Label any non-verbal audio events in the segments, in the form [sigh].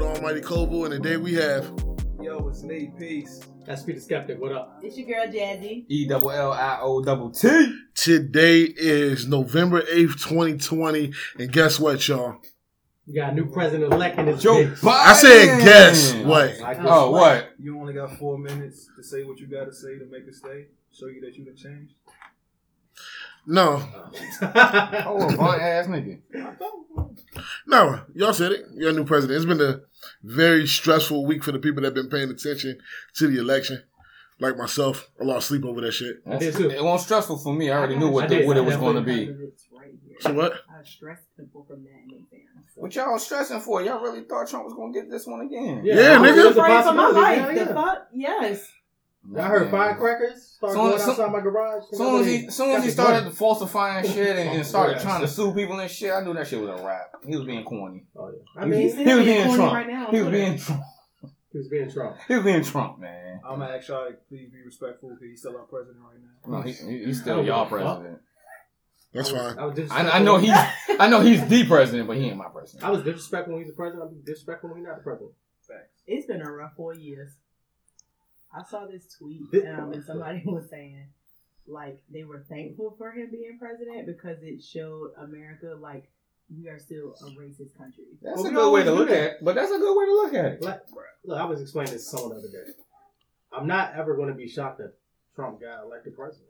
Bro Show. This is the Bro the Almighty Kovu, and today we have. Yo, it's Nate. Peace. That's Peter Skeptic. What up? It's your girl Jazzy. E double L I O double T. Today is November 8th, 2020, and guess what, y'all? We got a new president elect in this Joe bitch. Biden. I said guess oh, what? Like, Oh, what? You only got four minutes to say what you got to say to make a stay. Show you that you done changed. No, [laughs] Oh, a blunt ass nigga. No, y'all said it. You're a new president. It's been a very stressful week for the people that have been paying attention to the election. Like myself, I lost sleep over that shit. I did too. It wasn't stressful for me. I already knew what the, what it was going to be. Right here. So what? I stress people from that in exams. What y'all stressing for? Y'all really thought Trump was going to get this one again? Yeah, I was- nigga. there's a afraid for my life. Yeah, The yeah. Yes. I heard firecrackers started Soon- going outside my garage. Soon as he, soon as he started falsifying [laughs] shit and, and started oh, trying to sue people and shit, I knew that shit was a rap. He was being corny. Oh, yeah. I He mean, was- he, he was being corny Trump. right now He was Twitter. being Trump. He was being Trump. He was being Trump, man. I'm gonna ask y'all to please be respectful because he's still our president right now. No, he, he- he's still y'all president. That's I was- fine. I, was I, disrespectful. I know he's I know he's the president, but he ain't my president. I was disrespectful when he's the president. I'm disrespectful when he's not the president. Facts. It's been a rough four years. I saw this tweet, um, and somebody [laughs] was saying, like, they were thankful for him being president because it showed America, like, we are still a racist country. That's Well, a good way to look at it. But that's a good way to look at it. Like, look, I was explaining this to someone the other day. I'm not ever going to be shocked that Trump got elected president.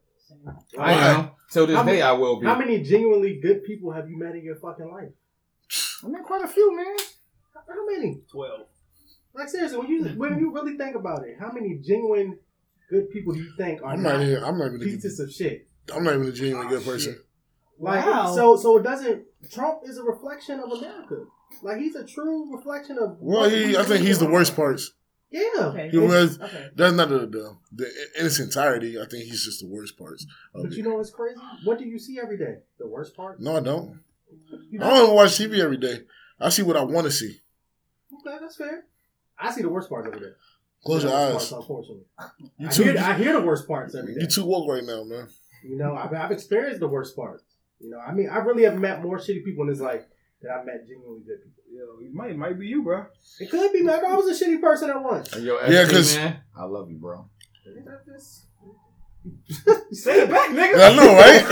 I am. Till this How many- day, I will be. How many genuinely good people have you met in your fucking life? I mean, quite a few, man. How many? Twelve. Like seriously, when you [laughs] when you really think about it, how many genuine good people do you think are I'm not not even. I'm not even. pieces of shit? I'm not even a genuinely ah, good person. Like Wow. so so it doesn't Trump is a reflection of America. Like he's a true reflection of Well, he. I think he's the worst parts. Yeah. Okay. He was. Okay. That's not the, the the in its entirety. I think he's just the worst parts. Of But it. you know what's crazy? What do you see every day? The worst part? No, I don't. You I don't even watch TV every day. I see what I want to see. Okay, that's fair. I see the worst parts every day. Close your eyes. Parts, unfortunately. You I too. hear, I hear the worst parts every day. You too woke right now, man. You know, I've, I've experienced the worst parts. You know, I mean, I really have met more shitty people in this life than I've met genuinely good people. Yo, it might might be you, bro. It could be, man. I was a shitty person at once. Hey, yo, Yeah, because I love you, bro. Say it back, nigga. I know, right?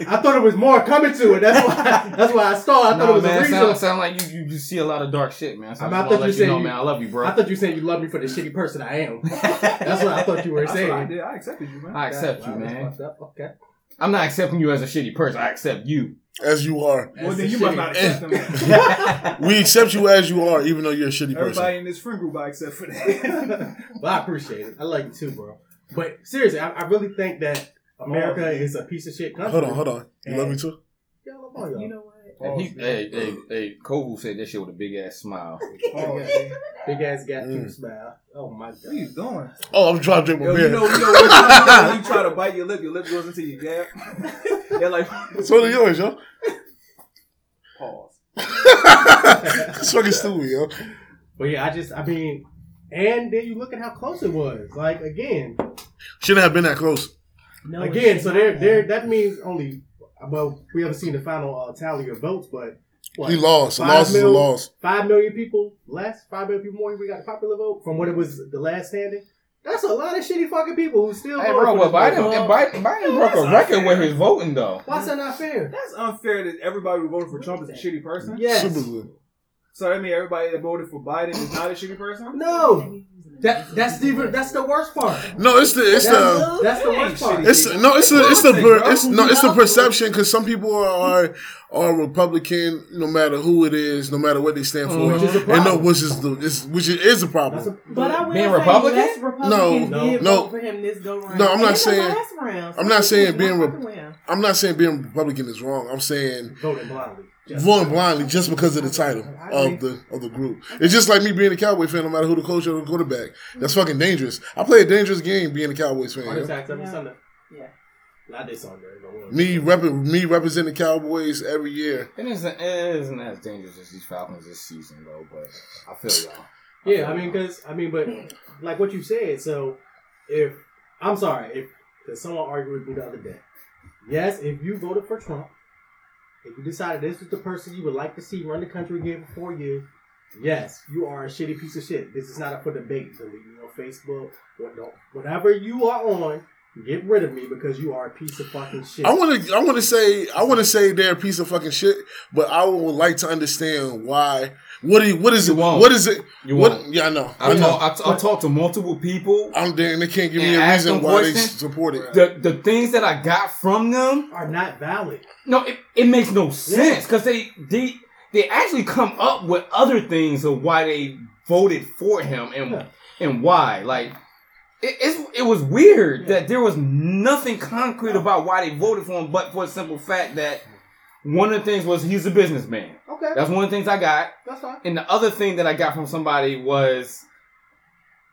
[laughs] I thought it was more coming to it. That's why. That's why I stalled. I thought it no, was a man, reason. sound, sound like you, you you see a lot of dark shit, man. So I'm I out just wanna let you say know, you- man, I love you, bro. I thought you said you love me for the shitty person I am. That's what I thought you were That's what I saying. did. I accepted you, man. I accept you, Wow, man. Okay. I'm not accepting you as a shitty person. I accept you. As you are. Well, then That's you the must not accept them. [laughs] We accept you as you are, even though you're a shitty person. Everybody in this friend group, I accept for that. [laughs] Well, I appreciate it. I like you too, bro. But seriously, I, I really think that America is a piece of shit country. Hold on, hold on. You love me too? Yeah, I love all y'all. You know what? And he, hey, hey, hey, Kovu said that shit with a big ass smile. oh, [laughs] yeah. Big ass got Mm. two smile. Oh my god. What are you doing? Oh, I'm trying to drink my Yo, beer. you know, you know what when you try to [laughs] bite your lip, your lip goes into your gap. [laughs] They're like, so do yours, yo. pause. it's fucking stupid, yo. But yeah, I just, I mean, and then you look at how close it was. Like again, Shouldn't have been that close. No, again. So there, there. That means only. Well, we haven't seen the final uh, tally of votes, but what? He lost. A Five loss is a loss. Five million people less. Five million people more. We got the popular vote from what it was the last standing. That's a lot of shitty fucking people who still. Hey, voted bro, for but Biden, and Biden, Biden broke a record with his voting, though. Why's that not fair? That's unfair that everybody who voted for Trump is a shitty person. Yes. Super good. So I mean, everybody that voted for Biden is not a shitty person. No. That that's the that's the worst part. No, it's the it's That's, the that's the worst part. it's no it's the it's the per, it's no it's the perception because some people are are Republican no matter who it is, no matter what they stand for. Which and no, which is the is, which is a problem. a, But I Being say Republican? less Republicans No, did no. for him this go round. No, I'm not saying- I'm not saying being people Re- I'm not saying being Republican is wrong. I'm saying voting blindly. Just- voting blindly just because of the title of the of the group. It's just like me being a Cowboy fan, no matter who the coach or the quarterback. That's fucking dangerous. I play a dangerous game being a Cowboys fan. Heart yo. attacks every Yeah. Sunday. Yeah. Not this Sunday. but? Me rep me representing the Cowboys every year. It isn't, it isn't as dangerous as these Falcons this season, though, but I feel y'all. Yeah, I mean, because I mean, but like what you said. So if I'm sorry, if because someone argued with me the other day. Yes, if you voted for Trump if you decided this was the person you would like to see run the country again for four years, yes, you are a shitty piece of shit. This is not up for debate. Delete me on Facebook. Whatever you are on, get rid of me because you are a piece of fucking shit. I want to. I want to say. I want to say they're a piece of fucking shit. But I would like to understand why. What do you, What is You it? won't. What is it? You what? won't. Yeah, I know. I I know. talk, I, t- I talked to multiple people. I'm there, and they can't give me a reason them why they support it. The the things that I got from them, are not valid. no, it, it makes no sense because they they they actually come up with other things of why they voted for him and Yeah. and why. Like it, it's, it was weird that there was nothing concrete about why they voted for him, but for the simple fact that one of the things was he's a businessman. Okay, That's one of the things I got. that's fine. And the other thing that I got from somebody was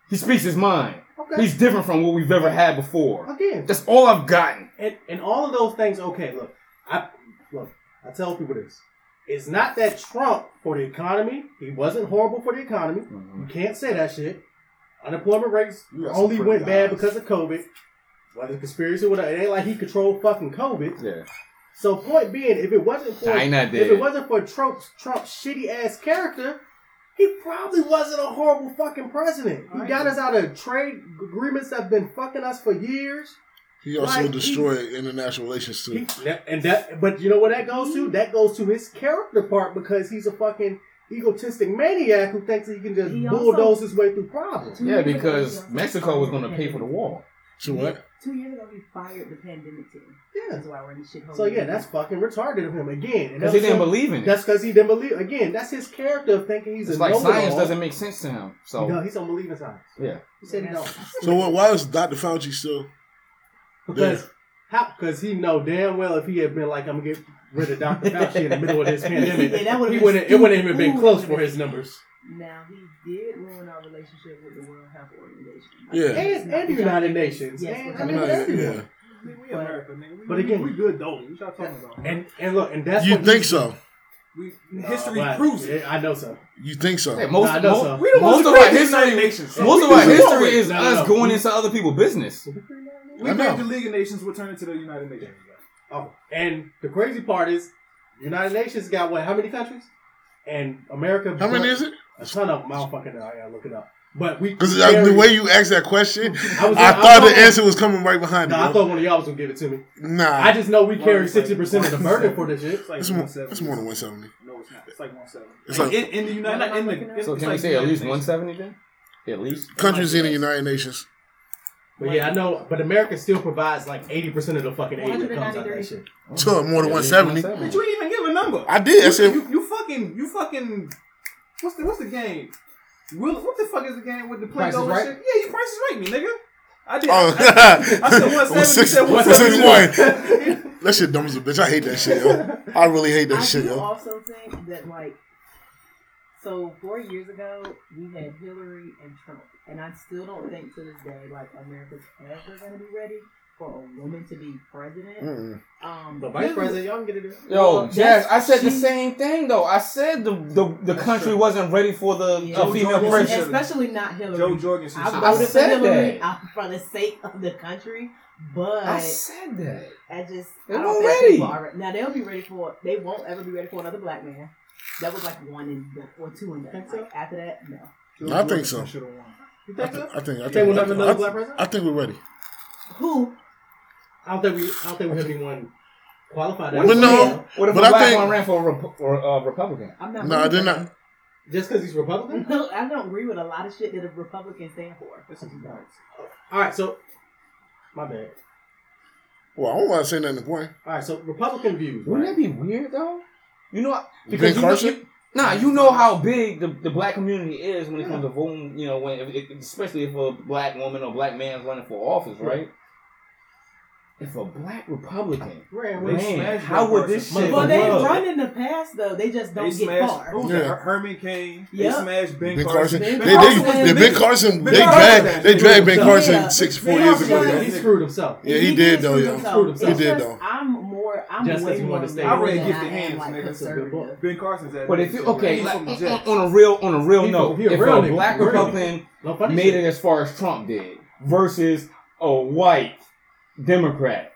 he speaks his mind. Okay. He's different from what we've ever had before. Again, That's all I've gotten. and, and all of those things. Okay, look, I look. I tell people this. It's not that Trump for the economy. He wasn't horrible for the economy. Mm-hmm. You can't say that shit. Unemployment rates You only pretty went bad because of COVID. Whether conspiracy or whatever, it ain't like he controlled fucking COVID. Yeah. So point being, if it wasn't for I if dead. it wasn't for Trump's Trump's shitty ass character, he probably wasn't a horrible fucking president. He I got agree. us out of trade agreements that have been fucking us for years. He also Like, he- destroyed international relations too. He, and that, but you know what that goes to? That goes to his character part because he's a fucking egotistic maniac who thinks that he can just He also- bulldoze his way through problems. Yeah, because Mexico was going to pay for the wall. So what? Two years ago, he fired the pandemic team. Yeah. That's why we're in the shithole. So yeah, that's fucking retarded of him again. Because he didn't so- believe in it. That's because he didn't believe. Again, that's his character of thinking he's It's a like know-it-all. science doesn't make sense to him. So No, he don't believe in science. yeah, He said he don't. So what? Why is Dr. Fauci still? Because how? Because he know damn well if he had been like, I'm gonna get rid of Dr. Fauci in the middle of this pandemic, [laughs] Yeah, that he been wouldn't. It wouldn't even been close for his numbers. Now he did ruin our relationship with the World Health Organization. Yeah. And, and the United Nations. Yes, and, I I mean, mean, Yeah, everyone. yeah. I mean, we America, nigga. We, But we- again- we good though. What y'all talking about? And and look, and that's You what think he's- so? we history Well, proves it. I know so. You think so? Hey, most, Nah, I know most, so. We the most ones of our history, United Nations. most of our history is No, no, us no. going into other people's business. We I made know. the League of Nations will turn into the United Nations. Oh, and the crazy part is, United Nations got what? How many countries? And America. How many is it? A ton of them. I don't fucking know. I gotta look it up. But we. Because we the way you asked that question, I was- I I thought thought- the answer was coming right behind me. No, I thought one of y'all was gonna give it to me. Nah, I just know we One carry is like sixty percent of the burden for this shit. [laughs] It's like it's more, it's more than 170. No, it's not. It's like 170. It's in, like- in, in the United What am in the, looking at? in- So it's can we like say at least 170 then? At least. Countries in the United Nations. But yeah, I know. But America still provides like eighty percent of the fucking aid that comes out of that 193. shit. So more than 170. But you didn't even give a number. I did. I You, said you, you fucking you fucking what's the what's the game? Will, what the fuck is the game with the Play-Doh and Right? shit? Yeah, you price is right, me nigga. I did. Oh, I, I, I said 170. you said 161. [laughs] That shit dumb as a bitch. I hate that shit, yo. I really hate that I shit, do yo. also think that like, so four years ago we had Hillary and Trump, and I still don't think to this day like America's ever going to be ready for a woman to be president. Mm-mm. Um, The vice Hillary- president, y'all can get it. in. Yo, Well, Jazz, I said the same thing though. I said the the, the country true. wasn't ready for the Yeah. a female Jordan president. especially not Hillary. Jo Jorgensen. I shit. voted for said Hillary that. [laughs] for the sake of the country, but I I, said that. just They I don't weren't ready. are now they'll be ready for they won't ever be ready for another black man. That was like one and done, or two and done. Think so? Like, after that, no. Joe I think so. should've won. You I think so? think, I think, I think think, we'll have another I, black president? I think we're ready. Who? I don't think we. I don't think we have anyone qualified. What as But if, well. no, what if but a I black think- one ran for a Rep- or, uh, Republican? I'm not. No, rooting they're not. just because he's Republican. No, I don't agree with a lot of shit that a Republican stand for. This is nuts. All right, so my bad. Well, I don't want to say nothing important. All right, so Republican views. Wouldn't Right? that be weird though? You know, Ben because you know, Carson? you, nah, you know how big the, the black community is when it comes to voting. You know, when especially if a black woman or black man is running for office, right? If a black Republican Ran They Man, how would Carson. this shit Well, they Well, run in the past though. They just don't get smashed. far. Who Yeah. Herman Cain. They Yep. smashed Ben, Ben Carson. Carson. Ben They, they, Carson they, was- Ben Carson, Ben they Carson dragged, they dragged Ben Yeah. Carson six, four years ago. got- Yeah. He screwed himself. Yeah, he did did though, yo. himself. Screwed himself. He did just- though. I'm more. I'm Just 'cause way more to stay- I liberal read than Gifted I am, Hands, like nigga. conservative. Ben Carson's at But if you okay, He's like, from the on, a real on a real note, from- he a if a black. Republican made it as far as Trump did versus a white Democrat,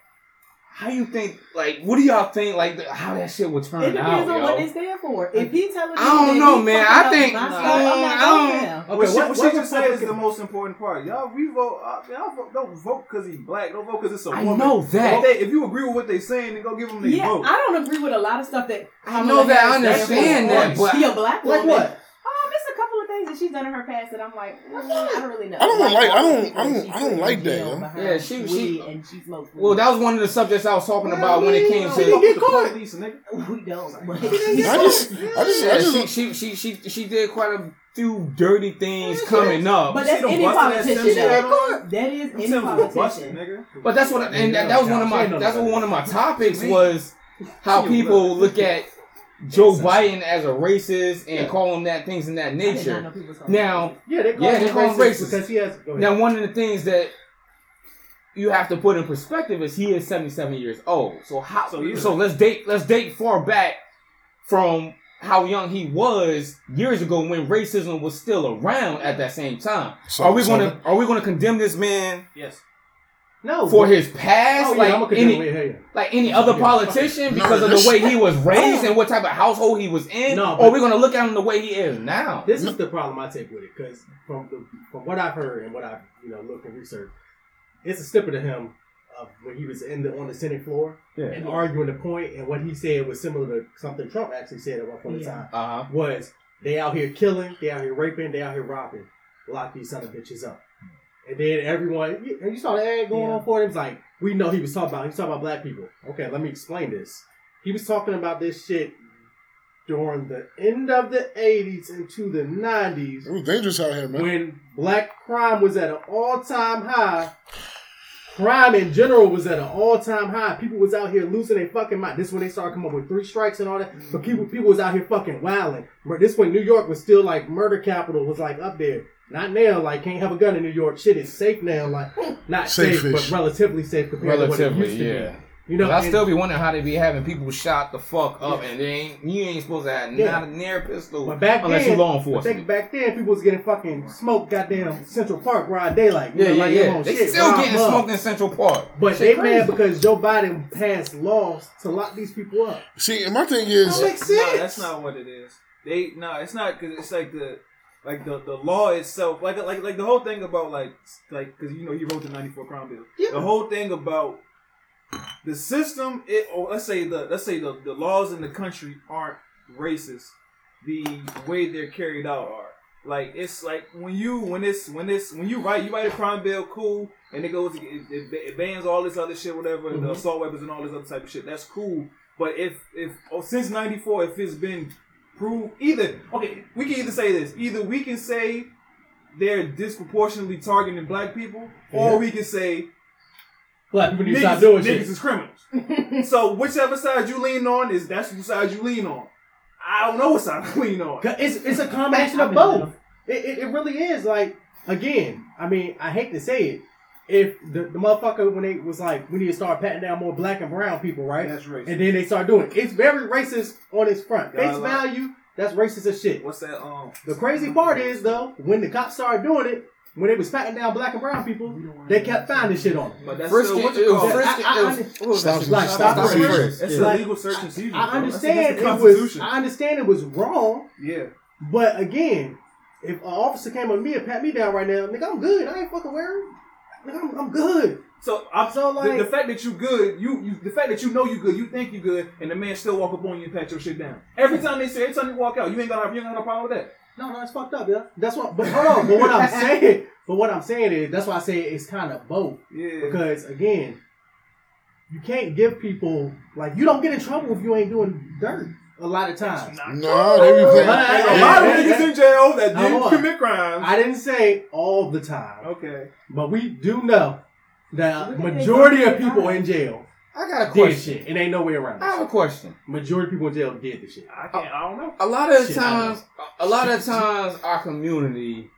how you think? Like, what do y'all think? Like, the, how that shit would turn out? It depends out, on what they stand for. If he telling me, I don't know, man. I think- my Nah, stuff, I'm not I don't- down. Okay, what she, what- what she what just said is the most important part. Y'all, we vote. Uh, y'all vote, don't vote because he's black. Don't vote because it's a I woman. I know that. If, they, if you agree with what they're saying, then go give them their Yeah, vote. I don't agree with a lot of stuff that. I know that, I Kamala Harris stands understand that, but- she a black Like woman. what? Um, it's a couple of things that she's done in her past that I'm like, mm, I don't really know. I don't like- I don't- I don't- that I don't like that, jail yo. behind Yeah, she- she- and she smokes. Well, that was one of the subjects I was talking Well, about when it came we- to. we- get the caught. police, nigga. we don't. [laughs] I just, I just, I just, she, she she she she did quite a few dirty things coming up. But that's see them any busting that politician. Sim shit That is any Sims was busting, politician. nigga. But that's what, and that, that was one of my that's what one of my topics was how people look at Joe Biden as a racist and call him that things in that I did not nature. know people Now, Yeah, they call Yeah, him they call him racist racist. because he has. Now one of the things that you have to put in perspective is he is 77 years old. So how So, so, yeah. let's date let's date far back from how young he was years ago when racism was still around at that same time. So- are we so going the- to are we going to condemn this man Yes. No, for but- his past Oh, yeah, like any continue. Yeah, yeah. like any other politician No, because of the way he was raised and what type of household he was in? No, or but- are we going to look at him the way he is now? This is the problem I take with it because from the, from what I've heard and what I've you know looked and researched, it's a snippet of him of when he was in the on the Senate floor and arguing the point, and what he said was similar to something Trump actually said at one point in Yeah. time. Uh huh. Was they out here killing, they out here raping, they out here robbing, lock these son of bitches up. And then everyone, and you saw the ad going Yeah. on for it. It was like, we know he was talking about. He was talking about black people. Okay, let me explain this. He was talking about this shit during the end of the '80s into the '90s it was dangerous out here, man. when black crime was at an all-time high. Crime in general was at an all-time high. People was out here losing their fucking mind. This when they started coming up with three strikes and all that. But people, people was out here fucking wilding. But this when New York was still like murder capital was like up there. Not now, like can't have a gun in New York. Shit is safe now, like not safe, Safe-ish. but relatively safe compared to what it used to yeah. be. You know, I still be wondering how they be having people shot the fuck up and they ain't you ain't supposed to have Yeah. not a near pistol But back unless then, you law I enforcement. think back then people was getting fucking smoked goddamn Central Park broad daylight. You yeah, know, yeah, like yeah. They shit, still getting up. smoked in Central Park. But Shit they mad because Joe Biden passed laws to lock these people up. See, and my thing is, That makes No, that's not what it is. They no, it's not because it's like the like the, the law itself, like like like the whole thing about like like because you know he wrote the ninety four crime bill. Yeah. The whole thing about the system, it or let's say the let's say the, the laws in the country aren't racist. The way they're carried out are. Like it's like when you when it's when it's when you write you write a crime bill, cool, and it goes it, it, it bans all this other shit, whatever, the Mhm. assault weapons and all this other type of shit. That's cool. But if if oh, since '94, if it's been proved either okay, we can either say this: either we can say they're disproportionately targeting black people, Yeah. or we can say Black people need to niggas, stop doing niggas shit. is criminals. [laughs] so whichever side you lean on is that's the side you lean on. I don't know what side I [laughs] lean on. It's it's a combination of both. It, it, it really is. Like again, I mean, I hate to say it. If the, the motherfucker when they was like, we need to start patting down more black and brown people, right? That's racist. And then they start doing it. It's very racist on its front. Yeah, I Face like- value, that's racist as shit. What's that? Um, The crazy part is though, when the cops started doing it, when they was patting down black and brown people, they kept finding shit on them. but that's Frisky, still what you call frisky, I- I- it was- what was that Stop- shit? like, stop Stop and and frisk. frisk. It's Like, illegal search and seizure. I bro. That's understand it was. I understand it was wrong, yeah. but again, if an officer came on me and pat me down right now, nigga, I'm good. I ain't fucking wearing. I'm, I'm good. So I'm So, like- the fact that you good, you, you the fact that you know you good, you think you good, and the man still walk up on you and pat your shit down. Every time they say, every time you walk out, you ain't gonna have, you ain't gonna have no problem with that. No, no, it's fucked up, yeah. That's what. But hold on. But what I'm [laughs] saying, but what I'm saying is, that's why I say it's kind of both. Yeah. Because again, you can't give people like you don't get in trouble if you ain't doing dirt. A lot of times. no, they be playing. Hey, a lot of hey, niggas in jail that Now, didn't on. commit crimes. I didn't say all the time, okay. but we do know that Look majority of people guy. in jail I got a did question. shit, and ain't no way around it. I have a question. Majority of people in jail did the shit. I can't. I don't know. A lot of the Shit, times, a lot of times, our community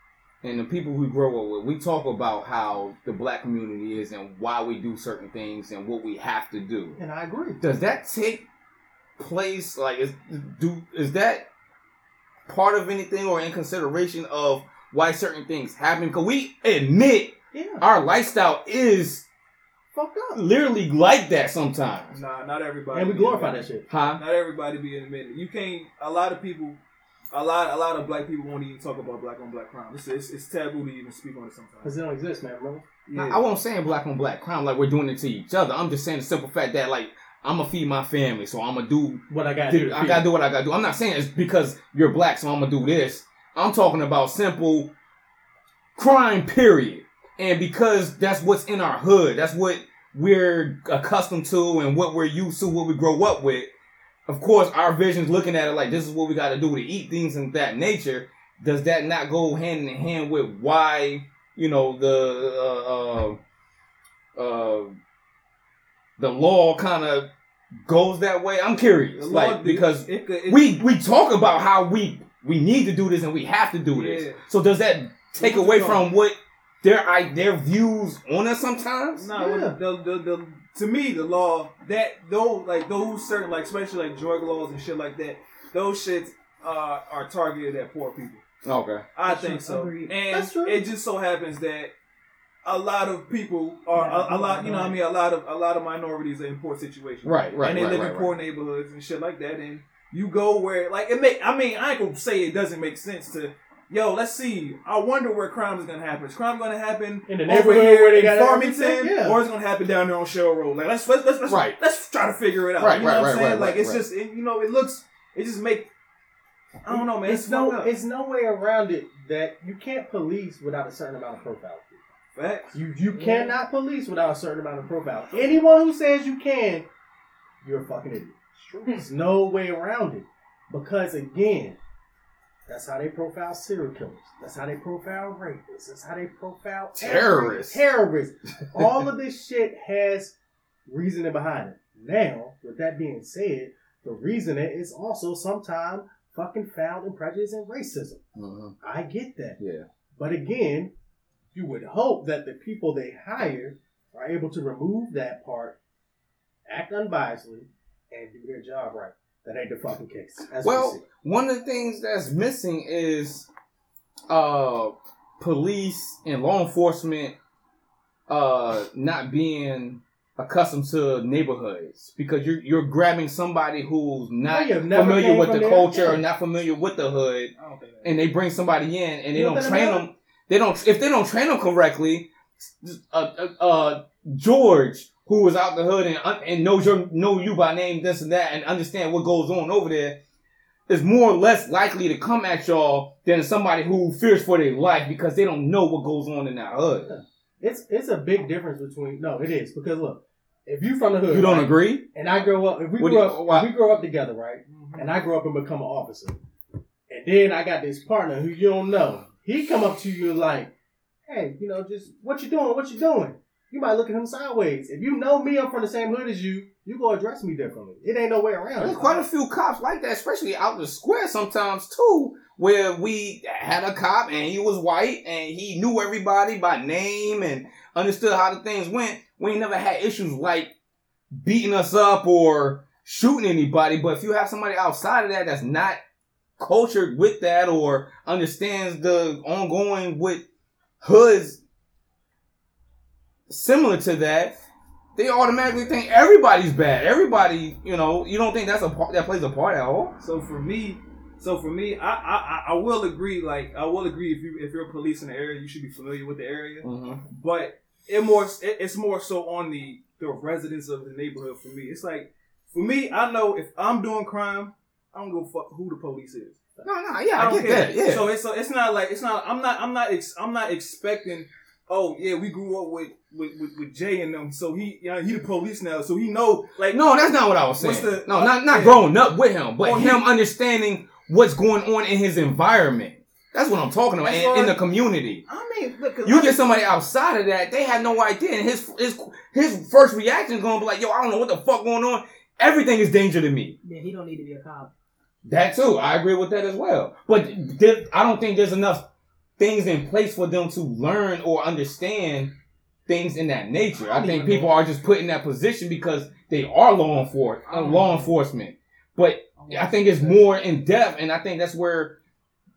and the people we grow up with, we talk about how the black community is and why we do certain things and what we have to do. And I agree. Does that take place? Like, is do is that part of anything or in consideration of why certain things happen? Because we admit Yeah. our lifestyle is fucked up. literally like that sometimes. Nah, not everybody. And we glorify admitted. that shit. Huh? Not everybody be admitted. You can't. A lot of people. A lot, a lot of black people won't even talk about black on black crime. It's, it's, it's taboo to even speak on it sometimes. Because it don't exist, man, bro. Yeah. I won't saying black on black crime like we're doing it to each other. I'm just saying the simple fact that like I'm gonna feed my family, so I'm gonna do. What I got to do. I gotta do what I gotta do. I'm not saying it's because you're black, so I'm gonna do this. I'm talking about simple crime, period. And because that's what's in our hood, that's what we're accustomed to and what we're used to, what we grow up with. Of course, our vision's looking at it like this is what we got to do to eat things of that nature. Does that not go hand in hand with why you know the uh, uh, uh, the law kind of goes that way? I'm curious, The law like because it could- it- we we talk about how we we need to do this and we have to do this. Yeah. So does that take What's away from what their I, their views on us sometimes? No, Yeah. the, the, the, to me, the law that those like those certain like especially like drug laws and shit like that, those shits uh, are targeted at poor people. Okay. I That's think true. so, Agreed. and That's true. it just so happens that a lot of people are Yeah, a, a lot. You know, what I mean, a lot of a lot of minorities are in poor situations, Right, right, and they right, live right, in poor neighborhoods and shit like that. And you go where like it make. I mean, I ain't gonna say it doesn't make sense to. Yo, let's see. I wonder where crime is gonna happen. Is crime gonna happen In the over neighborhood here where they in got Farmington? Yeah. or it's gonna happen down there on Shell Road? Like let's let's let's let's, Right. let's try to figure it out. Right, you know right, what I'm right, saying? right, like right, it's right. just it, you know it looks it just make I don't know man. It's, It's no, up. it's no way around it that you can't police without a certain amount of profile. Facts. You you Yeah. cannot police without a certain amount of profile. Anyone who says you can, you're a fucking idiot. There's no way around it. Because again, that's how they profile serial killers. That's how they profile rapists. That's how they profile Terrorists. Terrorists. [laughs] All of this shit has reasoning behind it. Now, with that being said, the reasoning is also sometimes fucking found in prejudice and racism. Mhm. I get that. Yeah. But again, you would hope that the people they hire are able to remove that part, act unbiasedly, and do their job right. That ain't the fucking case. As we Well, see. one of the things that's missing is uh police and law enforcement uh not being accustomed to neighborhoods because you're you're grabbing somebody who's not Yeah, familiar with the culture or not familiar with the hood I don't think that. and they bring somebody in and they You don't don't train them they don't if they don't train them correctly uh, uh, uh George who was out the hood and uh, and knows your know you by name this and that and understand what goes on over there is more or less likely to come at y'all than somebody who fears for their life because they don't know what goes on in that hood. it's it's a big difference between no, it is because look, if you from the hood, You don't right, agree? and I grow up, if we What grow you- up, if we grow up together, right, and I grow up and become an officer, and then I got this partner who you don't know, he come up to you like, hey, you know, just what you doing? What you doing? You might look at him sideways. If you know me, I'm from the same hood as you. You go address me differently. It ain't no way around There's it. quite a few cops like that, especially out in the square sometimes too, where we had a cop and he was white and he knew everybody by name and understood how the things went. We ain't never had issues like beating us up or shooting anybody. But if you have somebody outside of that that's not cultured with that or understands the ongoing with hoods similar to that, they automatically think everybody's bad. Everybody, you know, you don't think that's a part that plays a part at all. So for me, so for me, I, I I- will agree. Like I will agree if you if you're police in the area, you should be familiar with the area. Mm-hmm. But it more it, it's more so on the the residents of the neighborhood. For me, it's like for me, I know if I'm doing crime, I don't give a fuck who the police is. No, no, yeah, I, don't get care. that. Yeah, So it's so it's not like it's not. I'm not. I'm not. Ex, I'm not expecting. Oh yeah, we grew up with with, with, with Jay and them, so he you know, he the police now, so he know like no, that's not what I was saying. What's the- no, uh, not not yeah. growing up with him, but Well, he- him understanding what's going on in his environment. That's what I'm talking about As in, the community. I mean, look, 'cause You I- get somebody outside of that, they have no idea, and his his his first reaction is gonna be like, "Yo, I don't know what the fuck going on. Everything is danger to me." Yeah, he don't need to be a cop. That too, I agree with that as well. But there, I don't think there's enough things in place for them to learn or understand things in that nature. I think people are just put in that position because they are law enforcement, uh, law enforcement. But I think it's more in depth, and I think that's where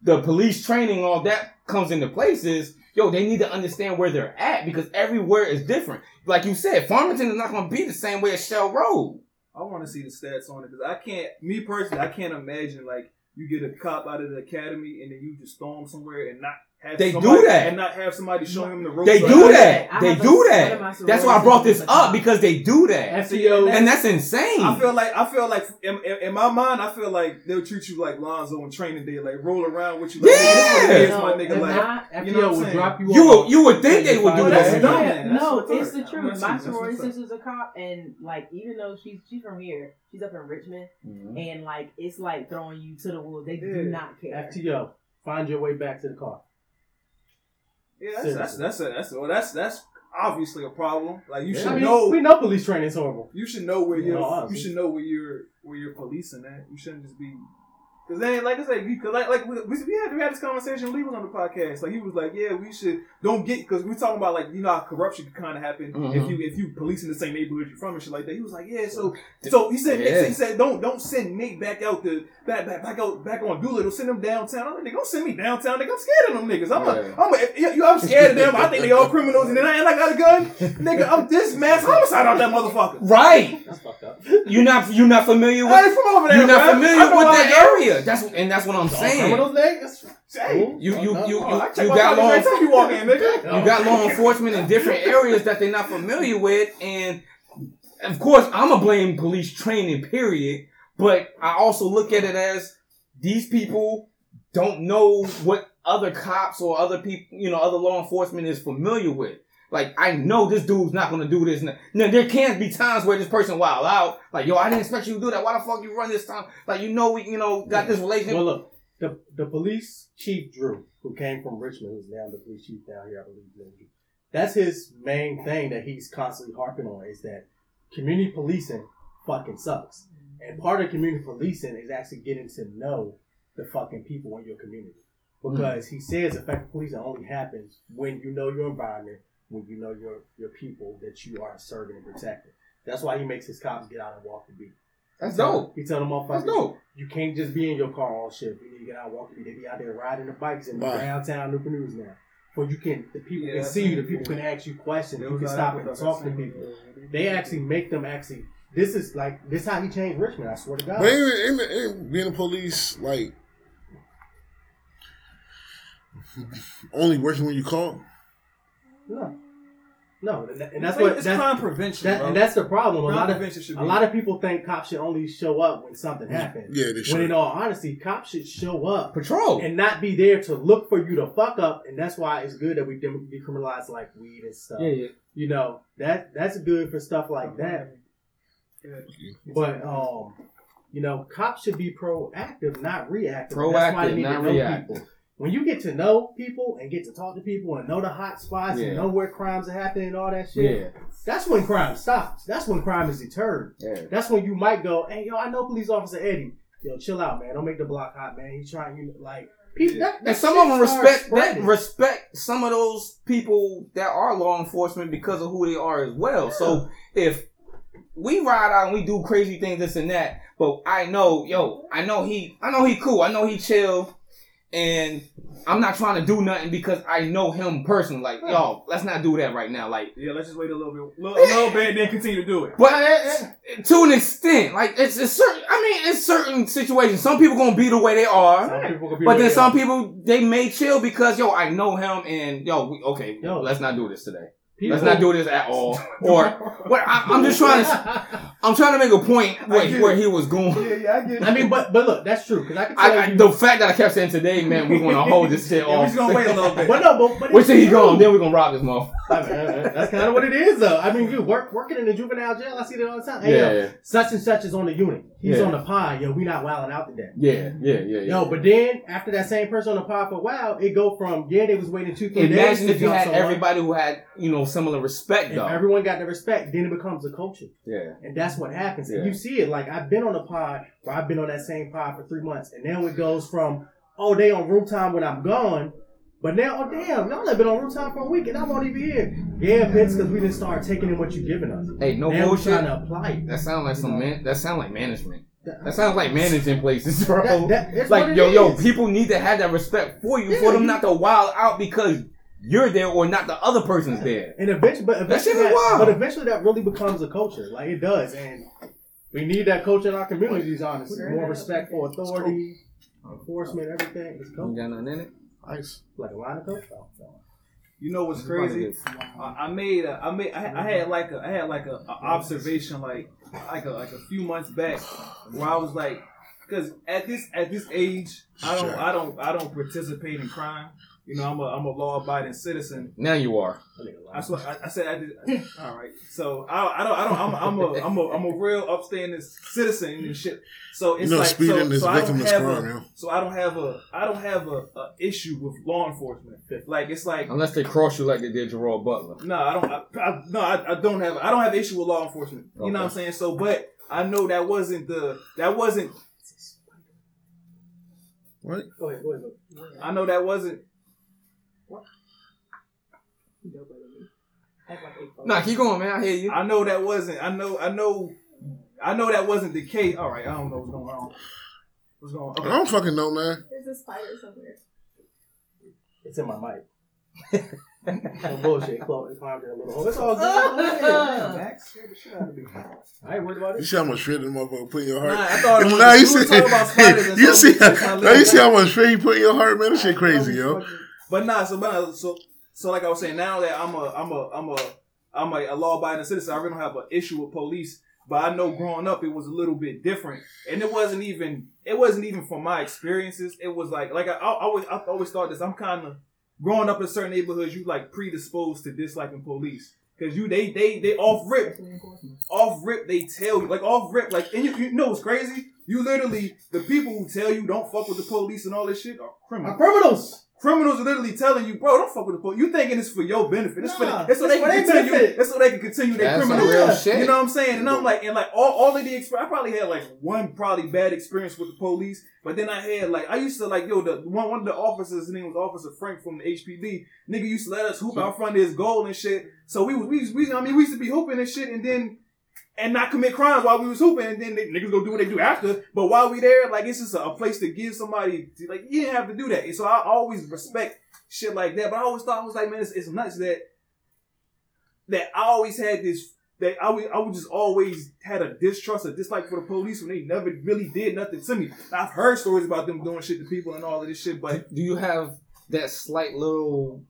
the police training, all that comes into place is, yo, they need to understand where they're at because everywhere is different. Like you said, Farmington is not going to be the same way as Shell Road. I want to see the stats on it because I can't. Me personally, I can't imagine like you get a cop out of the academy and then you just throw him somewhere and not have They do that. and not have somebody showing him the ropes. They Like, do I that. They do that. That's why I brought this up because they do that. FTO. And that's insane. I feel like I feel like in, in, in my mind, I feel like they'll treat you like Lonzo in training day, like roll around with you. Like, Yeah. This is what it is, my nigga. If Like, not, you know what I'm would saying? drop you You would- you would think they would do that. dumb. Yeah, man. No, it's the truth. My That's sorority what's up. sister's a cop, and like even though she's she's from here, she's up in Richmond, mm-hmm. and like it's like throwing you to the wolves. They do not care. FTO. Find your way back to the car. Yeah, that's that's that's a, that's well, that's that's obviously a problem. Like you I should mean, know. we know police training is horrible. You should know where you're. you should know where you're where you're policing at. You shouldn't just be. Cause then, like I said, because like like we, we had we had this conversation. Lee was on the podcast. Like he was like, yeah, we should don't get because we're talking about like you know how corruption can kind of happen if Mhm. you if you police in the same neighborhood you're from and shit like that. He was like, yeah, so so he said Yeah. he said don't don't send Nate back out the back back back out back on Doolittle. Send him downtown. I'm like, nigga, don't send me downtown. Nigga, I'm scared of them niggas. I'm Yeah. a, I'm a, you, I'm scared of them. I think they all criminals and then I, and I got a gun. Nigga, I'm this mass homicide out that motherfucker. Right. That's fucked up. You're not you're not familiar I with ain't from over there. you're not familiar I know with how the to That's and that's what I'm saying. Criminals, niggas. Hey, You you you you, oh, I you got law you walk in, nigga. you got law enforcement in different areas that they're not familiar with, and of course I'm gonna blame police training. Period. But I also look at it as these people don't know what other cops or other people, you know, other law enforcement is familiar with. Like I know this dude's not gonna do this. Now there can't be times where this person wild out. Like yo, I didn't expect you to do that. Why the fuck you run this time? Like you know we, you know, got this relationship. Well, look, the the police chief Drew, who came from Richmond, who's now the police chief down here, I believe. is named Drew. That's his main thing that he's constantly harping on is that community policing fucking sucks. And part of community policing is actually getting to know the fucking people in your community. Hmm. Because he says effective policing only happens when you know your environment, when you know your your people that you are serving and protecting. That's why he makes his cops get out and walk the beat. That's He dope. He tell them motherfuckers, That's dope. you can't just be in your car all shift. You need to get out and walk the beat. They be out there riding the bikes in Right. downtown Newport News now. For you can, the people Yeah, can see you. The people can ask you questions. There You can stop and talk to people. They actually make them actually. This is like this how he changed Richmond. I swear to God. But ain't, ain't, ain't being a police like [laughs] only working when you call? No, no, and, that's It's what it's that's, crime prevention, that, bro. and that's the problem. A lot of prevention should a be. lot of people think cops should only show up when something happens. Yeah, they When in all honesty, cops should show up Patrol. and not be there to look for you to fuck up. And that's why it's good that we dem- decriminalize like weed and stuff. yeah. yeah. You know that that's good for stuff like that. But um, you know, cops should be proactive, not reactive. And that's why they Proactive, need not to know reactive. people. When you get to know people and get to talk to people and know the hot spots Yeah. and know where crimes are happening and all that shit, Yeah. that's when crime stops. That's when crime is deterred. Yeah. That's when you might go, hey, yo, I know police officer Eddie. Yo, chill out, man. Don't make the block hot, man. He's trying, you know, like, people, that, that And some of them respect that respect some of those people that are law enforcement because of who they are as well. So if we ride out and we do crazy things, this and that, but I know, yo, I know he, I know he cool, I know he chill, and I'm not trying to do nothing because I know him personally. Like, yo, let's not do that right now. Like, yeah, let's just wait a little bit, little, a little bit, and then continue to do it. but to an extent, like it's, it's certain. I mean, it's certain situations. Some people gonna be the way they are. Some people be But then some people they may chill because yo, I know him and yo, we, okay, Yo. let's not do this today. People- Let's not do this at all. [laughs] Or what? I, I'm just trying to, I'm trying to make a point where, where he was going. yeah, yeah, I get it. I mean, but but look, that's true because I can tell I, I, you. the fact that I kept saying today, man, we're gonna hold this shit [laughs] yeah, we off. just gonna wait a little bit. [laughs] but no, but, but Wait till he true. gone, then we're gonna rob this motherfucker. I mean, uh, that's kind of what it is, though. I mean, you work working in the juvenile jail. I see that all the time. Hey, yo, Yeah, such and such is on the unit. He's Yeah. on the pod. Yo, we not wilding out today. yeah, yeah, yeah, yeah. Yo, but then after that same person on the pod for a while, it go from yeah they was waiting two three days. Imagine if you had someone. everybody who had you know similar respect If though. everyone got the respect, then it becomes a culture, yeah, and that's what happens. And you see it. Like I've been on a pod where I've been on that same pod for three months, and now it goes from oh they on room time when I'm gone. But now, oh damn, y'all have been on room time for a week and I'm not even here. Yeah, Vince, because we didn't start taking in what you're giving us. hey, no now bullshit. trying to apply it. That sound like some man. That sound like management. That sounds like managing places, bro. That- that- like yo, yo, is. people need to have that respect for you, Yeah, for them you- not to wild out because you're there or not the other person's there. And eventually, but That shit eventually, is wild. that, but eventually, that really becomes a culture. Like it does, and we need that culture in our communities. Honestly, more respect for authority, enforcement, everything. It's You culture. got nothing in it? Nice. Like a line of culture. Oh, You know what's crazy? I, I made a, I made I, had- I had mm-hmm. like a I had like a, a observation like like a like a few months back where I was like because at this at this age I don't Sure. I don't I don't participate in crime. You know I'm a I'm a law abiding citizen. Now you are. that nigga lying. That's what I, I said. I did. [laughs] All right. So I, I don't. I don't. I'm, I'm a. I'm a. I'm a real upstanding citizen and shit. So You it's know, like so, so I don't have a, yo. So I don't have a. I don't have a, a issue with law enforcement. Like it's like Unless they cross you like they did Gerard Butler. no, I don't. I, I, no, I, I don't have. I don't have issue with law enforcement. You know what I'm saying? So, but I know that wasn't the. That wasn't. What? Go ahead. Go ahead. Go ahead. I know that wasn't. Act like a Nah, keep going, man. I hear you. I know that wasn't. I know. I know. I know that wasn't the case. All right. I don't know what's going on. What's going on? I don't fucking know, man. There's a spider somewhere. It's in my mic. no bullshit. Chloe climbed in a little hole. It's all good. [laughs] Max. Scared the shit out of me. I ain't worried about You it. see how much fear the motherfucker put in your Nah, heart? I thought it [laughs] was, Nah, you see, about [laughs] you see, how, nah, you see how much fear he put in your heart, man. That shit crazy, yo. But nah, so but so so like I was saying, now that I'm a I'm a I'm a I'm a, a law abiding citizen, I really don't have an issue with police. But I know growing up it was a little bit different, and it wasn't even it wasn't even from my experiences. It was like like I, I always I always thought this. I'm kind of growing up in certain neighborhoods, you like predisposed to disliking police because you they they they off rip off rip they tell you like off rip like and you, you know what's crazy you literally the people who tell you don't fuck with the police and all this shit are criminals criminals. Criminals are literally telling you bro don't fuck with the police you thinking it's for your benefit it's, Nah, for, it's so they it's for can their continue benefit. it's so they can continue their criminal real shit. you know what I'm saying? And I'm like, and like all, all of the experience, I probably had like one probably bad experience with the police, but then I had like I used to like yo the one one of the officers, his name was Officer Frank from the HPD. Nigga used to let us hoop out front of his goal and shit. So we was we, was- we I mean we used to be hooping and shit, and then and not commit crimes while we was hooping, and then they, niggas go do what they do after. But while we there, like it's just a, a place to give somebody like you didn't have to do that. And so I always respect shit like that. But I always thought I was like, man, it's, it's nuts that that I always had this that I would, I would just always had a distrust, a dislike for the police when they never really did nothing to me. I've heard stories about them doing shit to people and all of this shit, but Do you have that slight little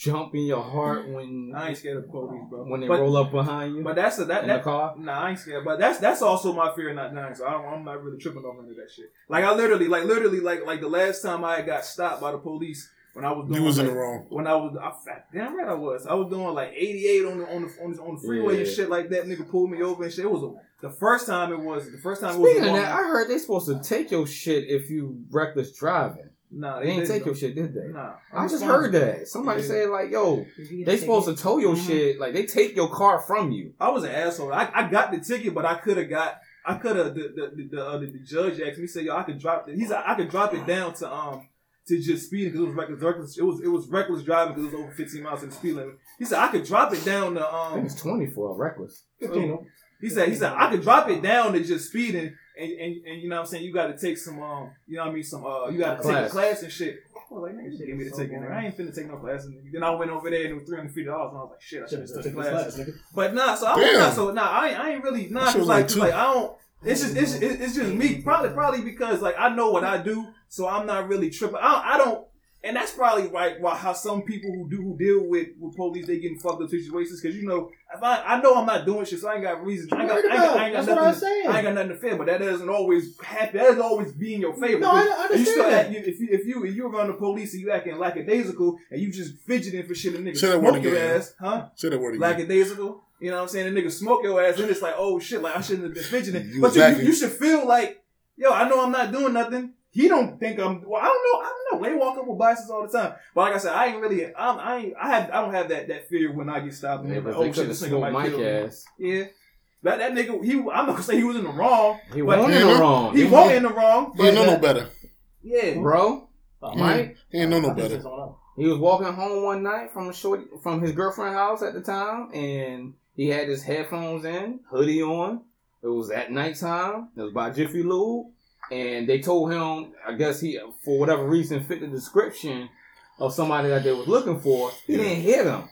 jump in your heart mm. when I ain't scared of police, bro. when they but, roll up behind you but that's a, that in the that car? Nah, I ain't scared, but that's that's also my fear, not nine. So I don't, I'm not really tripping off into that shit. Like I literally, like literally, like like the last time I got stopped by the police when I was doing You was in the wrong. when I was, I, fat- damn right I was. I was doing like 88 on the on the on the, on the freeway and shit like that. Nigga pulled me over and shit. It was a, the first time. It was the first time. It was Speaking of that, I heard they supposed to take your shit if you reckless driving. Nah, They ain't didn't, take though. your shit, did they? Nah, I just heard that. Somebody Yeah. said like, "Yo, they supposed to tow your Mhm. shit. Like they take your car from you." I was an asshole. I, I got the ticket, but I could have got. I could have. The the the, the, uh, the, the judge asked me, said, "Yo, I could drop it." He's said, "I could drop it down to um to just speeding because it was reckless. reckless it was it was reckless driving because it was over 15 miles in the speed limit." He said, "I could drop it down to I think um." it's twenty for reckless. Fifteen. He said, "He said I could drop it down to just speeding." And, and, and you know what I'm saying? You got to take some, um, you know what I mean? Some, uh, you got to take a Class. class and shit. I was like, nigga, just give me the ticket. nigga. I ain't finna take no class. And then I went over there and it was three hundred fifty dollars, and I was like, shit, I should have took the class. But nah, so I was not so nah. I ain't, I ain't really nah. That shit Cause like, like 'cause two. like I don't. It's just it's, it's it's just me. Probably probably because like I know what I do, so I'm not really tripping. I, I don't. And that's probably right. Why how some people who do who deal with with police they getting fucked up situations because you know if I I know I'm not doing shit, so I ain't got reason. I ain't got, I ain't got, I ain't got nothing. I'm. I ain't got nothing to fear, but that doesn't always happen. That doesn't always be in your favor. No, I- I Because you still understand act, you, if you if you if you're around the police and you acting lackadaisical and you just fidgeting for shit and niggas Say that word smoke your again. ass, huh? Say that word again. lackadaisical. You know what I'm saying? The nigga smoke your ass, and it's like, oh shit, like I shouldn't have been fidgeting. You but you, you, you should feel like, yo, I know I'm not doing nothing. He don't think I'm. Well, I don't know. I don't know. They walk up with bicycles all the time. But like I said, I ain't really. I'm, I ain't. I have. I don't have that that fear when I get stopped. And Yeah, they're but like, they oh shit, this nigga smoked might Mike kill me. ass. Yeah. That that nigga. He. I'm not gonna say he was in the wrong. He wasn't in the wrong. He He wasn't in the wrong. he ain't know but- no better. Yeah. bro. Mike, He ain't know no better. he was walking home one night from a short from his girlfriend's house at the time, and he had his headphones in, hoodie on, It was at nighttime. It was by Jiffy Lube, and they told him, I guess he, for whatever reason, fit the description of somebody that they was looking for. He Yeah. didn't hit him,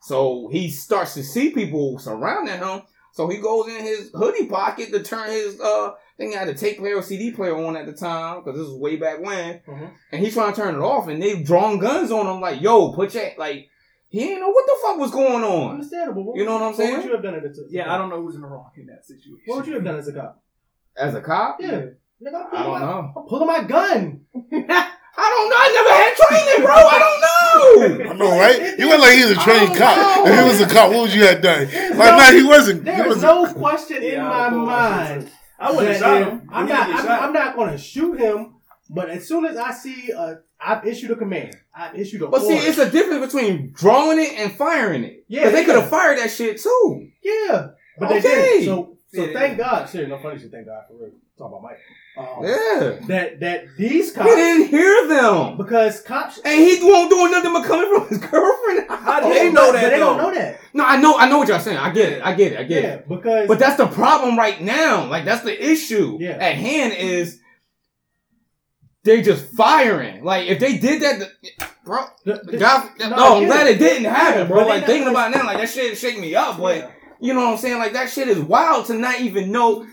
so he starts to see people surrounding him. So he goes in his hoodie pocket to turn his uh thing he had a tape player or CD player on at the time because this was way back when, Mhm. and he's trying to turn it off, and they've drawn guns on him like, "Yo, put your like." He didn't know what the fuck was going on. Understandable. You know what I'm saying? What saying? would you have done in this? Yeah, I don't know who's in the wrong in that situation. What would you have done as a cop? As a cop, Yeah. Nigga, I'm I pulling don't my, know. I'm pulling my gun. [laughs] I don't know. I never had training, bro. I don't know. I know, right? You went like he's a trained cop. don't If he was a cop, what would you have done? There's Like, no- nah, he wasn't. He There is wasn't. no question in Yeah, my I pulled my shit mind. I wouldn't have shot him. I'm not. I'm, shot. I'm not going to shoot him. But as soon as I see, a, I've issued a command. I've issued a. But see, it's a difference between drawing it and firing it. Yeah, Because they could have fired that shit too. yeah. But they didn't. So, so Yeah. thank God. Shit, no funny shit. Thank God for real. Talk about Mike. Um, Yeah. That that these cops. He didn't hear them. because cops. And he won't do nothing but coming from his [laughs] girlfriend. How do Oh, they but- know but that? They don't know that. No, I know, I know what y'all saying. I get it. I get it. I get Yeah, it. because But that's the problem right now. Like that's the issue Yeah. at hand is they just firing. Like if they did that, bro. the, the- God, no, no, I I'm glad it. it didn't happen, Yeah, bro. but Like thinking about it now, like that shit shake me up. But you know what I'm saying? Like that shit is wild to not even know.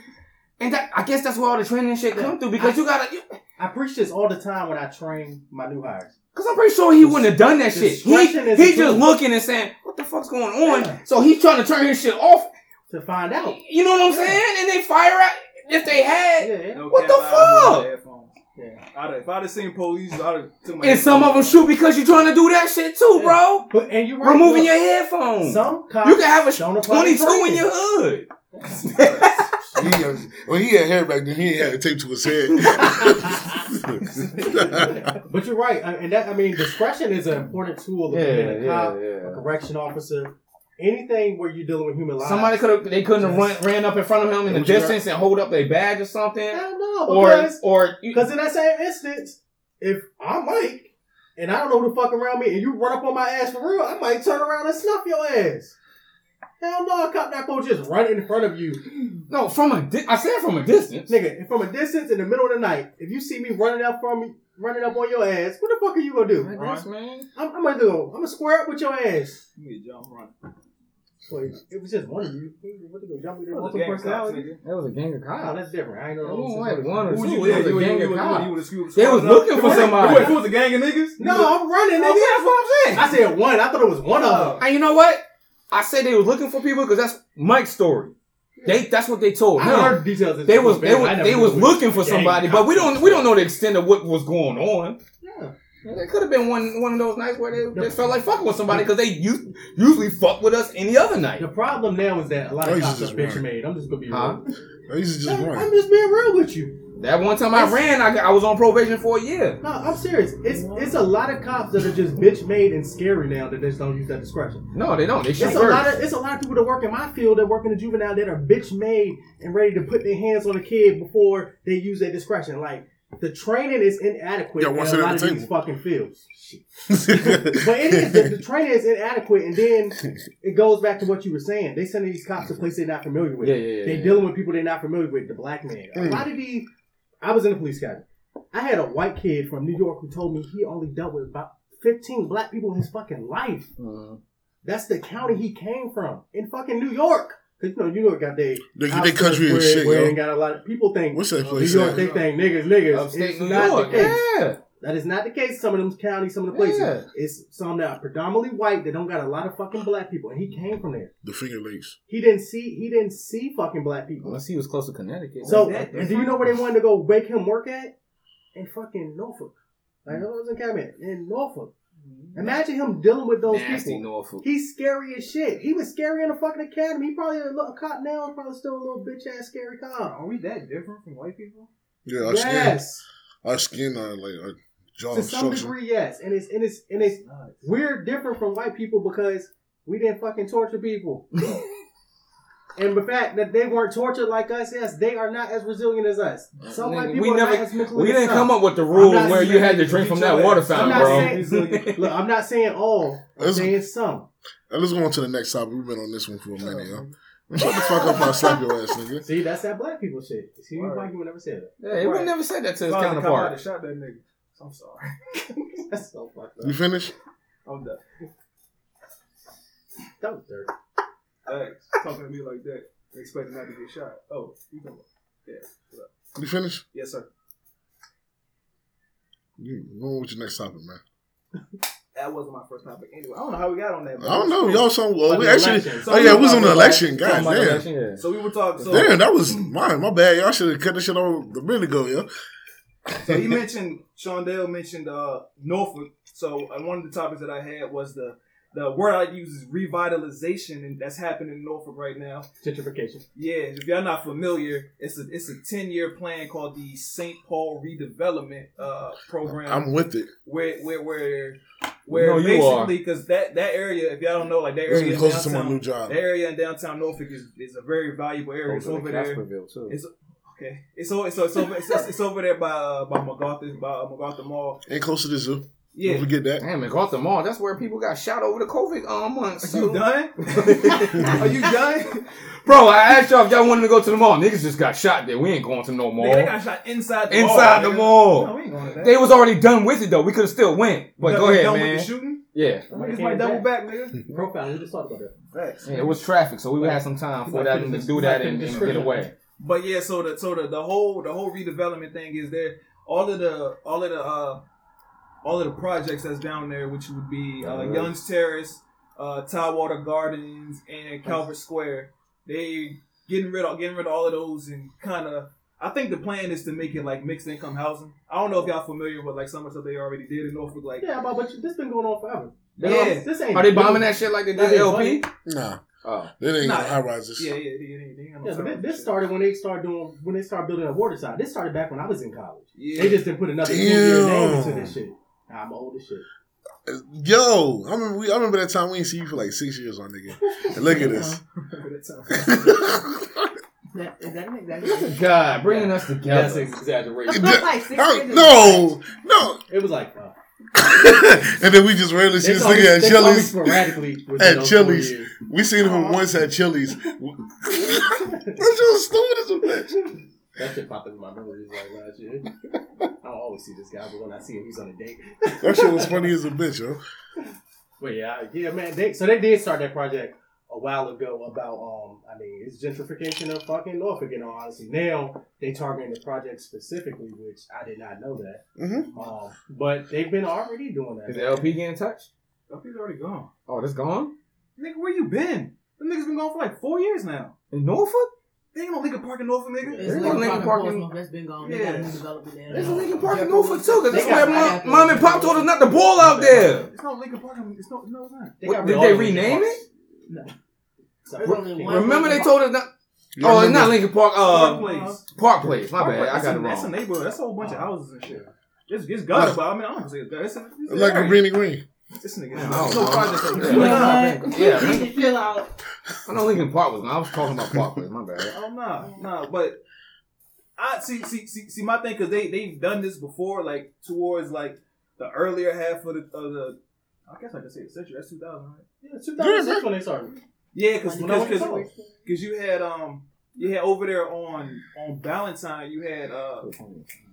And that, I guess that's where all the training shit come through because you gotta. You, I preach this all the time when I train my new hires. Cause I'm pretty sure he wouldn't have done that shit. He, he just tool. looking and saying, "What the fuck's going on?" Yeah. So he's trying to turn his shit off. To find out. You know what I'm Yeah. saying? And they fire out if they had. Yeah. No What cap, the fuck? headphones. Yeah. I'd have, if I'd have seen police, I'd have took my And some of them shoot because you're trying to do that shit too, Yeah. bro. But and you're right. Removing look, your headphones. some cops You can have a don't apply 22 in your hood. [laughs] [laughs] He had- when he had hair back then, he ain't had a tape to his head. [laughs] But you're right, and that I mean, discretion is an important tool of being a cop, a correction officer, anything where you're dealing with human lives. Somebody could have. They couldn't have run, Yes. ran up in front of him in the What you got? distance and hold up a badge or something, Hell no, or because or you, because in that same instance, if I'm Mike and I don't know who the fuck around me, and you run up on my ass for real, I might turn around and snuff your ass. Hell no, a cop not gonna just run in front of you, no from a. Di- I said from a distance. nigga. From a distance in the middle of the night, if you see me running up from me, running up on your ass, what the fuck are you gonna do? I guess, man. I'm, I'm gonna do. I'm gonna square up with your ass. Give me a jump run. Wait, it was just one of you. What you jump me there? It was a Multiple gang of cops, personality? That was a gang of Oh, cops. that's different. I ain't know. It it was just like one or Who two. you It was a gang of cops. you would have screwed They was looking for somebody. Wait, if was a gang of niggas? No, I'm running, Okay, nigga. that's what I'm saying. [laughs] I said one. I thought it was one of uh, them. And you know what? I said they were looking for people because that's Mike's story. They that's what they told I him. heard details. They was they was they was looking for somebody, but we don't we don't know the extent of what was going on. Yeah. It could have been one one of those nights where they, they felt like fucking with somebody because they us- usually fuck with us any other night. The problem now is that a lot of you cops are bitch made. I'm just gonna be Huh? real. I used to just I'm, run. I'm just being real with you. That one time I ran, I, I was on probation for a year. No, I'm serious. It's it's a lot of cops that are just bitch made and scary now that they just don't use that discretion. No, they don't. They shoot It's a lot of it's a lot of people that work in my field that work in the juvenile that are bitch made and ready to put their hands on a kid before they use their discretion. Like the training is inadequate Yeah, in one a sit at lot the of these fucking fields. [laughs] But it is the, the training is inadequate, and then it goes back to what you were saying. They sending these cops to places they're not familiar with. Yeah, yeah, yeah. They yeah. dealing with people they're not familiar with. The black man. A lot of these. I was in the police academy. I had a white kid from New York who told me he only dealt with about fifteen black people in his fucking life. Mhm. That's the county he came from in fucking New York. Cause you know New York got they They, they country as where, shit, where yo. ain't got a lot of people think What's that New? York at? they think niggas niggas. Upstate it's New not York. the case. Yeah. That is not the case. Some of them counties, some of the places. Yeah. It's some that are predominantly white They don't got a lot of fucking black people, and he came from there. The Finger Lakes. He didn't see he didn't see fucking black people. Unless he was close to Connecticut. So, and do you know where they wanted to go make him work at? In fucking Norfolk. Like I was in cabinet in Norfolk. Mm-hmm. Imagine him dealing with those Nasty people. Norfolk. He's scary as shit. He was scary in the fucking academy. He probably a, little, a cop now. is Probably still a little bitch ass scary cop. Are we that different from white people? Yeah, our skin, Yes, our skin, are like our jaw to some structure. degree, yes. And it's and it's and it's Nuts. we're different from white people because we didn't fucking torture people. [laughs] and the fact that they weren't tortured like us, yes, they are not as resilient as us. Some white people we are never- not as mentally We didn't sound. come up with the rule not where you had to drink from your that water fountain, I'm not bro. saying- Look, I'm not saying all. I'm Let's- saying some. Let's go on to the next topic. We've been on this one for a minute, yo. Shut the fuck up! I'll slap your ass, nigga. See, that's that black people shit. See, Word. white people never said that. Yeah, he would never said that to his Father come out counterpart. and shot that nigga. I'm sorry. [laughs] That's so fucked up. You up. finished? I'm done. That was dirty. Thanks. Talking to me like that, expecting not to get shot. Oh, you know what? Yeah. what up? You finished? Yes, sir. You go on with your next topic, man. That wasn't my first topic. Anyway, I don't know how we got on that. I don't know. Y'all so well. We actually. So Oh yeah, we was on the election. Talking God damn. election, yeah. So we were talking. So, Damn, that was mine. My bad. Y'all should have cut this shit on a minute ago, yo. So he mentioned Sean Dale mentioned uh, Norfolk. So uh, one of the topics that I had was the the word I use is revitalization, and that's happening in Norfolk right now. Gentrification. Yeah, if y'all not familiar, it's a it's a ten year plan called the St. Paul Redevelopment uh, Program. I'm with it. where where where where No, basically because that that area, if y'all don't know, like that This area in closer to my downtown, new job. that area in downtown Norfolk is, is a very valuable area. It's over there. too. It's okay. It's over. It's, it's over. It's, it's over there by uh, by MacArthur by uh, MacArthur Mall. Ain't close to the zoo. Yeah. Don't forget that. Damn, MacArthur Mall. That's where people got shot over the COVID um, months. Are you done? [laughs] Are you done? Bro, I asked y'all if y'all wanted to go to the mall. Niggas just got shot there. We ain't going to no mall. Nigga, they got shot inside the Inside mall. the mall. No, we ain't going to that. They was already done with it though. We could have still went. But go ahead, done man. With the shooting. Yeah. Niggas might double back, nigga. Profile. We just talked about that. Facts. Yeah, It was traffic, so we had some time for that and to do that and, and get away. But yeah, so the so the, the whole the whole redevelopment thing is there. All of the all of the uh all of the projects that's down there, which would be uh. Young's Terrace, uh, Tidewater Gardens, and Calvert Square. They getting rid of getting rid of all of those and kind of. I think the plan is to make it like mixed income housing. I don't know if y'all familiar with like some of the stuff they already did in Norfolk. Like Yeah, but, but this been going on forever. Yeah. This ain't. Are they bombing that shit like they did That ain't LP? Nah, Oh. that ain't Nah. high rises. yeah, yeah, yeah, yeah, yeah, yeah, Yeah, but this, this started when they started doing when they started building a water side. This started back when I was in college. yeah. They just didn't put another ten Damn. name into this shit. Nah, I'm old as shit. Yo, I remember, we, I remember that time we ain't see you for like six years on nigga. And look at [laughs] this. [laughs] That, is [laughs] that? God, bringing us together. That's an exaggeration. like six Oh, years no, no. It was like uh, and then we just randomly see this nigga at they saw me Chili's. sporadically [laughs] At Chili's. We seen him once at Chili's. [laughs] [laughs] That's just stupid as a bitch. That shit popped in my memories like last year. I don't always see this guy, but when I see him, he's on a date. That shit was funny as a bitch, yo. But yeah, yeah, man. They, so they did start that project a while ago about um, I mean, it's gentrification of fucking Norfolk. In all honesty, now they targeting the project specifically, which I did not know that. Mm-hmm. Um, but they've been already doing that. Is the LP getting touched? LP's already gone. Oh, that's gone? Nigga, where you been? Them niggas been gone for like four years now. In Norfolk? They ain't no Lincoln Park in Norfolk, nigga. It's There's no Lincoln Park Park in Norfolk. Portsmouth. That's been gone. Yeah. got a new development there. There's a. Lincoln Park in Norfolk too, because that's where got- mom, mom and pop told us not to ball out there. It's not Lincoln Park. in- It's no, no, it's not. They What, got did they rename it? Parks. So, There's only one Remember they told us not. You Oh, it's not Lincoln Park. Park Uh, Place. Park Place. My Park bad. Place. I got a, it That's a neighborhood. That's a whole bunch of houses and shit. It's, it's gutted, but I mean, I don't know if it's gutted. It's, a- it's, Like a area. greeny green. This nigga. Yeah, I don't no know. project over Yeah. there. Park. Yeah, man. chill out. I know Lincoln Park was. I was talking about Park Place. My bad. Oh no, no, but I see, see, see, see my thing because they they've done this before, like towards like the earlier half of the of the. I guess I could say the century. That's two thousand, right? Yeah, 2006 when they started. Yeah, because When no because because you had um you had over there on on Valentine you had uh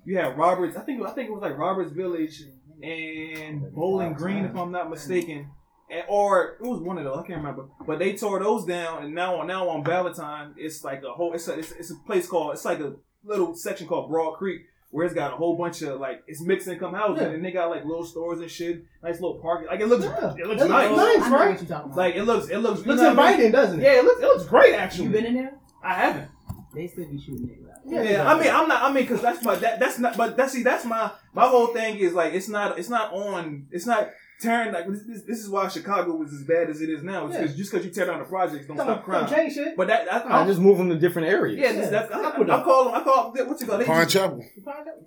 you had Roberts I think I think it was like Roberts Village and Bowling Green if I'm not mistaken. And, or it was one of those I can't remember, but they tore those down, and now on now on Valentine it's like a whole it's a, it's, it's a place called it's like a little section called Broad Creek where it's got a whole bunch of like it's mixed income housing, Yeah. and they got like little stores and shit, nice little park. Like it looks Yeah. it looks It looks nice. nice. I know right? what you're talking about. Like it looks it looks you Looks know what I mean? inviting, doesn't it? Yeah, it looks it looks great actually. you been in there? I haven't. They still be shooting niggas out. Yeah, Yeah, I mean, I'm not. I mean, because that's my that, that's not. But that's see, that's my my whole thing is like it's not it's not on it's not tearing like this. This, this is why Chicago was as bad as it is now. It's Yeah. 'cause- just because you tear down the projects don't, Don't, stop crime. don't change shit. But that that's I just move them to different areas. yeah, this, Yeah, that's, I, fuck with I. I call them. I call them, what's it called? They Pine just- Chapel.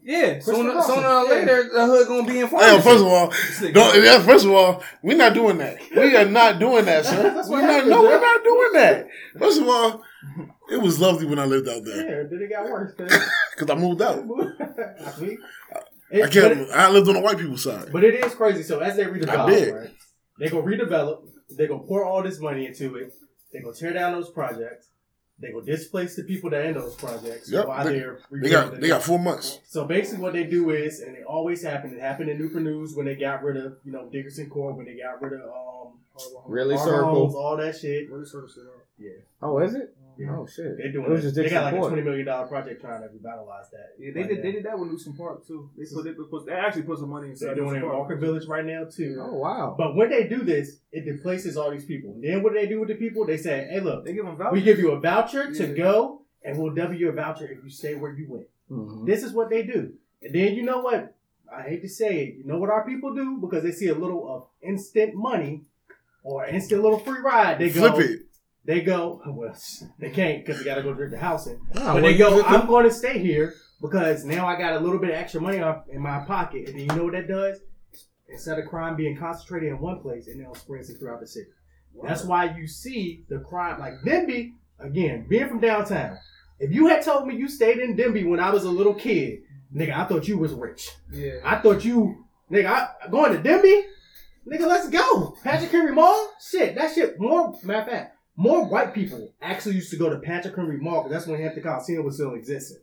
yeah. Sooner, Crystal sooner or Yeah. later, the hood gonna be in front Hey, of first of all, don't, yeah, first of all, we're not doing that. We are not doing that, sir. We're not, no, we're not doing that. First of all, it was lovely when I lived out there Yeah, then it got worse. [laughs] because I moved out. [laughs] I see. I It- can't. it, I lived on the white people's side. but it is crazy. So as they I redevelop, did. right, they gonna redevelop. They gonna pour all this money into it. They gonna tear down those projects. They will displace the people that are in those projects Yep, while they- they, are They got they got four months. So basically, what they do is, and it always happened. It happened in Newport News when they got rid of, you know, Dickerson Court, when they got rid of um, Really Harbor circle. All that shit. Really sort of shit out. Yeah, Oh, is it? Yeah. Oh shit. they're doing It was just They got like a Dixon twenty Court. million dollar project trying to revitalize that. Yeah, they right did. now. They did that with Newsome Park too. They put they, put, they actually put some money inside. They're doing it in Park. Walker Village right now too. Oh wow. But when they do this, it displaces all these people. Then what do they do with the people? They say, "Hey, look, They give them we give you a voucher to Yeah. go, and we'll double your voucher if you stay where you went." Mhm. This is what they do. And then you know what? I hate to say it. You know what our people do because they see a little of instant money or instant little free ride. They go. Flip it. They go. Well, they can't because they got to go drink the house in. Ah, But well, they you go. I'm going to stay here because now I got a little bit of extra money up in my pocket. And then you know what that does? Instead of crime being concentrated in one place, it now spreads it throughout the city. That's why you see the crime like Denbigh again. Being from downtown, if you had told me you stayed in Denbigh when I was a little kid, nigga, I thought you was rich. Yeah. I thought you, nigga, I, going to Denbigh, nigga, let's go. Patrick Henry Mall, shit, that shit. More matter of fact, more white people actually used to go to Patrick Henry Mall because that's when Hampton Coliseum was still existing.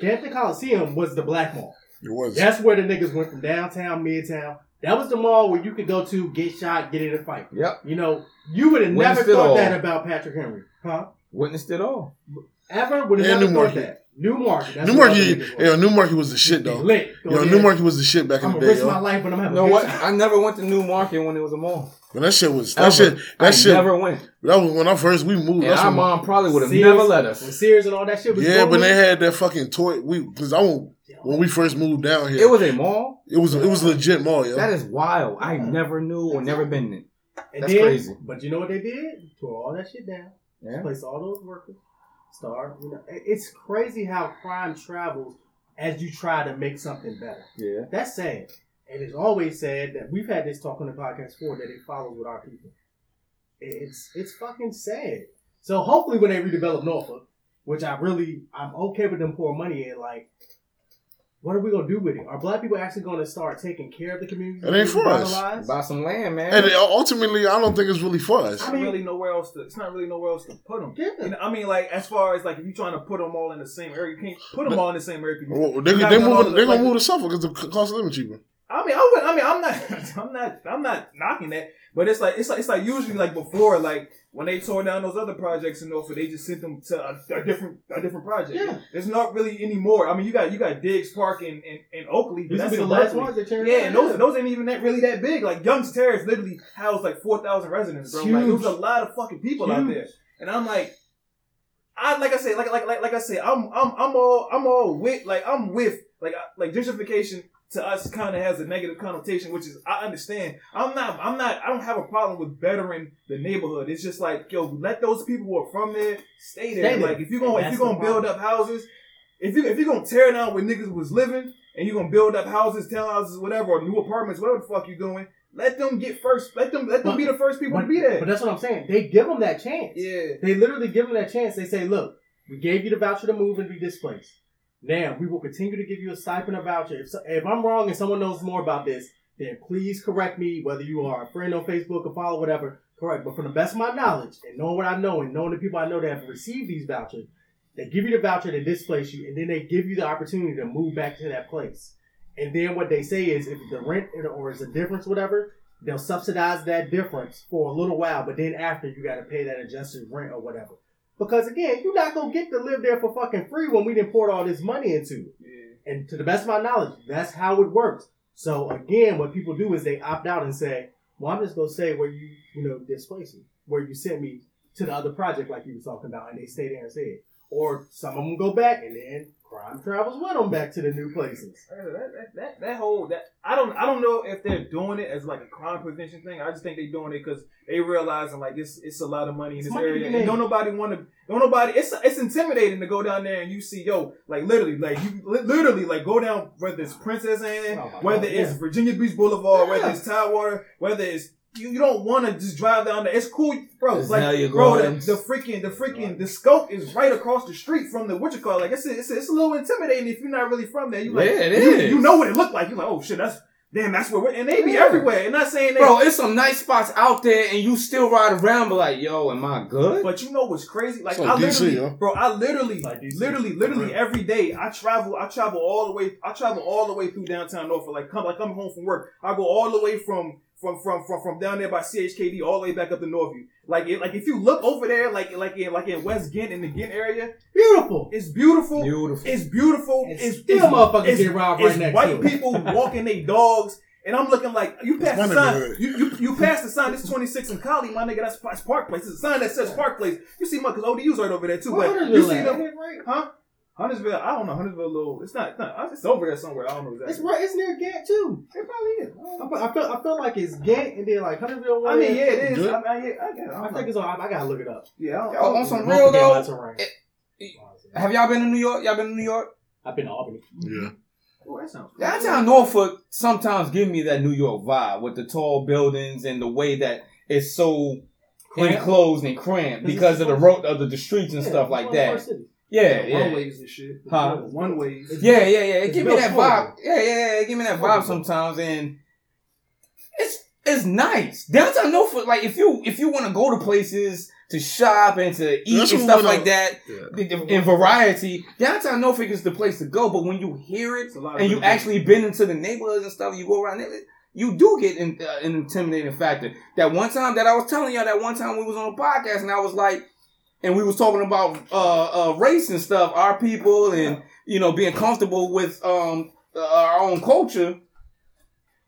Hampton Coliseum was the black mall. It was. That's where the niggas went from downtown, midtown. That was the mall where you could go to, get shot, get in a fight. Yep. You know, you would have never thought all. that about Patrick Henry, huh? Witnessed it all. Ever would have never thought Newmarket. that. Newmarket. That's New Market, all the niggas yeah, went. New Market was the shit though. Lit. Yo, there. New Market was the shit back in I'm the gonna day, risk my life, but I'm having You know what? I never went to New Market when it was a mall. But that shit was that Ever. shit. That I shit. never went. That was when I first we moved. And That's our when- mom probably would have Sears- never let When us. Sears and all that shit was yeah, but they had that fucking toy. We because I won't- when we first moved down here, It was a mall? it was it was a legit mall, yo. That is wild. I never knew or never been in. and that's then- crazy. But you know what they did? Tore all that shit down. Yeah. Place all those workers. Start. You know, it's crazy how crime travels as you try to make something better. Yeah. That's sad. And it's always sad that we've had this talk on the podcast before that it follows with our people. It's it's fucking sad. So hopefully when they redevelop Norfolk, which I really I'm okay with them pouring money in, like what are we gonna do with it? Are black people actually gonna start taking care of the community? It ain't for us. Buy some land, man. and ultimately, I don't think it's really for us. It's not really nowhere else to. It's not really nowhere else to put them. Yeah. You know, I mean, like as far as like if you're trying to put them all in the same area, you can't put them all in the same area. Well, they you they gotta move the- they gonna move to Suffolk because the cost of living cheaper. I mean, I would. I mean, I'm not. [laughs] I'm not. I'm not knocking that. But it's like it's like it's like usually like before, like when they tore down those other projects in Norfolk, they just sent them to a, a different a different project. Yeah. There's not really any more. I mean, you got you got Diggs Park and and, and Oakley, but that's the last ones they turn Yeah, and those those ain't even that really that big. Like Young's Terrace literally housed like four thousand residents, bro. It's Like it was a lot of fucking people out Huge. there. And I'm like, I like I say, like like like like I say, I'm I'm I'm all I'm all with like I'm with like like gentrification to us kind of has a negative connotation, which is I understand. I'm not I'm not I don't have a problem with bettering the neighborhood. It's just like yo, let those people who are from there stay there. Stay there. Like if you're gonna if you're gonna build up houses, if you if you're gonna tear down where niggas was living and you're gonna build up houses, townhouses, whatever, or new apartments, whatever the fuck you're doing, let them get first. Let them let them But- be the first people But, to be there. but that's what I'm saying. They give them that chance. yeah. They literally give them that chance. They say, look, we gave you the voucher to move and be displaced. Now, we will continue to give you a stipend or voucher. If, so- if I'm wrong and someone knows more about this, then please correct me, whether you are a friend on Facebook or follow, whatever. Correct. But from the best of my knowledge and knowing what I know and knowing the people I know that have received these vouchers, they give you the voucher to displace you and then they give you the opportunity to move back to that place. And then what they say is if the rent or is a difference, whatever, they'll subsidize that difference for a little while, but then after you got to pay that adjusted rent or whatever. Because again, you're not gonna get to live there for fucking free when we didn't pour all this money into it. Yeah. And to the best of my knowledge, that's how it works. So again, what people do is they opt out and say, "Well, I'm just gonna stay where you, you know, displace me, where you sent me to the other project like you was talking about," and they stay there and say it. Or some of them go back, and then crime travels with them back to the new places. Uh, that, that, that, that whole that I don't I don't know if they're doing it as like a crime prevention thing. I just think they're doing it because they realizing like it's it's a lot of money in this money area. And don't nobody want to. Don't nobody. It's it's intimidating to go down there and you see yo like literally like you literally like go down whether it's Princess Anne, Oh whether God, it's yeah. Virginia Beach Boulevard, whether Yeah. it's Tidewater, whether it's you, you don't want to just drive down there. It's cool, bro. It's like Azalea bro, the, Gardens. the freaking the freaking the scope is right across the street from the what you call like it's a, it's a, it's a little intimidating if you're not really from there. You like Yeah, it you, is. you know what it looked like. You're like oh shit that's Damn, that's where we're, and they be Yeah. everywhere. And not saying they, Bro, it's some nice spots out there, and you still ride around, but like, yo, am I good? But you know what's crazy? Like It's like I DC, literally, yo. bro, I literally, Like literally, literally Right. every day I travel. I travel all the way. I travel all the way through downtown Norfolk. Like come, like coming home from work, I go all the way from from from from from down there by CHKD all the way back up to Norview. Like it, like if you look over there, like like in like in West Ghent in the Ghent area, Beautiful. it's beautiful. Beautiful. It's beautiful. And it's still it's, motherfuckers it's, get robbed right next white to people [laughs] walking their dogs. And I'm looking like you pass the sign. You, you you pass the sign. It's 26 in Cali, my nigga. That's, that's Park Place. It's a sign that says Park Place. You see, my because ODU's right over there too. But you see them, right? huh? Huntersville. I don't know. Huntersville, little. It's not. It's not. It's over there somewhere. I don't know exactly. It's right. It's near Ghent too. It probably is. I I feel, I feel, like it's Ghent and then like Huntersville. I mean, yeah, it is. Good. I, I, yeah, I, get it. I, I think it's on. I, I gotta look it up. Yeah. I don't, Yo, on some real though, my it- Have y'all been to New York? Y'all been to New York? I've been to Albany. Yeah. Oh, that sounds. cool. Downtown Norfolk sometimes give me that New York vibe with the tall buildings and the way that it's so Cramped. enclosed and cramped Because because of the the road of the, the streets and Yeah, stuff like one of the that. first cities. Yeah, One yeah. ways and shit. Huh? One ways. Yeah, yeah, yeah. It give me that for vibe. Yeah, yeah, yeah. It give me that vibe sometimes, and it's it's nice. Downtown Norfolk, like if you if you want to go to places to shop and to eat That's and stuff like know. that Yeah. in variety, downtown Norfolk is the place to go. But when you hear it It's a lot and you good actually been into the neighborhoods and stuff, you go around there. You do get in, uh, an intimidating factor. That one time that I was telling y'all, that one time we was on a podcast and I was like, and we was talking about uh, uh, race and stuff, our people, and you know being comfortable with um, uh, our own culture.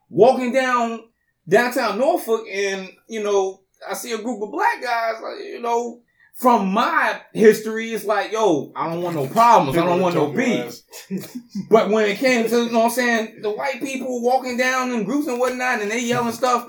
Walking down downtown Norfolk, and you know I see a group of black guys, like, you know. From my history, it's like, yo, I don't want no problems. I don't want no beef. But when it came to, you know what I'm saying, the white people walking down in groups and whatnot, and they yelling stuff,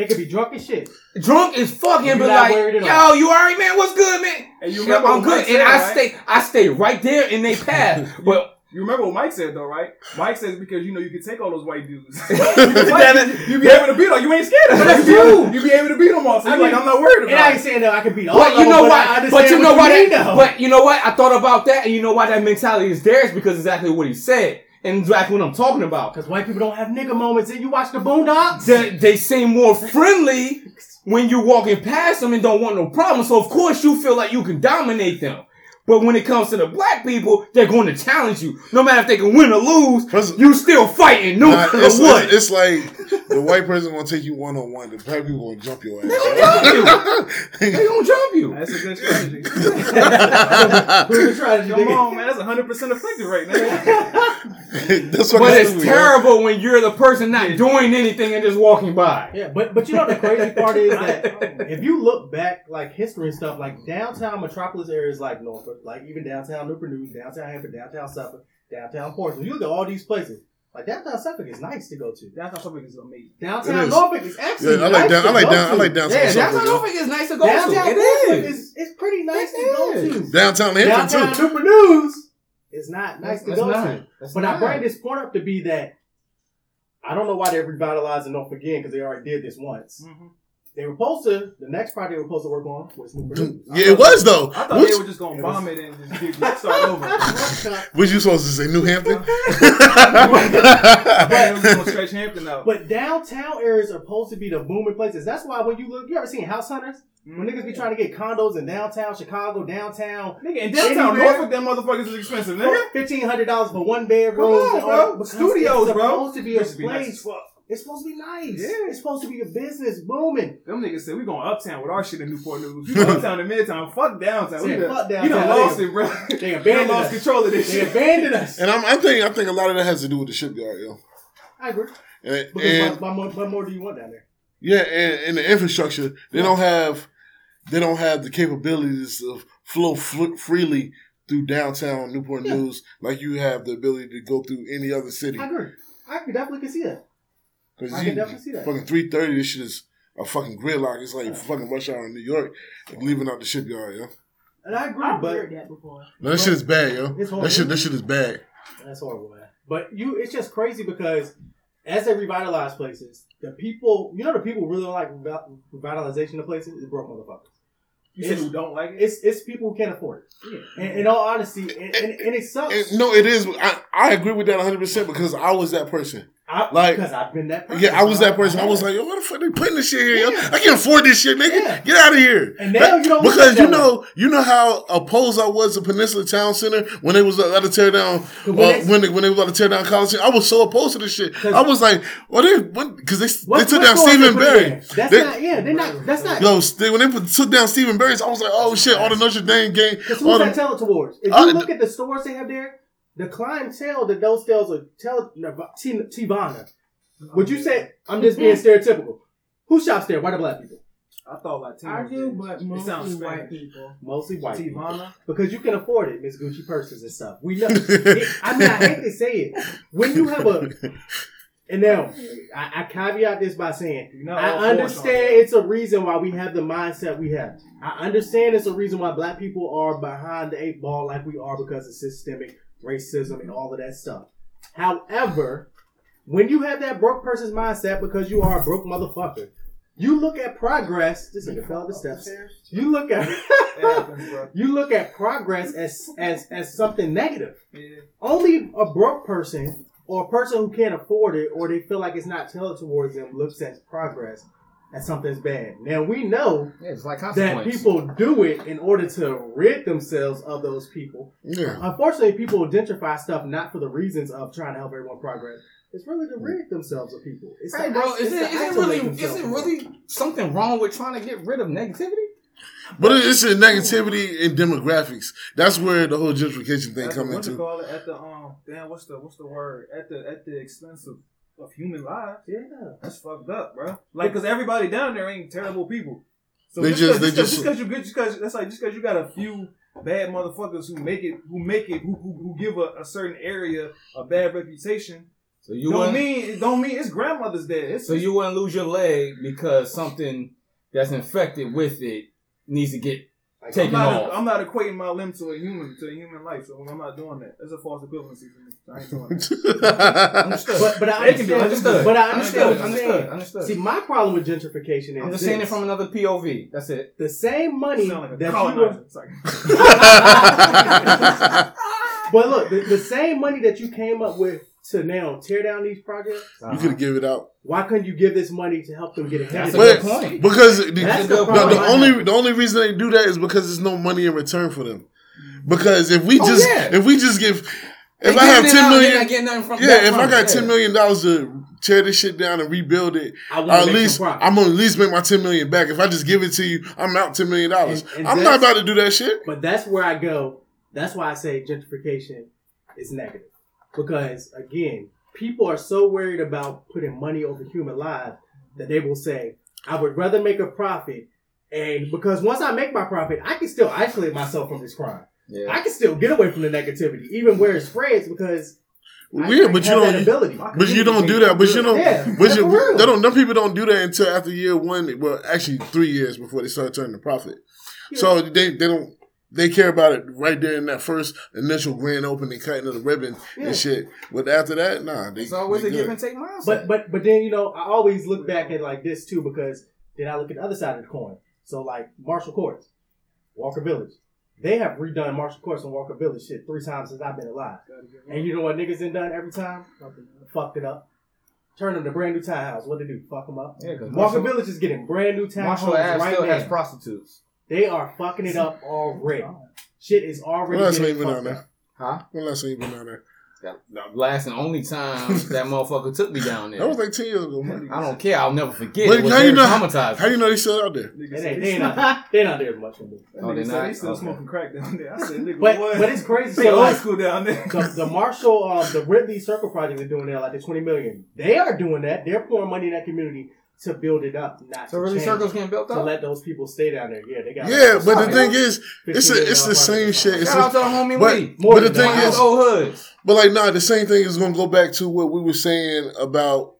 They could be drunk as shit. drunk as fucking, but like, yo, you alright, man? What's good, man? And you remember I'm good, said, and I right? stay, I stay right there in their path. [laughs] but You remember what Mike said though, right? Mike says because you know you can take all those white dudes. [laughs] [laughs] you, you be able to beat them. You ain't scared of them. You, you be able to beat them all. So I you're like, I'm not worried about. And I ain't saying that I could beat all but of you them, know but what? I understand But you know what why? That, but you know what? I thought about that, and you know why that mentality is there is because exactly what he said, and exactly what I'm talking about. Because white people don't have nigga moments. And you watch the Boondocks. They, they seem more friendly when you're walking past them and don't want no problem. So of course you feel like you can dominate them. But when it comes to the black people, they're going to challenge you. No matter if they can win or lose, First- you still fighting no Nah, matter it's, what. it's, it's like the white person gonna take you one on one. The black people gonna jump your They gonna jump you. ass. [laughs] they gonna jump you. That's a good strategy. Who's trying to Come on, man. That's 100 percent effective right now. [laughs] That's what But it's do, terrible when you're the person not doing anything and just walking by. Yeah, but but you know the crazy part is [laughs] that if you look back like history and stuff, like downtown metropolis areas like Norfolk, like even downtown Newport News, downtown Hampton, downtown Suffolk, downtown Portsmouth, you look at all these places. Like downtown Suffolk is nice to go to. Downtown Suffolk is amazing. Downtown It is. Norfolk is actually Yeah, I like nice down- I like down- I like downtown Yeah, Suffolk, downtown. Norfolk is nice to go Downtown to. It Portsmouth is. is it's pretty nice It to go to. Downtown Hampton Downtown too. Newport News is not nice to That's go not. to. That's But I bring this point up to be that I don't know why they're revitalizing Norfolk again because they already did this once. Mm-hmm. They were supposed to. The next project they were supposed to work on was Newport News. Yeah, it was though. I thought Which, they were just gonna bomb it and just get, get start over. [laughs] which you supposed to say, New Hampton? [laughs] [laughs] They stretch Hampton out. But downtown areas are supposed to be the booming places. That's why when you look, you ever seen House Hunters? When niggas be mm-hmm. trying to get condos in downtown Chicago, downtown, Nigga, in downtown Anywhere. Norfolk, them motherfuckers is expensive, nigga. fifteen hundred dollars for one bedroom. Come on, bro. because Studios, bro. supposed to be a Used to be nice place. as fuck. It's supposed to be nice. Yeah. It's supposed to be a business booming. Them niggas said we going uptown with our shit in Newport News. We going [laughs] uptown and midtown. Fuck downtown. We Said, done, fuck we done lost They- it, bro. They [laughs] We done abandoned lost us. control of this They shit. abandoned us. and I'm, I think I think a lot of that has to do with the shipyard, yo. I agree. And, Because and what, what, more, what more do you want down there? yeah, and, and the infrastructure, they don't have they don't have the capabilities of flow fl- freely through downtown Newport Yeah. News like you have the ability to go through any other city. I agree. I could definitely can see that. Because I can definitely see that. fucking three thirty, this shit is a fucking gridlock. It's like fucking rush hour in New York, like leaving out the shipyard, yo. And I agree, I've but heard that before. No, that shit is bad, yo. It's That shit, that shit is bad. That's horrible, man. But you, it's just crazy because as they revitalize places, the people, you know, the people really don't like revitalization of places is broke motherfuckers. You said who don't like it? It's it's people who can't afford it. And in all honesty, and, and, and it sucks. And, no, it is. I, I agree with that 100 percent because I was that person. I, Like- because I've been that person. Yeah, I was that person. I was like, yo, what the fuck they putting this shit here? Yeah. I can't afford this shit, nigga. Yeah. Get out of here. And now you don't because you know, you know how opposed I was to Peninsula Town Center when they was about to tear down When uh, they- when they when they was about to tear down college. I was so opposed to this shit. I was like, well, they because they What- they took down Stephen they put it Berry. That's They- not. Yeah, they're not. That's not. Yo, they, when they put, took down Stephen Berry's, I was like, oh shit, all the Notre Dame game, who's the, that tell it towards? If you look at the stores they have there, the clientele that those sales are tell T- Tivana. Would you say I'm just being [laughs] stereotypical? Who shops there? White or black people? I thought like I do, but It sounds mostly white Spanish. people. Mostly white people. Tivana. Because you can afford it, Miss Gucci purses and stuff. We know. [laughs] It- I mean, I hate to say it. When you have a, and now I, I caveat this by saying You know, I understand force it's a reason why we have the mindset we have. I understand it's a reason why black people are behind the eight ball like we are because of systemic racism and all of that stuff. However, when you have that broke person's mindset because you are a broke motherfucker, you look at progress. This nigga fell the steps. You look at It [laughs] happens, bro. you look at progress as as as something negative. Yeah. Only a broke person or a person who can't afford it or they feel like it's not tailored towards them looks at progress as something's bad. Now we know Yeah, it's like that people do it in order to rid themselves of those people. yeah. Unfortunately, people gentrify stuff not for the reasons of trying to help everyone progress. It's really to rid themselves of people. It's Hey, to bro, is is it, is it really is it really something wrong with trying to get rid of negativity? But it's a negativity in demographics. That's where the whole gentrification thing At the, come what you into. call it? At the um, damn, what's the what's the word? At the at the expense of, of human lives. Yeah. That's fucked up, bro. Like, cause everybody down there ain't terrible people. So They just, just- cause, they just- just cause you good, just cause that's like just cause you got a few bad motherfuckers who make it, who make it, who who, who give a, a certain area a bad reputation. So you don't wouldn't, mean don't mean it's grandmother's dead. It's so you wouldn't lose your leg because something that's infected with it needs to get Like, taken I'm not, off. I'm not equating my limb to a human to a human life, so I'm not doing that. That's a false equivalency for me. So I ain't doing that. [laughs] Understood. But but I can do understand. understood. But I understand what you're Understood. Understood. See, my problem with gentrification is I'm just this. saying it from another POV. That's it. the same money like a that you were, [laughs] but look, the, the same money that you came up with to now tear down these projects. you could give it out. Why couldn't you give this money to help them get ahead? That's of a it? good point. Because the, That's the, the the, problem only the only reason they do that is because there's no money in return for them. Because if we Oh, just yeah. if we just give if I have giving it ten out, they million, not getting nothing from yeah, back if from I got Yeah. ten million dollars to tear this shit down and rebuild it, I or at least I'm gonna at least make my ten million back. If I just give it to you, I'm out ten million dollars. And- and I'm not about to do that shit. But that's where I go. That's why I say gentrification is negative. Because again, people are so worried about putting money over human lives that they will say, I would rather make a profit. And because once I make my profit, I can still isolate myself from this crime. Yeah. I can still get away from the negativity, even where it spreads, because I- Weird, but you don't. But you don't do that. But you don't. Yeah, But you, for real. they don't. Them people don't do that until after year one. Well, actually, three years before they start turning the profit. So they they don't. They care about it right there in that first initial grand opening, cutting of the ribbon Yeah. and shit. But after that, nah. They, It's always they a good. give and take mindset. But but but then you know I always look back at like this too because then I look at the other side of the coin. So like Marshall Courts, Walker Village, they have redone Marshall Courts and Walker Village shit three times since I've been alive. And you know what niggas done done every time? Fucked it up. Turn them to brand new townhouse. What they do? Fuck them up. Yeah, 'cause Walker Marshall- Village is getting brand new Marshall townhomes Ave right still now. has prostitutes. They are fucking it up already. Shit is already When last time you getting been fucked down up. there? Huh? When last time you been down there? That, the last and only time [laughs] that motherfucker took me down there. That was like ten years ago, man. I don't care. I'll never forget. But it was how very you know? traumatizing. How you know they still out there? They ain't, they ain't not, [laughs] they not there as much anymore. That Oh, nigga they said not? He still Okay. smoking crack down there. I said, nigga, But what? but it's crazy. They So old like, school down there. the, the Marshall, um, the Ridley Circle project they're doing there, like the twenty million. They are doing that. They're pouring money in that community to build it up, not So to really, change circles it, getting built to let those people stay down there. Yeah, they got. Yeah, but the thing is, it's a, it's the same shit. It's Shout out to the homie but, Lee. More but the thing that. One of is, old hoods. But like, nah, the same thing is gonna go back to what we were saying about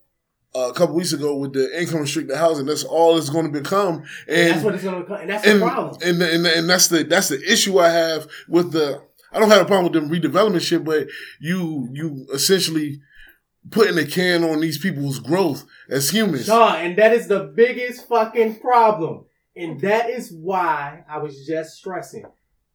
uh, a couple weeks ago with the income restricted housing. That's all it's going to become, And and that's what it's going to become, And that's and, the problem. and and and that's the that's the issue I have with the. I don't have a problem with them redevelopment shit, but you you essentially putting a can on these people's growth as humans. Sean, and that is the biggest fucking problem. And that is why I was just stressing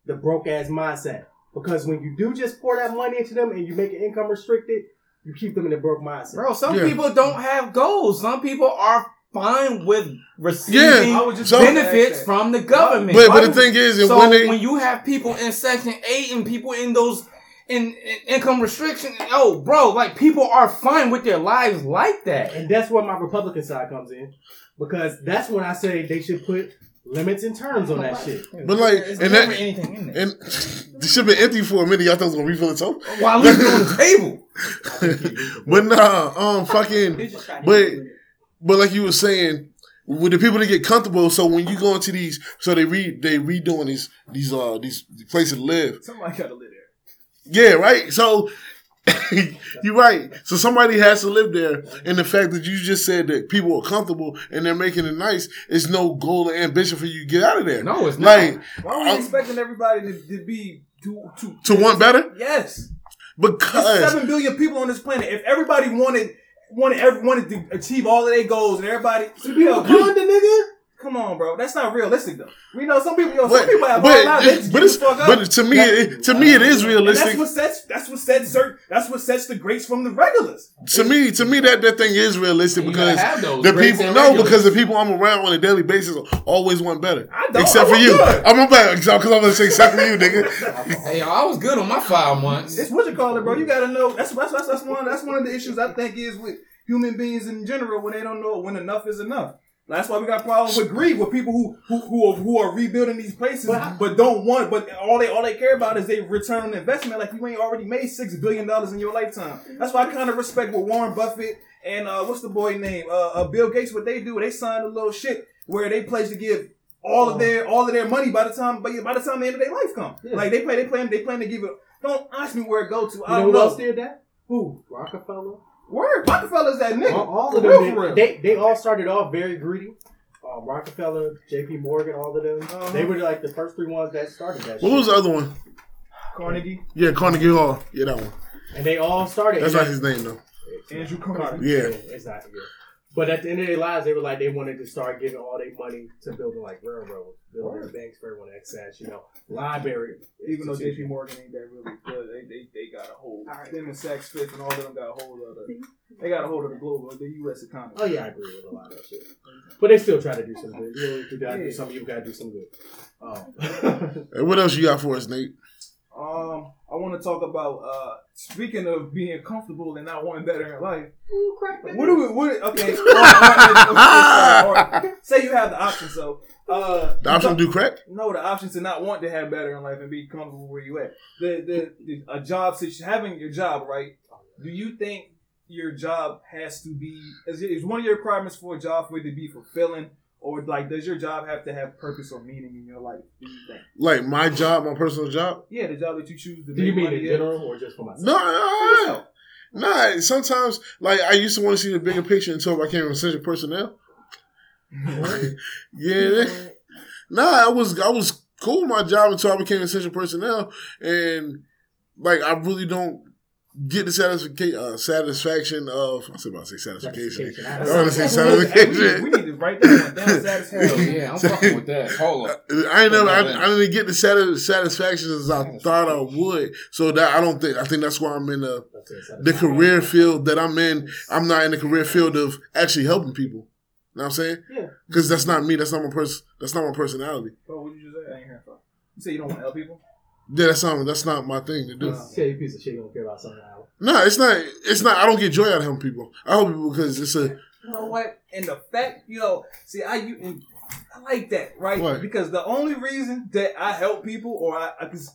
the broke ass mindset. Because when you do just pour that money into them and you make it income restricted, you keep them in a broke mindset. Bro, some Yeah. people don't have goals. Some people are fine with receiving Yeah, I would just so- benefits from the government. But but the thing is, so when they when you have people in section eight and people in those in, in income restriction, oh, bro, like people are fine with their lives like that. And that's where my Republican side comes in. Because that's when I say they should put limits and terms on that shit. But, like, There's and never that- anything in there. and the shit been empty for a minute. Y'all thought it was gonna refill itself. While leaving it on the table. [laughs] But nah, um, fucking. They're just trying to But- get rid of it. But like you were saying, with the people that get comfortable, so when you go into these, so they read, they redoing these, these, uh, these places to live. Somebody gotta live there. Yeah, right. So [laughs] you're right. So somebody has to live there, and the fact that you just said that people are comfortable and they're making it nice is no goal or ambition for you to get out of there. No, it's not. Like Why are we I'm- expecting everybody to, to be to to to want better Yes. There's because seven billion people on this planet. If everybody wanted wanted every, wanted to achieve all of their goals and everybody yo, Honda, nigga. Come on, bro. That's not realistic though. We know some people yo, some but, people have but, all lives. But, it's, the fuck up. but to me, it, to me, it is And realistic. that's what sets that's what sets certain that's what sets the greats from the regulars. to me, to me, that, that thing is realistic You because have those the people and no, because the people I'm around on a daily basis always want better. I don't. Except I for you, good. I'm about because I'm gonna say except for you, nigga. [laughs] Hey, I was good on my five months. It's what you call it, bro. You gotta know. That's that's that's, that's one that's one of the issues I think is with human beings in general when they don't know when enough is enough. That's why we got problems with greed with people who who who are, who are rebuilding these places, But but, don't want. But all they all they care about is they return on investment. Like you ain't already made six billion dollars in your lifetime. That's why I kind of respect what Warren Buffett and uh, what's the boy name uh, uh, Bill Gates. What they do, they sign a little shit where they pledge to give all of their all of their money by the time by, by the time the end of their life come. Yeah. Like they play they plan they plan to give it. Don't ask me where it go to. You I don't know. who else did that? Who? Rockefeller. Word, Rockefeller's that nigga. All, all For of them, for real. they they all started off very greedy. Um, Rockefeller, J.P. Morgan, all of them. Uh-huh. They were like the first three ones that started that. What shit. was the other one? Carnegie, Yeah, Carnegie Hall. Yeah, that one. And they all started. That's and not his name though. Andrew Carnegie. Yeah. it's not. Yeah. But at the end of their lives, they were like they wanted to start giving all their money to building like railroads, building Word. banks for everyone to access, you know, library. Even though JP Morgan ain't that really good, they, they, they got a hold. All right. Them and Saks Fifth and all of them got a hold of the. [laughs] They got a hold of the global, the U.S. economy. Oh yeah, I agree with a lot of shit. But they still try to do some good. You know, you gotta do some. You gotta do some good. Um, Hey, what else you got for us, Nate? Um, I want to talk about uh speaking of being comfortable and not wanting better in life. Ooh, crack baby. What do we? What? Okay. [laughs] Say you have the option, so uh, The option to do crack? No, the option to not want to have better in life and be comfortable where you at. The the, the a job situation, having your job, right? Do you think your job has to be is, is one of your requirements for a job for it to be fulfilling, or like does your job have to have purpose or meaning in your life? Do you think? Like my job, my personal job? Yeah, the job that you choose to do you mean in general or just for myself? No, For nah, yourself. nah. Sometimes, like I used to want to see the bigger picture until I became essential personnel. [laughs] yeah, nah. I was I was cool with my job until I became essential personnel, and like I really don't get the satisfaction uh, satisfaction of I was about to say satisfaction. Satisfaction. I want to say That's- We need, satisfaction. we need to write that down. [laughs] Satisfaction. yeah, I'm fucking with that. Hold up. I ain't never. I, I didn't get the satis- satisfaction as I thought I would. So that I don't think. I think that's why I'm in the the career field that I'm in. I'm not in the career field of actually helping people. You know what I'm saying? Yeah. Because that's not me. That's not my person. That's not my personality. Oh, what did you say? I ain't hearing from. You say you don't want to help people? Yeah, that's not. That's not my thing to do. Uh, Yeah, you piece of shit. You don't care about something else. No, it's not. It's not. I don't get joy out of helping people. I help people because it's a. You know what? And the fact, you know, see, I you and I like that, right? What? Because the only reason that I help people or I, I, cause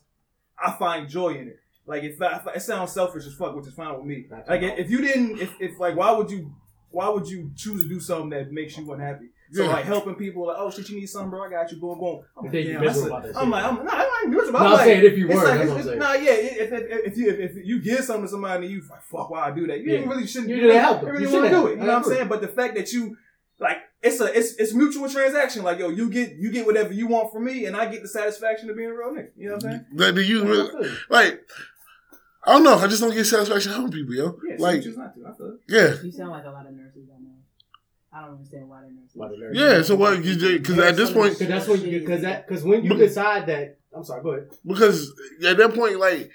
I find joy in it. Like if, I, if I- it sounds selfish as fuck, which is fine with me. Like right. if you didn't, if, if like, why would you, why would you choose to do something that makes you unhappy? So Yeah. like helping people, like, oh shit, you need something, bro? I got you. Boom, boom. I'm like, Then damn, that's about that I'm like, I'm, nah, I'm not miserable. No, I'm like, saying if you it's were, like, that's it's- what Nah, yeah. If, if, if you if, if you give something to somebody and you like, fuck, why I do that? You Yeah. really shouldn't. You do didn't that. help them. You really want to shouldn't. do it. You know what I'm saying? But the fact that you like it's a it's it's mutual transaction. Like yo, you get you get whatever you want from me, and I get the satisfaction of being a real nigga. You know what I'm saying? Like, do you really, I feel you. like? I don't know. I just don't get satisfaction helping people, yo. Yeah. like, you choose not to. I feel yeah, You sound like a lot of nurses I don't understand why they're nurses. Why the nurse- yeah. So what? Because at this point, Because that's when you because that because when you But- decide that I'm sorry, go ahead. because at that point, like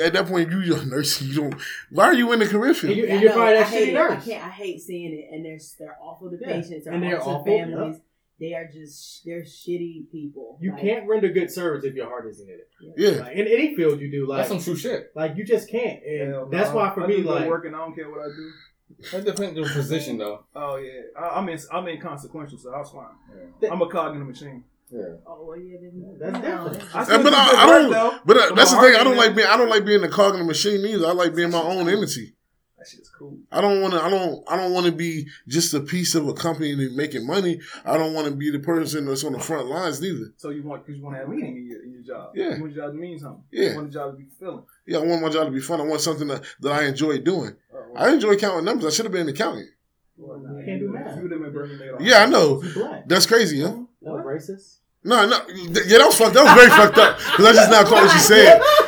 at that point, you you're a [laughs] nurse. You don't. Why are you in the career And, you, I and you're know, probably I that hate shitty it. I can't. I hate seeing it, and they're they're awful to Yeah. patients. They're And they're awful awful, families. They are just they're shitty people. You Like, can't render good service if your heart isn't in it. Yeah. Like, in any field you do, like That's some true shit. like you just can't. And Hell that's no. why for I me, like working, I don't care what I do. That depends on the position, though. Oh yeah, I, I'm in. I'm inconsequential, so I was fine. Yeah. I'm a cog in the machine. Yeah. Oh well, yeah, then, That's no, different. I but I, I don't. though. But uh, that's the thing. I don't like being. I don't like being the cog in the machine either. I like being my own entity. That shit's cool. I don't want to. I don't. I don't want to be just a piece of a company that's making money. I don't want to be the person that's on the front lines neither. So you want because you want to have meaning in your in your job. Yeah. You want your job to mean something. Yeah. You want the job to be fulfilling. Yeah, I want my job to be fun. I want something that, that I enjoy doing. Oh, I enjoy counting numbers. I should have been an accountant. well, You can't do math. You would have been Bernie Madoff. Yeah, I know. That's crazy, huh? That was racist. No, no. Yeah, that was fucked. That was very fucked up. Because I just now caught what you said. [laughs]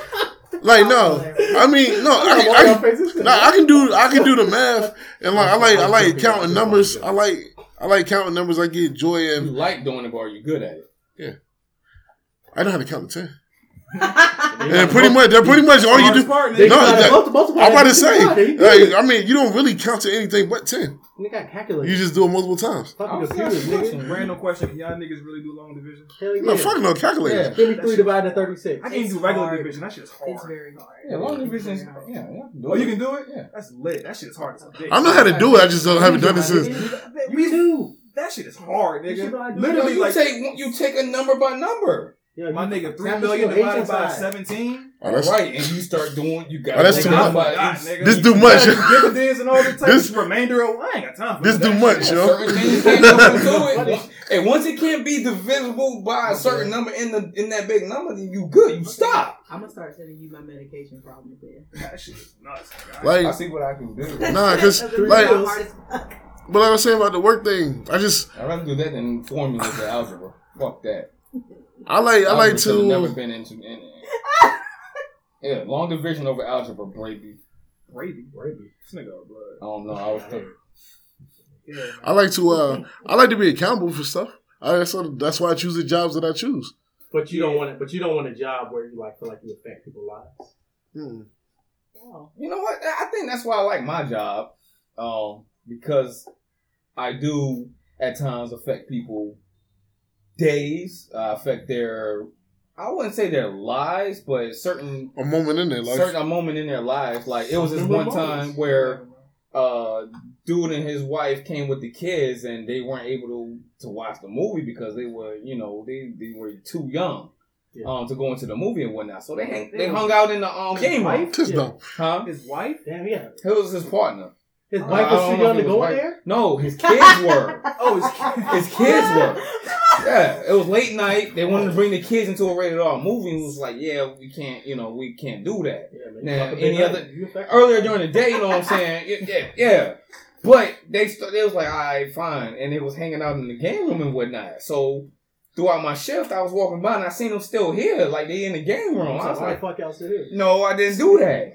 [laughs] Like, no. I mean, no. I, Why I. No, I can do I can do the math and like I like I like counting numbers. I like I like counting numbers. I get joy You like doing it, but are you good at it? Yeah, I know how to count to ten. And pretty much that pretty much all you do. part, They. No, got that- multiple- multiple- I'm about to say, Yeah, you good. like, I mean, you don't really count to anything but ten. They got calculators. You just do it multiple times. Fucking I was computers, asking nigga. questions. Random question: Can y'all niggas really do long division? Hell yeah. No, fuck no calculator. Yeah. Give me three divided by thirty-six. I can't It's do regular hard. division. That shit's hard. It's very hard. Yeah, long division is, yeah, yeah. Oh, you can do it? Yeah. That's lit. That shit's hard as a. I know how to do it. I just don't haven't done it since. Me too. That shit is hard, You should go nigga. out and Literally, you take you take a number by number. Yeah, my nigga, three Tap million divided by seventeen. Oh, that's right, and you start doing you got Oh, that's too much. This do much. Dividends and all the type This- remainder of. I ain't got time for This that do much, yo. Certain things can't come into it. And once it can't be divisible by a certain number in the in that big number, then you good. You stop. I'm gonna start sending you my medication problems then. That shit is nuts. nigga. I see what I can do. [laughs] nah, because like, the hardest fuck. but like I was saying about the work thing, I just I'd rather do that than formulas or algebra. Fuck that. [laughs] I like I like Algebra should've never to. been into. In, [laughs] yeah, long division over algebra, Brady. Brady. Brady. This nigga blood. I don't know. I was thinking. Yeah. I like to. uh I like to be accountable for stuff. I, that's, that's why I choose the jobs that I choose. But you don't want it. But you don't want a job where you like feel like you affect people's lives. Hmm. Wow. You know what? I think that's why I like my job, um, because I do at times affect people days, uh, affect their. I wouldn't say their lives, but certain A moment in there, like certain a moment in their lives. Like it was this one time where uh dude and his wife came with the kids and they weren't able to to watch the movie because they were you know they they were too young Yeah. um to go into the movie and whatnot so they hang, they hung out in the um game room Wife? Yeah. huh His wife? Damn, yeah. it was his partner His wife I was don't too young to go in there. no his kids were [laughs] Oh, his his kids were [laughs] yeah it was late night they wanted to bring the kids into a rated R movie it was like yeah we can't you know we can't do that Yeah. Now, You fuck a big any other- affect earlier during the day, you know what I'm saying? Yeah, yeah. But they st- they was like, all right, fine, and they was hanging out in the game room and whatnot. So throughout my shift, I was walking by and I seen them still here, like they in the game room. I was like, the fuck else it is? no, I didn't do that.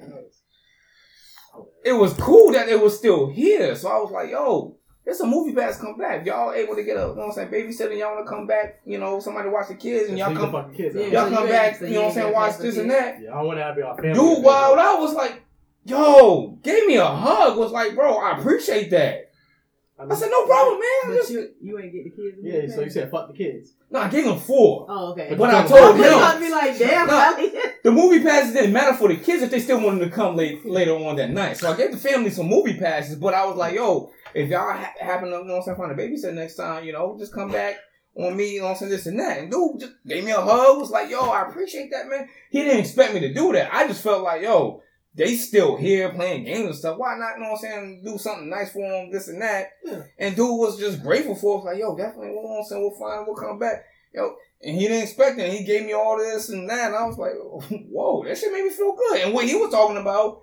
It was cool that they was still here, so I was like, yo. It's a movie pass come back. Y'all able to get a, you know what I'm saying, babysitter, y'all want to come back, you know, somebody watch the kids and y'all Leave the come, fucking kids Yeah, y'all so come back, you you know what I'm saying, watch this and that. Yeah, I want to have your family. Dude, wild I was like, yo, gave me a hug. Was like, bro, I appreciate that. I, I said, no problem, man. But Just, you you ain't get the kids. Yeah, the so you said fuck the kids. no, I gave him four. Oh, okay. But I you told I was him about to be like, damn, No. The movie passes didn't matter for the kids if they still wanted to come late, later on that night. So I gave the family some movie passes, but I was like, yo, if y'all ha- happen to, you know what I'm saying, find a babysitter next time, you know, just come back on me, you know what I'm saying, this and that. And dude just gave me a hug, was like, yo, I appreciate that, man. He didn't expect me to do that. I just felt like, yo, they still here playing games and stuff. Why not, you know what I'm saying, do something nice for them, this and that. Yeah. And dude was just grateful for us, like, yo, definitely, you know what I'm saying, we'll find, we'll come back. Yo, and he didn't expect it. He gave me all this and that. And I was like, [laughs] whoa, that shit made me feel good. And what he was talking about,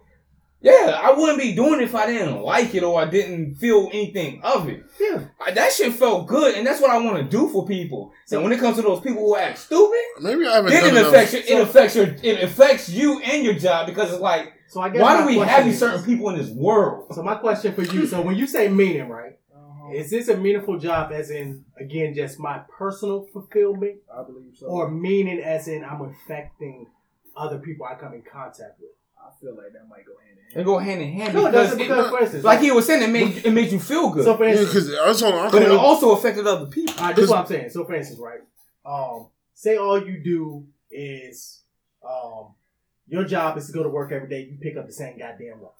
yeah, I wouldn't be doing it if I didn't like it or I didn't feel anything of it. Yeah. I- that shit felt good. And that's what I want to do for people. So when it comes to those people who act stupid, Maybe I haven't then done it enough. affects, your, it affects your, it affects you and your job because it's like, So I guess why do we have these certain people in this world? So my question for you: So when you say meaning, right? Uh-huh. Is this a meaningful job, as in again just my personal fulfillment, I believe so. or meaning as in I'm affecting other people I come in contact with. I feel like that might go hand in They go hand in hand No, it because, doesn't it- because, for instance, like he was saying, it made it made you feel good, so for instance, because I was on. I but it call also affected other people. All right, this is what I'm saying. So, for instance, right? Um, say all you do is, um, your job is to go to work every day. You pick up the same goddamn rock.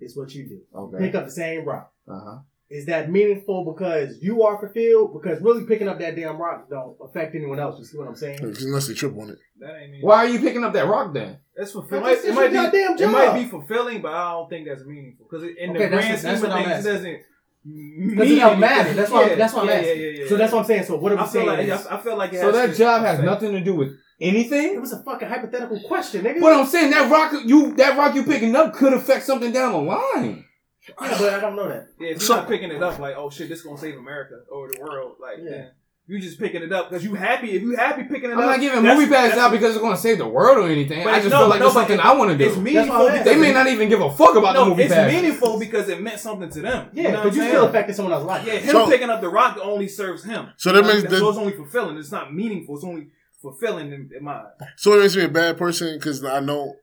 It's what you do. Okay. Pick up the same rock. Uh huh. Is that meaningful because you are fulfilled? Because really picking up that damn rock don't affect anyone else. You see what I'm saying? unless they trip on it. That ain't mean. Why are you picking up that rock then? That's That's fulfilling. It, just might be. It might be fulfilling, but I don't think that's meaningful because in Okay, the grand scheme of things, it doesn't. Because it don't matter. That's why. Yeah, that's why I'm yeah, asking. Yeah, yeah, yeah. So that's what I'm saying. So what are we I saying? like is, I feel like it So has that to job has affect- nothing to do with anything. it was a fucking hypothetical question, nigga. But I'm saying that rock you that rock you picking up could affect something down the line. Yeah, but I don't know that. Yeah, if you're So- not picking it up like, oh shit, this is gonna save America or the world, like, Yeah. then you just picking it up because you happy. If you happy picking it up. I'm not giving that's- movie passes out because it's going to save the world or anything. But I just no, feel like no, it's something it- I want to do. It's do. meaningful. That's why I'm because They may not even give a fuck about the No, movie it's passes. meaningful because it meant something to them. Yeah, you know but you I'm still saying? affected someone else's life. Yeah, him So- picking up the rock only serves him. So that means so that- it's only fulfilling. It's not meaningful. It's only fulfilling in, in my. So it makes me a bad person because I don't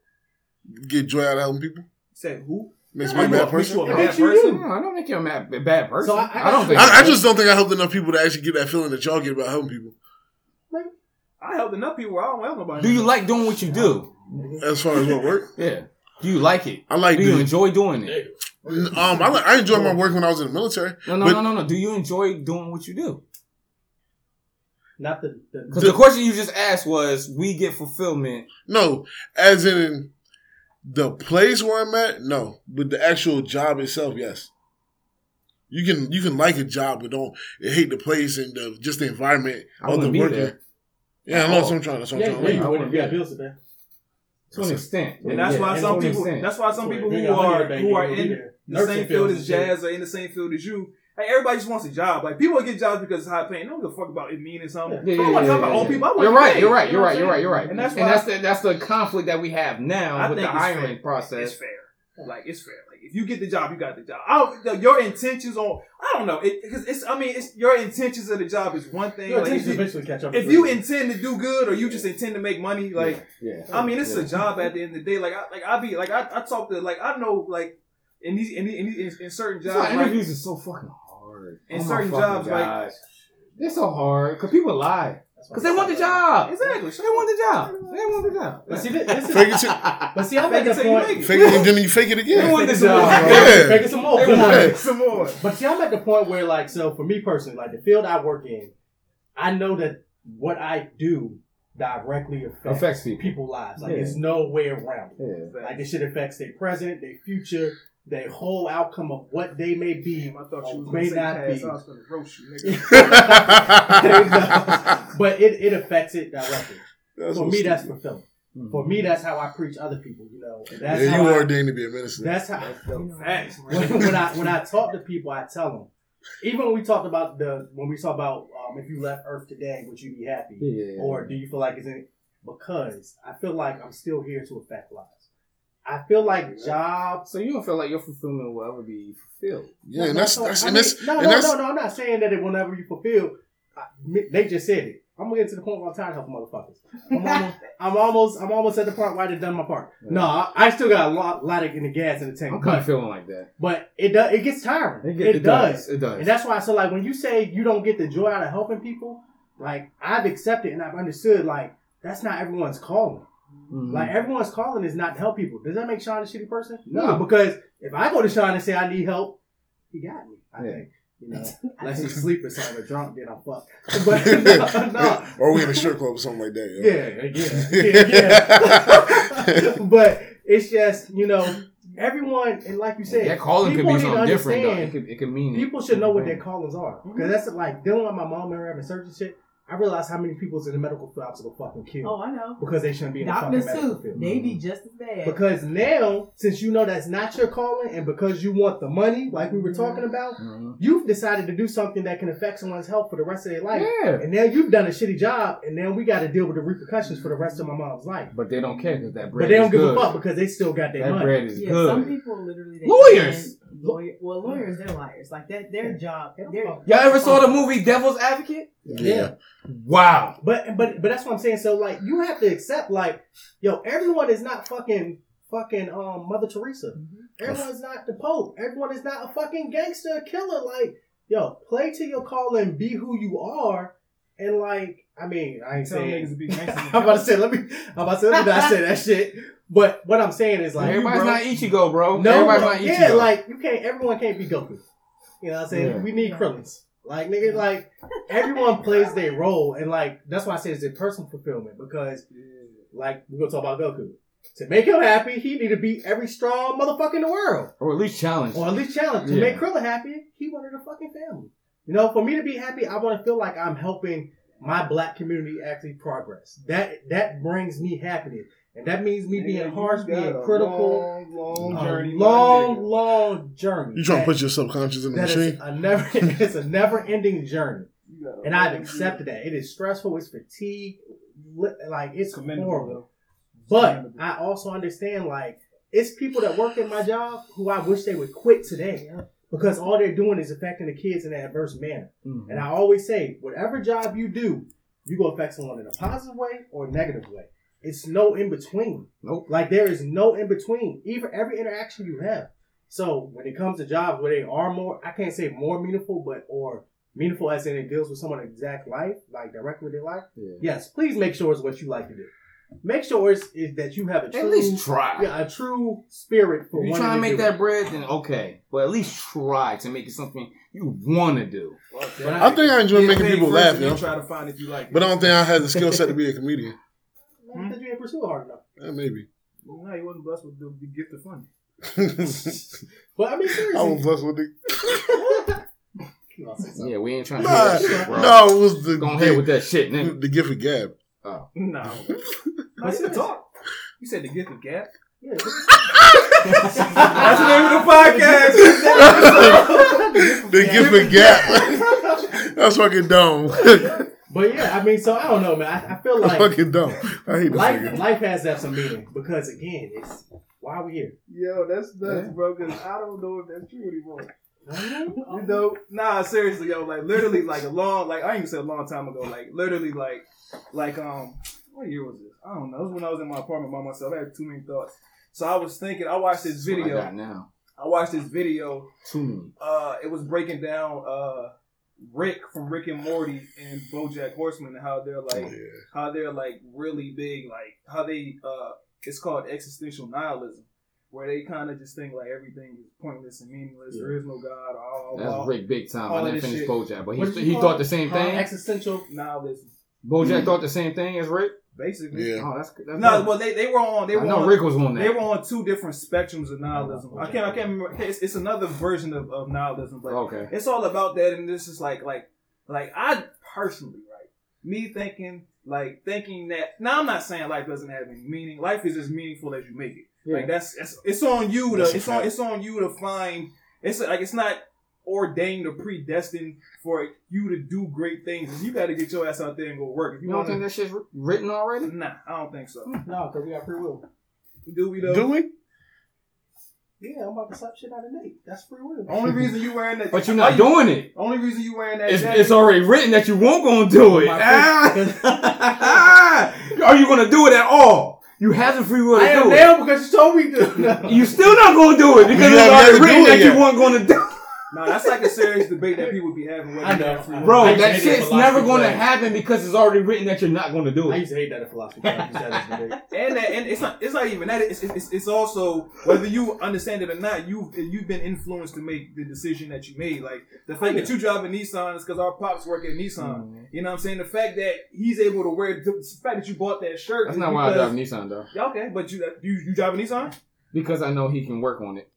get joy out of helping people. Say who? Makes me a bad person. you a bad makes you person? No, I don't think you're a mad, bad person. So I- I, I don't think. I, I just don't think I helped enough people to actually get that feeling that y'all get about helping people. I helped enough people. I don't help nobody. Do you like doing what you do? As far as what work, [laughs] Yeah. Do you like it? I like Do you the, enjoy doing it? um I like, I enjoyed my work when I was in the military. No, no, But- no, no, no. Do you enjoy doing what you do? Not the. the Because the question you just asked was, we get fulfillment. No, as in the place where I'm at, no, but the actual job itself, yes. You can you can like a job, but don't hate the place and the, just the environment I of the wouldn't be working. there. Yeah, I know that's what I'm trying. That's what yeah, I'm yeah, trying. you to would if you had bills to pay. To an extent. And that's Yeah, why to some people. extent. That's why some people who are to the bank, who are in the same field field as. Jazz or in the same field as you. Like everybody just wants a job. Like people get jobs because it's high paying. They don't give a fuck about it meaning something. Yeah, I yeah, don't want to yeah, talk about yeah, old yeah. people. I want You're right. pay. You're right. You know You're right. You're right. You're right. And that's and why that's the that's the conflict that we have now I with the think it's hiring fair. process. It's fair. Like it's fair. Like if you get the job, you got the job. I don't, your intentions on. I don't know. It, cause it's. I mean, it's your intentions of the job is one thing. Your Like, if intentions you, eventually catch up. if with you intend to do good or you just intend to make money, like yeah. I mean, it's Yeah. a job at the end of the day. Like I like I be like I, I talk to like I know like in these in, these- in, these- in, in certain jobs like, interviews is so fucking hard. In Oh certain fucking jobs, like- gosh. they're so hard because people lie because they want the job. exactly. They want the job. They want the job. But see, this, this is, Fake it, till- [laughs] but see, I'm Fake at it the you point. make it. fake it, and then you fake it again. They want Fake this it some more, job, bro. bro. Yeah. Fake it some more. They want Yeah. some more. But see, I'm at the point where, like, so for me personally, like the field I work in, I know that what I do directly affects, Affects people. people's lives. Like, Yeah. there's no way around it. Yeah. Like, this shit affects their present, their future, their whole outcome of what they may be. I thought you was May not be. I was gonna roast you, nigga. [laughs] [laughs] but it, it affects it directly. That's For what's me, that's stupid. fulfilling. For me, that's how I preach other people. You know, And that's Yeah, how you I, ordained to be a minister. That's how. Facts. when, when I when I talk to people, I tell them. Even when we talked about the when we talk about um, if you left Earth today, would you be happy, Yeah. or do you feel like it's in? Because I feel like I'm still here to affect lives. I feel like jobs. So you don't feel like your fulfillment will ever be fulfilled? yeah, and that's No, that's I and mean, that's no, and no, that's no, no. I'm not saying that it will never be fulfilled. I, they just said it. I'm gonna get to the point where I'm tired of helping motherfuckers. I'm [laughs] almost, I'm almost, I'm almost at the part where I done done my part. No, I, I still got a lot, lot of in the gas in the tank. I'm kind of feeling like that. but it does, it gets tiring. It, get- does. It does. And that's why I so like when you say you don't get the joy out of helping people, like I've accepted and I've understood like that's not everyone's calling. Mhm. Like everyone's calling is not to help people. Does that make Sean a shitty person? No. because if I go to Sean and say I need help, he got me. I Yeah. think. You know, [laughs] unless he's sleeping somewhere drunk, then I'm fucked. [laughs] [laughs] But no, no. or we in a strip club or something like that. yo. Yeah, yeah, yeah, yeah. but it's just, you know, everyone and like you said, that calling could people be need to something different. It understand could, it could mean people should know what their callings are. Because that's like dealing with my mom and her having surgery shit. I realize how many people's in the medical field I was gonna fucking kill Oh, I know. because they shouldn't be in the fucking medical too. field. They be just as bad. Because now, since you know that's not your calling, and because you want the money, like we were talking about, Mhm. you've decided to do something that can affect someone's health for the rest of their life. Yeah. And now you've done a shitty job, and now we got to deal with the repercussions for the rest of my mom's life. But they don't care because that bread But they don't is give good. a fuck because they still got their That money. bread is yeah, good. some people literally they Lawyers! Can- Lawyer, well, lawyers they're liars. Like that, their job. They don't They're. Y'all ever saw the movie Devil's Advocate? Yeah. Wow. But but but that's what I'm saying. So like you have to accept like yo, everyone is not fucking fucking um Mother Teresa. Everyone is not the Pope. Everyone is not a fucking gangster killer. Like yo, play to your calling, be who you are, and like I mean I ain't Tell niggas saying. to be [laughs] gangsters. I'm about to say let me. I'm about to say let me not say that shit. But what I'm saying is like you, Everybody's bro, not Ichigo, bro. no, Everybody's bro, not Ichigo. yeah, like you can't. Everyone can't be Goku. You know what I'm saying? Yeah. We need Krillins. Like nigga, like everyone plays their role, and like that's why I say it's a personal fulfillment because, like we're gonna talk about Goku. To make him happy, he need to beat every strong motherfucker in the world, or at least challenge. or at least challenge. To Yeah. make Krillin happy, he wanted a fucking family. You know, for me to be happy, I want to feel like I'm helping my black community actually progress. That that brings me happiness, and that means me being harsh, being a critical. Long, long a journey. my long, long journey. You trying to put your subconscious in the machine? a never [laughs] it's a never ending journey. You got a And I've accepted that. It is stressful, it's fatigue, like it's Commendable, horrible. But Commendable. I also understand like it's people that work in my job who I wish they would quit today. Because all they're doing is affecting the kids in an adverse manner. Mhm. And I always say, whatever job you do, you go affect someone in a positive way or a negative way. It's no in between. Nope. Like there is no in between. Even every interaction you have. So when it comes to jobs where they are more, I can't say more meaningful, but or meaningful as in it deals with someone's exact life, like directly with their life. Yeah. Yes, please make sure it's what you like to do. Make sure it's is that you have a true, At least try. yeah, a true spirit for If you're trying to make that it. bread, then okay. But at least try to make it something you want to do. But I think I enjoy making people laugh, and you then know. Try to find if you like it. But I don't think I had the skill set to be a comedian. [laughs] Not because you didn't pursue it hard enough. Eh, maybe. No, he wasn't blessed with the, the gift of fun. [laughs] But I mean, seriously, I seriously, was blessed with the. [laughs] I'll say something. Yeah, we ain't trying to Nah, hear that shit, bro. no, it was the Go ahead with that shit, nigga. the gift of gab. Oh. [laughs] No. [laughs] I said talk. You said the gift of gap. Yeah. That's the name of the podcast. the gift of gab. That's fucking dumb. But yeah, I mean, so I don't know, man. I, I feel like fucking dumb. I hate this life nigga. life has to have some meaning because again, it's why are we here? Yo, that's nuts, Yeah. bro. Because I don't know if that's true anymore. You You know, nah, seriously, yo, like literally, like a long, like I even said a long time ago, like literally, like, like um, what year was this? I don't know. It was when I was in my apartment by myself. I had too many thoughts, so I was thinking. I watched this I video. got now. I watched this video. Too many. Uh, it was breaking down uh Rick from Rick and Morty and BoJack Horseman and how they're like Yeah. how they're like really big, like how they uh it's called existential nihilism, where they kind of just think like everything is pointless and meaningless. There is no God. All, That's all Rick big time. I didn't finish shit. BoJack, but he he thought it? the same Uh, thing. existential. nihilism, BoJack mm-hmm. thought the same thing as Rick. basically. Yeah. Oh, that's that's No, dope. well they, they were on they I were know on, Rick was on that. they were on two different spectrums of nihilism. Oh, I can't I can't remember. It's, it's another version of, of nihilism, but Okay. it's all about that and this is like like like i personally right me thinking like thinking that now i'm not saying life doesn't have any meaning life is as meaningful as you make it like that's it's, it's on you to That's it's on it's on you to find it's like it's not ordained or predestined for you to do great things you got to get your ass out there and go work if You you don't want think that shit's written already? nah i don't think so No, because we got free will. do we though Do we? Yeah, I'm about to slap shit out of Nate. That's free will. only reason you wearing that [laughs] But you're not doing it. only reason you wearing that It's, jacket- it's already written that you won't gonna do it. Ah! [laughs] Are you gonna do it at all? You have the free will to I am do it. now because you told me to. You still not gonna do it because You it's already had to do written it that you yet. weren't gonna do. Nah, that's like a serious debate that people be having whether I know. have. Bro, I that hate that shit's never gonna happen because it's already written that you're not gonna do it. I used to hate that in philosophy class. You said this debate. [laughs] and that, and it's not it's not even that it's, it's it's also whether you understand it or not you you've been influenced to make the decision that you made like the fact that you drive a Nissan is because our pops work at Nissan mm-hmm. you know what I'm saying the fact that he's able to wear the fact that you bought that shirt That's is not why I drive because- Nissan though. Yeah, okay but you you you drive a Nissan Because I know he can work on it.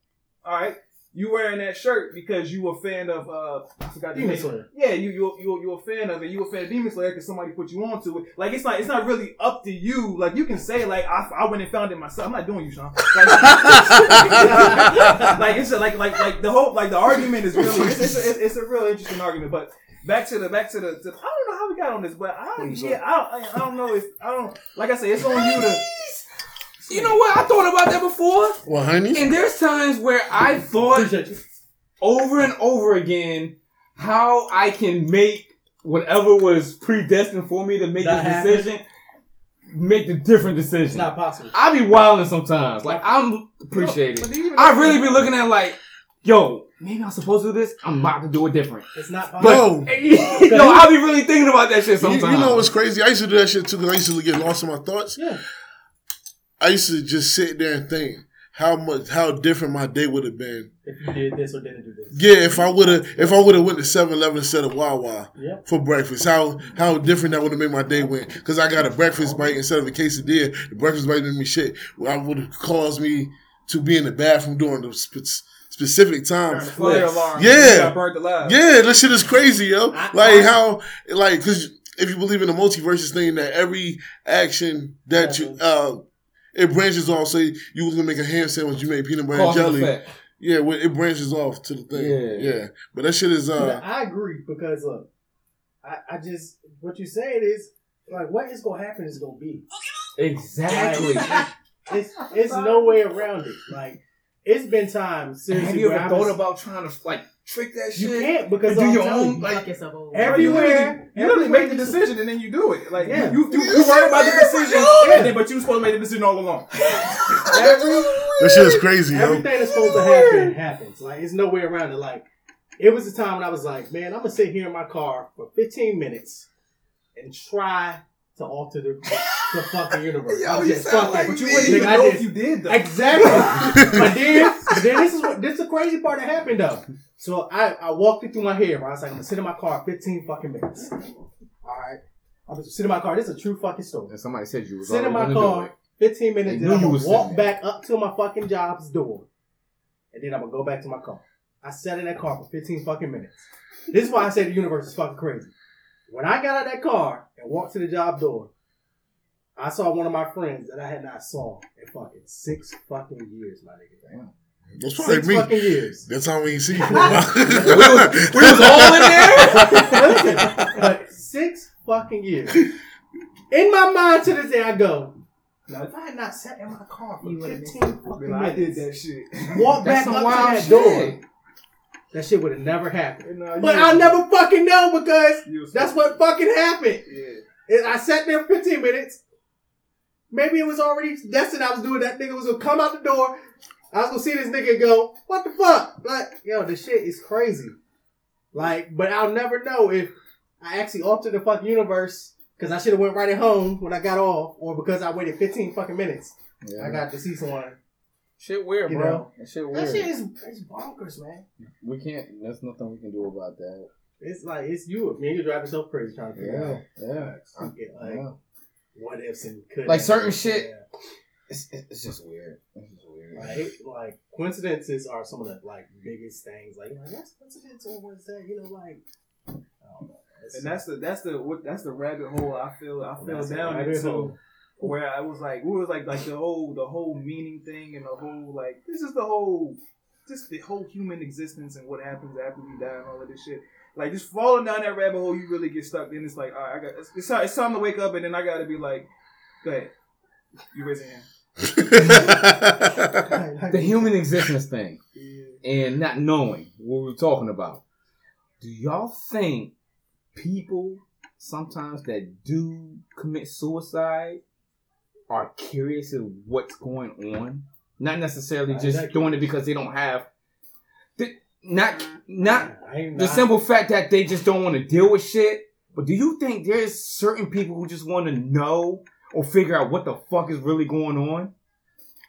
all right you wearing that shirt because you a fan of uh I forgot the Demon name. Slayer. Yeah, you you you you a fan of it. You a fan of Demon Slayer because somebody put you onto it. Like it's not it's not really up to you. Like you can say like I, I went and found it myself. I'm not doing you, Sean. Like, [laughs] like it's a, like like like the whole like the argument is really it's, it's, a, it's a real interesting argument. But back to the back to the, to, I don't know how we got on this, but I don't yeah I don't, I don't know if I don't like I said it's on you to. You know what? I thought about that before. Well, honey. And there's times where I thought over and over again how I can make whatever was predestined for me to make That this happened. decision, make the different It's decision. not possible. I be wilding sometimes. Like I'm appreciating. But it. I if- really be looking at like, yo, maybe I'm supposed to do this. I'm about to do it different. It's not But possible. Bro, [laughs] yo, I be really thinking about that shit you, sometimes. you know what's crazy? I used to do that shit too because I used to get lost in my thoughts. yeah. I used to just sit there and think how much how different my day would have been. If you did this or didn't do this. Yeah, if I would have if I would have went to 7-Eleven instead of Wawa Yep. for breakfast, how how different that would have made my day went. Because I got a breakfast bite instead of a quesadilla. The breakfast bite didn't mean shit. Well, I would have caused me to be in the bathroom during the spe- specific time. the fire alarm. Yeah. You got burnt alive. Yeah, that shit is crazy, yo. I- like I- how, like, because if you believe in the multiverse, thing that every action that you, uh, it branches off. Say you was gonna make a ham sandwich, you made peanut butter and Cause and jelly. effect. Yeah, well, it branches off to the thing. Yeah. Yeah, but that shit is Yeah, uh, I agree because look, I, I just what you're saying is like what is gonna happen is gonna be. Exactly. It's it's no way around it. Like it's been times seriously. Have you where ever I thought about trying to like trick that You shit? can't because And do I'm your telling own, like- Fuck yourself over. Every- You literally- Everywhere- You literally make the decision and then you do it. Like Yeah. you, you, you, you worry about the decision, Yeah. and then, but you supposed to make the decision all along. [laughs] every, that shit is crazy, yo. everything that's supposed to happen happens. Like it's no way around it. Like it was a time when I was like, man, I'm gonna sit here in my car for 15 minutes and try to alter the, the fucking universe. Yo, I was you just sound fucking- like But you wouldn't even I know if you did though. Exactly. [laughs] but then, but then this is what this is the crazy part that happened though. So I, I walked it through my head. I was like, I'm gonna sit in my car 15 fucking minutes. All right. I'm gonna sit in my car. This is a true fucking story. And somebody said you was Sit in my car 15 minutes. Knew I'm you gonna walk back up to my fucking job's door, and then I'm gonna go back to my car. I sat in that car for 15 fucking minutes. This is why I say the universe is fucking crazy. When I got out of that car and walked to the job door, I saw one of my friends that I had not saw in fucking six fucking years, my nigga. Damn. That's probably Six me. fucking years. That's how we ain't see [laughs] you for a while. we, was, we was all in there. [laughs] Listen, but six fucking years. In my mind to this day, I go, now if I had not sat in my car for You would've 15 fucking like, I did minutes, that shit. walk That's back some up wild to that shit. door, that shit would have never happened. But I'll never fucking know because that's what fucking happened. Yeah. And I sat there for 15 minutes. Maybe it was already destined I was doing that nigga was gonna come out the door. I was gonna see this nigga go, what the fuck? Like, yo, this shit is crazy. Like, but I'll never know if I actually altered the fucking universe because I should have went right at home when I got off, or because I waited 15 fucking minutes. I got to see someone. Shit weird, You bro. know? That shit That weird. shit is it's bonkers, man. we can't. There's nothing we can do about that. It's like it's you. Man, you drive yourself crazy trying to figure Yeah, out. yeah. I get, like, yeah. what ifs and could Like certain shit- It's, it's just weird. It's just weird. Like, like coincidences are some of the like biggest things. Like, like that's coincidence or what's that? You know, like I don't know. It's- And that's the that's the what that's the rabbit hole I feel I fell down into hole. Where I was like we was like like the whole the whole meaning thing and the whole like this is the whole just the whole human existence and what happens after we die and all of this shit. Like just falling down that rabbit hole, you really get stuck. Then it's like, all right, I got it's, it's, time, it's time to wake up, and then I got to be like, go ahead, you raise your hand. [laughs] the human existence thing and not knowing what we're talking about. Do y'all think people sometimes that do commit suicide are curious of what's going on? Not necessarily just that- doing it because they don't have the, not not I the simple fact that they just don't want to deal with shit. But do you think there's certain people who just want to know or figure out what the fuck is really going on?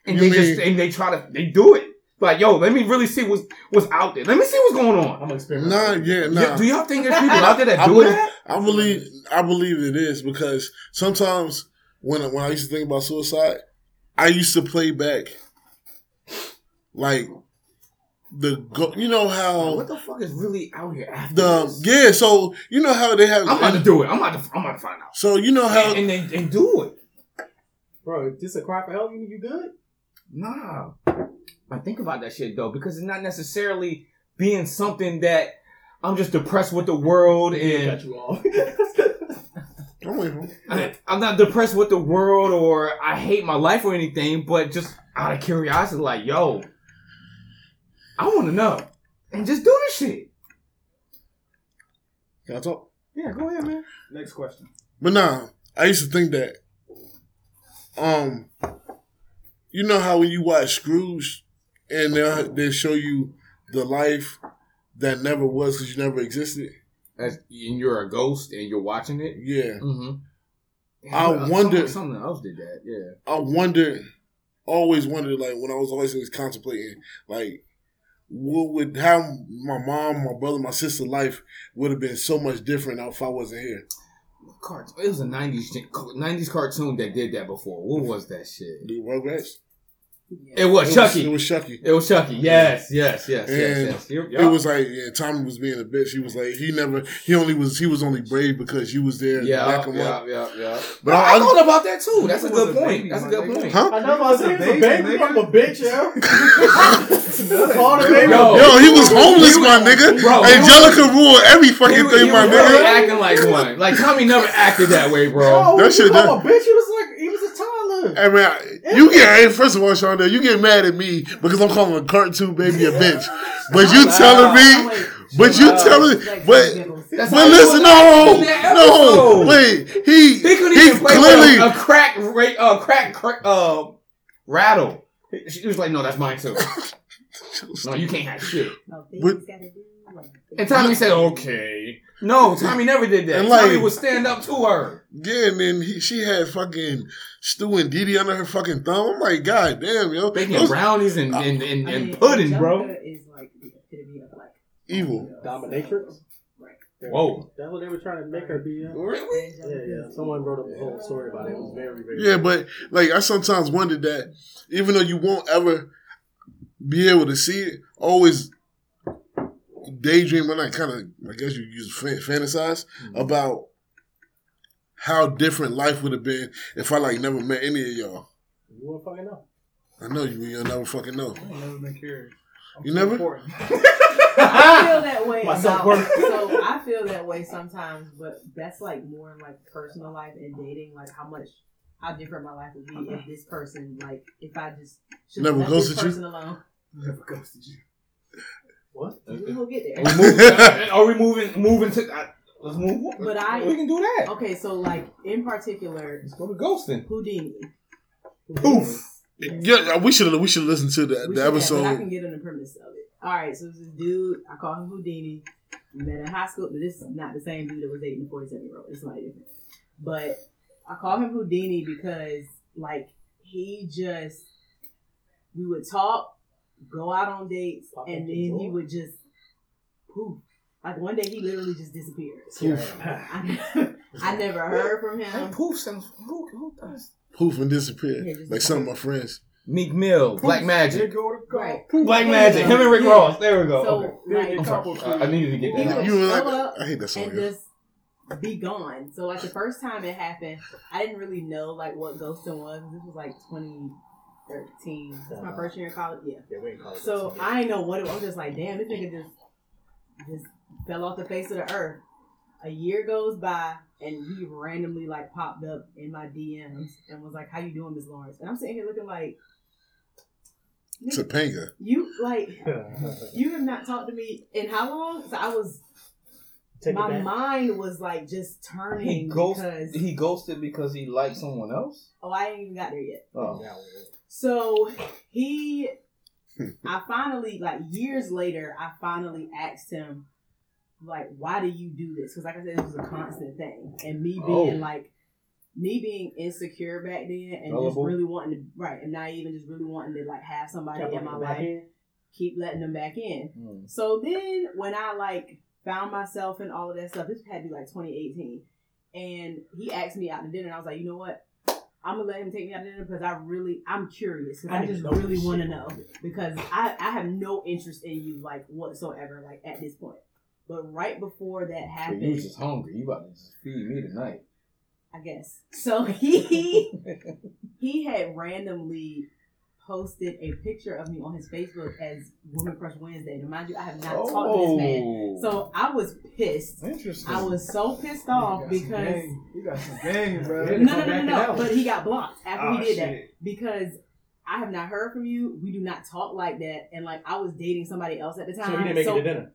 And You they mean- just and they try to they do it. Like, yo, let me really see what's what's out there. Let me see what's going on. I'm experiment. nah, yeah, nah. Do y'all think there's [laughs] people out there that I do believe, that? I believe I believe it is because sometimes when when I used to think about suicide, I used to play back like the go, you know how What the fuck is really out here after the this? yeah so you know how they have I'm about to do it. I'm about to I'm about to find out. so you know how And, and they, they do it. bro. Is this a cry for help? You you good? Nah. I think about that shit though, because it's not necessarily being something that I'm just depressed with the world and [laughs] [laughs] Cut you off. I'm waiting. I, I'm not depressed with the world or I hate my life or anything, but just out of curiosity, like, yo, I want to know and just do this shit. Can I talk? Yeah, go ahead, man. Next question. But nah, I used to think that. Um, you know how when you watch Scrooge, and they they show you the life that never was because you never existed. As, and you're a ghost and you're watching it. Yeah, Mm-hmm. I wonder- Something else did that. Yeah. I wonder. always wondered, like when I was always contemplating, like what would how my mom, my brother, my sister life would have been so much different if I wasn't here. Cart- It was a '90s 90s cartoon that did that before. What was that shit? The Rugrats. It was It Chuckie. it was Chuckie. It was Chuckie. Yes, yes, yes, yes, And yes. You're- It was like yeah, Tommy was being a bitch. He was like he never he only was he was only brave because you was there yeah, back him yeah, up. yeah, yeah. But But I, I- I thought about that too. That's a good a point. baby, That's a good nigga. point. Huh? I know my saying Baby, a baby nigga. from a bitch, yo. [laughs] Call the baby. Yo. Yo, he was homeless, my nigga. Bro, he Angelica ruled every fucking was- thing, he my was really nigga. acting like one. Like Tommy never acted that way, bro. That that shit shit done- a bitch. He was like, he was a toddler. Hey man, you get hey, first of all, Sean, you get mad at me because I'm calling a cartoon baby a bitch, but you telling me, but you telling, but That's but listen, no, acting in that no, wait, he He couldn't he even play clearly a, a crack, ra- uh, crack, crack, uh, rattle. He, she was like, "No, that's mine too. [laughs] No, you can't have shit." But- And Tommy said, "Okay." No, Tommy never did that. And like- Tommy would stand up to her. yeah, and then he, she had fucking Stu and Didi under her fucking thumb. I'm like, God damn, yo, Baking those brownies and, and, and, and pudding, bro. Is like the epitome of like evil. Dominatrix. Right. Whoa. That's what they were trying to make her be. uh, Really? Yeah, yeah. Someone wrote up a whole story about it. It was very, very. Yeah, but like I sometimes wonder that even though you won't ever be able to see it, always daydream and I kind of I guess you use fan- fantasize mm-hmm. about how different life would have been if I like never met any of y'all. you won't fucking know. I know you, you'll never fucking know. I've never been curious. I'm You never? important. [laughs] I feel that way My about. [laughs] So I feel that way sometimes, but that's like more in like personal life and dating. Like how much, how different my life would be if this person, like if I just should Never let this ghosted you? person alone. Never ghosted you. What? We'll get Are there. we moving, [laughs] [laughs] are we moving, moving to, uh, let's move. But I- we can do that. Okay, so like in particular, Let's go to ghosting. Houdini. Poof. Yeah, we should we should listen to the, We the should have, but I episode. can get in the premise of it. All right, so this dude, I call him Houdini. We met in high school, but this is not the same dude that was dating the 47 year old. It's slightly different. But I call him Houdini because, like, he just, we would talk, go out on dates, Pop and then he would just poof. Like one day he literally just disappeared. I, [laughs] I never heard from him. Poof who, who does? Poof and disappear, Yeah, like some of my friends. Meek Mill, Poof. Black Magic. Right. Black. Magic. Him and Rick yeah. Ross. There we go. So, okay. like, I, I needed to get that. You, like, I hate that song. And just be gone. So like the first time it happened, I didn't really know like what ghosting was. This was like twenty 13. It's my uh-huh. first year in college. Yeah. Yeah, we in college. So I know what it was. I'm just like, damn, this nigga just just fell off the face of the earth. A year goes by and he randomly like popped up in my DMs and was like, How you doing, Miss Lawrence? And I'm sitting here looking like Topanga. You like [laughs] you have not talked to me in how long? So I was Take my mind was like just turning he ghost, because he ghosted because he liked someone else. Oh, I ain't even got there yet. Oh, so he, I finally like years later, I finally asked him like, why do you do this? Because like I said, it was a constant thing, and me being Oh. like. Me being insecure back then and just really wanting to right and not even just really wanting to like have somebody in my bring it back life, in. keep letting them back in. Hmm. So then when I like found myself and all of that stuff, this had to be like 2018. And he asked me out to dinner and I was like, you know what? I'm gonna let him take me out to dinner because I really I'm curious because I I, just know really want to know because I I have no interest in you like whatsoever like at this point. But right before that So you was just hungry. You about to just feed me tonight. I guess so he [laughs] he had randomly posted a picture of me on his Facebook as Woman Crush Wednesday. Now mind you, I have not talked to this man. Oh. So I was pissed. interesting. I was so pissed off got some because game. you got some game, [laughs] bro. No, no, no, no, no. But he got blocked after Oh, he did shit. that because I have not heard from you. We do not talk like that, and like I was dating somebody else at the time. So he didn't make it to dinner.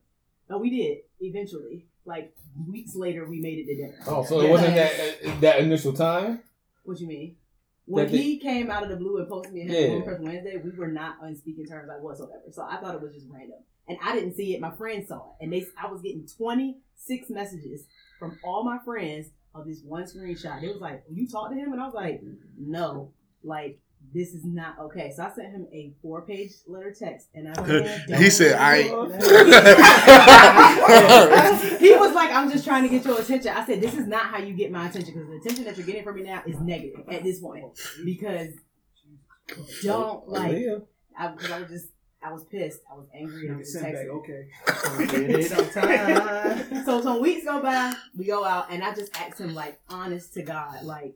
No, we did eventually. Like weeks later, we made it to dinner. Oh, so it wasn't that uh, that initial time. What do you mean? When they- he came out of the blue and posted me a Yeah. person Wednesday, we were not on speaking terms like whatsoever. So I thought it was just random, and I didn't see it. My friends saw it, and they I was getting twenty six messages from all my friends of this one screenshot. It was like, "You talked to him?" And I was like, "No, like." This is not okay. So I sent him a four page letter text and I [laughs] said, He said, "I." [laughs] he was like, I'm just trying to get your attention. I said, this is not how you get my attention because the attention that you're getting from me now is negative at this point. Because don't oh, like, I, 'cause I was just, I was pissed. I was angry. I was Send back, texting. okay. [laughs] Get it on time. So some weeks go by, we go out, and I just asked him like, honest to God, like,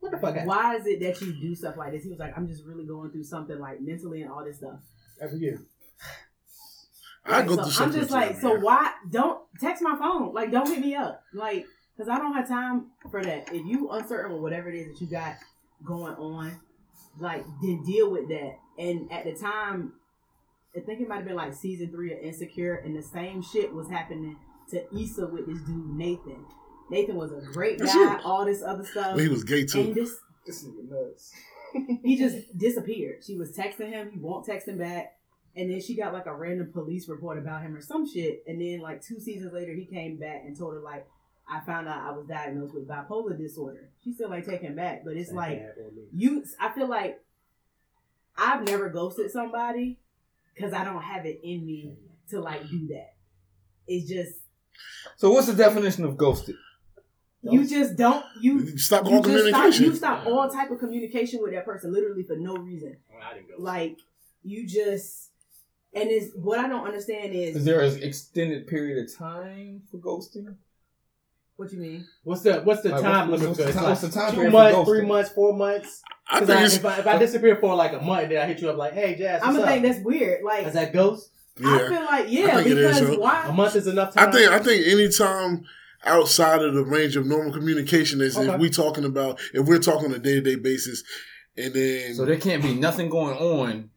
What the fuck? happened? why is it that you do stuff like this? He was like, I'm just really going through something like mentally and all this stuff. Every year. I go so through something. I'm just like, so why don't text my phone? Like, don't hit me up, like, because I don't have time for that. If you uncertain with whatever it is that you got going on, like, then deal with that. And at the time, I think it might have been like season three of Insecure, and the same shit was happening to Issa with this dude Nathan. Nathan was a great [laughs] guy, it. all this other stuff, Well, he was gay and too. this This nigga nuts. he just disappeared. She was texting him, he won't text him back. And then she got like a random police report about him or some shit. And then like two seasons later, he came back and told her like, I found out I was diagnosed with bipolar disorder. She still ain't taking back, but it's like you. I feel like I've never ghosted somebody because I don't have it in me to like do that. It's just So what's the definition of ghosted? You just don't you. Stop You all just stop, communication. you stop all type of communication with that person literally for no reason. I didn't go. like you just and it's what I don't understand Is is there an extended period of time for ghosting? what you mean. What's the what's the Like, time what's- limit? what's the time- It's what's the time two period for months, three months, four months. I 'Cause think I- if, I, if I disappear for like a month, then I hit you up like, "Hey, Jazz, I'm gonna think that's weird. Like Is that ghost? I yeah. feel like yeah, think it is, because yo. A month is enough time. I think I think anytime outside of the range of normal communication is Okay. if we're talking about if we're talking on a day to day basis, and then So there can't be nothing going on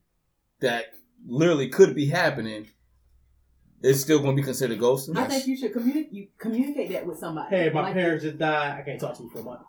that literally could be happening. It's still going to be considered ghosting. I think you should communicate. You communicate that with somebody. Hey, my Like, parents just died. I can't talk to you for a month.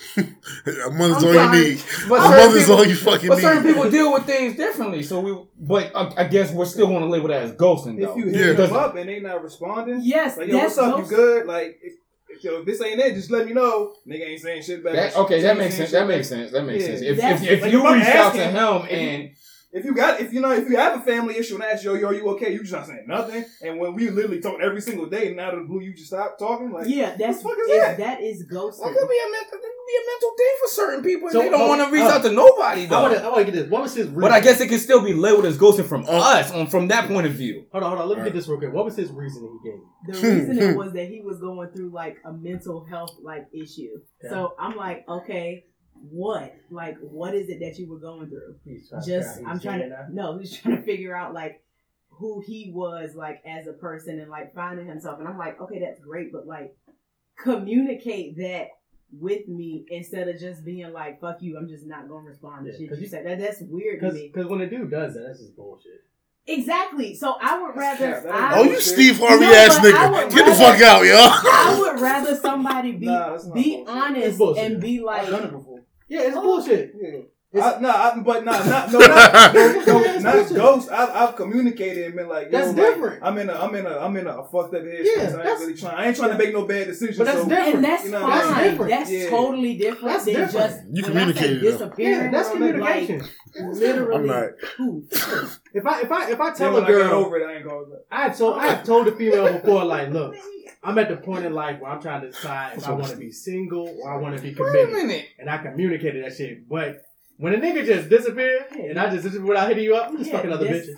[laughs] a month's I'm all you need. but A certain month is people- all you fucking But certain need. people deal with things differently. So we, but I, I guess we're still going to label that as ghosting. Though. If you Yeah. hit them up and they not responding, Yes, like yo, that's what's up? ghost- You good? Like, if, if, yo, if this ain't it, just let me know. Nigga ain't saying shit back. That, okay, that Ain't makes sense. That makes sense. That makes Yeah. sense. If That's- if, if like, you reach out to him if you- and If you got, if you know, if you have a family issue and ask yo, yo, are you okay? You just not saying nothing. And when we literally talk every single day, and out of the blue, you just stop talking. Like, Yeah, that's What the fuck is is- that? that is ghosting. that could be a mental, that could be a mental thing for certain people. and So, they don't oh, want to reach oh. out to nobody I though. want to. I want to get this. What was his? Reason? But I guess it can still be labeled as ghosting from us on from that point of view. Hold on, hold on. Let me Alright. get this real quick. What was his reasoning he gave? The reason it [laughs] was that he was going through like a mental health like issue. Yeah. So I'm like, okay, what? Like, what is it that you were going through? He's trying just he's I'm trying to that. no, he's [laughs] trying to figure out like who he was like as a person and like finding himself. And I'm like, okay, that's great, but like communicate that with me instead of just being like, fuck you, I'm just not gonna respond to Yeah, shit 'cause you you- said. That that's weird to Because when a dude does that, that's just bullshit. Exactly. So I would rather cap. That I, Oh, you Steve No, Harvey ass nigga. would Get the fuck out, yo. I would rather somebody be Nah, be bullshit. honest and be I've done it like before. Yeah, it's oh, bullshit. Yeah. It's- I, nah, I, but nah, not, no, [laughs] not, no, no, not ghost. I've, I've communicated and been like, yo, That's like, different. I'm in a, I'm in a, I'm in a fucked up headspace. Yeah, I ain't that's- really trying. I ain't trying to make no bad decisions. But that's so, different. and that's You know, fine. that's That's. Yeah. totally different That's than different. just You when I communicated, though. disappearing. Yeah, that's Like, communication. literally, I'm not. If I if I if I tell when a I got girl, over it, I ain't going. I have told I have told the female before, like, look, I'm at the point in life where I'm trying to decide if I want to be single or I want to be Wait a committed, minute. and I communicated that shit. But when a nigga just disappeared and I just disappeared without hitting you up, I'm just Yeah, fucking other that's- bitches.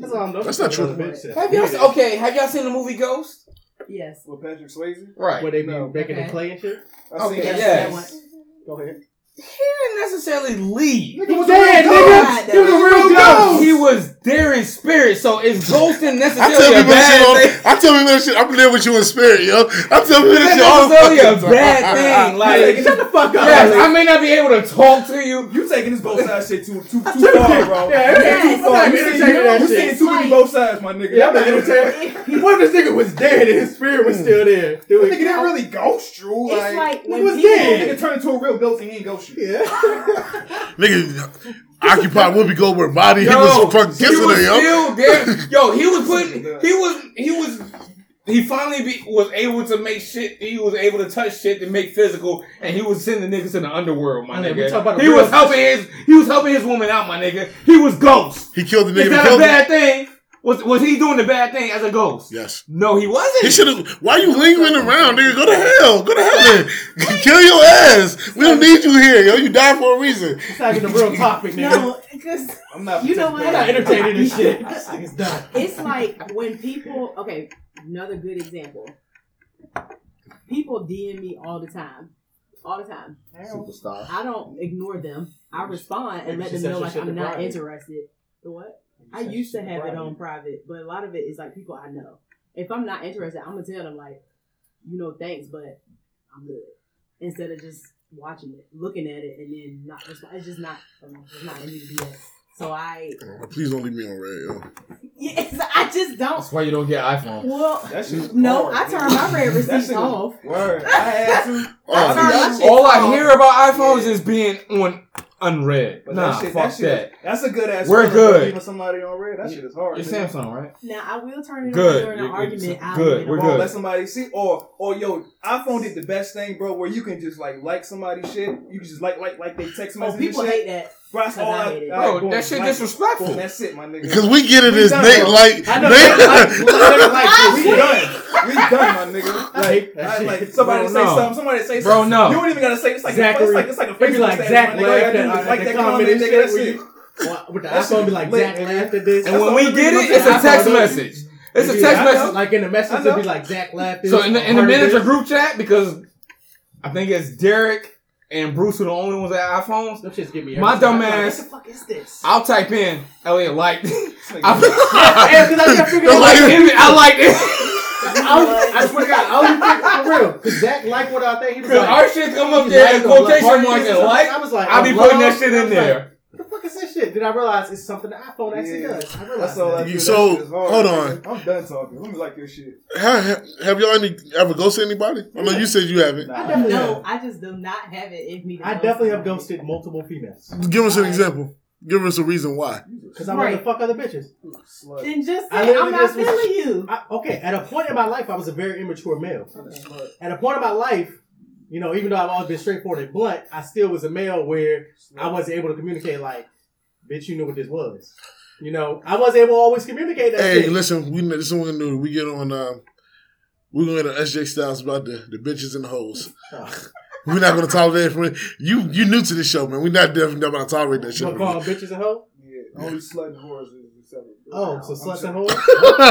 That's all I'm doing. That's not true. other. Have y'all se- okay? Have y'all seen the movie Ghost? Yes. With Patrick Swayze, Right. Where they be No. making Okay. the clay and shit. I Okay, seen that. yes. That one. Go ahead. He didn't necessarily leave. He was dead, nigga. He was a real ghost. He was there in spirit, so is ghosting I tell necessarily a bad shit. thing? all- I tell people that shit. I'm there with you in spirit, yo. I tell people that It's shit all the necessarily a fucking bad thing. [laughs] Like, Shut the fuck up. yes, I may not be able to talk to you. You taking this both sides shit too too too Too far, bro. Yeah, Yes. too far. I'm You not see- entertaining that you shit. seeing too many both sides, my nigga. Yeah, I'm not entertaining. What if this nigga was dead and his spirit was hmm. still there? Nigga didn't really ghost you. It's Like, like He when was people, dead. nigga turned into a real ghost and he ain't ghost you. Yeah. [laughs] Nigga, occupy Whoopi Goldberg body. he Yo, was fucking he kissing was her, yo. still there. Yo, he was [laughs] putting. He was. He was. He finally be, was able to make shit. He was able to touch shit to make physical, and he was sending niggas in the underworld, my I mean, nigga. talk about He was helping his. He was helping his woman out, my nigga. He was ghost. He killed the nigga Is that that a killed him. bad thing? Was was he doing the bad thing as a ghost? Yes. No, he wasn't. He should have. Why you lingering around, nigga? Go to hell. Go to heaven. [laughs] Kill your ass. We don't need you here, yo. You died for a reason. It's not even a real topic, nigga. no, because I'm not. You know what? I'm not entertaining this shit. [laughs] This nigga's done. it's like when people. Okay, another good example. People DM me all the time, all the time. Superstar. I don't ignore them. I respond and let them know like I'm not interested. The what? I used to have it on private, but a lot of it is like people I know. If I'm not interested, I'm gonna tell them like, you know, thanks, but I'm good. Instead of just watching it, looking at it, and then not respond. It's just not. It's not in me to do that. So I, oh, Please don't leave me on read, yo. [laughs] yes, I just don't. That's why you don't get iPhone. Well, That shit is no, hard, I nigga. turn my read That receipts off. Word. [laughs] I had to. Oh, I turn my All I hear about iPhones is being on unread. But nah, that shit, fuck that that. shit, that's a good ass. We're good. Leaving somebody on read, that shit is hard. It's nigga. Samsung, right? Now I will turn it Good. on during an You- you- argument. I'll good. We're on. Bro, good. let somebody see, or or yo, iPhone did the best thing, bro, where you can just like like somebody's shit. You can just like like like they text oh, message. Oh, people and shit. hate that. Bro, that's all I I, hate it. all right, Bro, boom, that shit like, disrespectful. boom, that's it, my nigga. Because we get it We as done, Nate, bro. like, I know. Nate, Like, like, like, we [laughs] we done. We done, my nigga. Like, I, like somebody Bro, say no. something, somebody say Bro, something. no. You don't even gotta say it's like Zachary- it's like it's like a It'd be Facebook like status, Zach my nigga. All you laughed gotta at do is at like that comment comment, nigga. shit. That's where it. Well, With the iPhone, be like Zach nigga. laughed at this. And when we get it, it's a text message. It's a text I like- know. message. Like in the message, know. it'd be like Zach laughed at So in the, in or the heard manager group chat, because I think it's Derek and Bruce are the only ones that have iPhones. Them shits get me. My dumb. I'm like, What the fuck is this? I'll type in Elliot like. [laughs] I [laughs] 'cause I I like him. I like it. I, I swear to God, I only think for real. Because Zach liked what I think. He was Cause like, our shit come up there in quotation marks and like. I was like, I'll be putting that shit in was there. What the fuck is this shit? Then I realized it's something the iPhone actually Yeah. does. I realized That's all that. do. You- That so, shit is hard, hold on. I'm done talking. Let me like your shit. have, have y'all any, ever ghosted anybody? I know you said you haven't. Nah. I definitely No, have. I just do not have it in me. I definitely have ghosted multiple females. Give us an example. Give us a reason why. Because I want to fuck other bitches. Slut. Then just I say literally I'm not just was- feeling you. I, okay, at a point in my life, I was a very immature male. Slut. At a point in my life, you know, even though I've always been straightforward and blunt, I still was a male where I wasn't able to communicate like, bitch, you knew what this was. You know, I wasn't able to always communicate that Hey, shit. listen, we this is what we're do. We get on. Um, we're gonna get SJ Styles about the, the bitches and the hoes. [laughs] Oh. We're not gonna tolerate that. from you. You new to this show, man. We're not definitely not gonna tolerate that You shit. want to call bitches and hoes? Yeah, only slut and whores is acceptable. Oh, so I'm sluts and sure-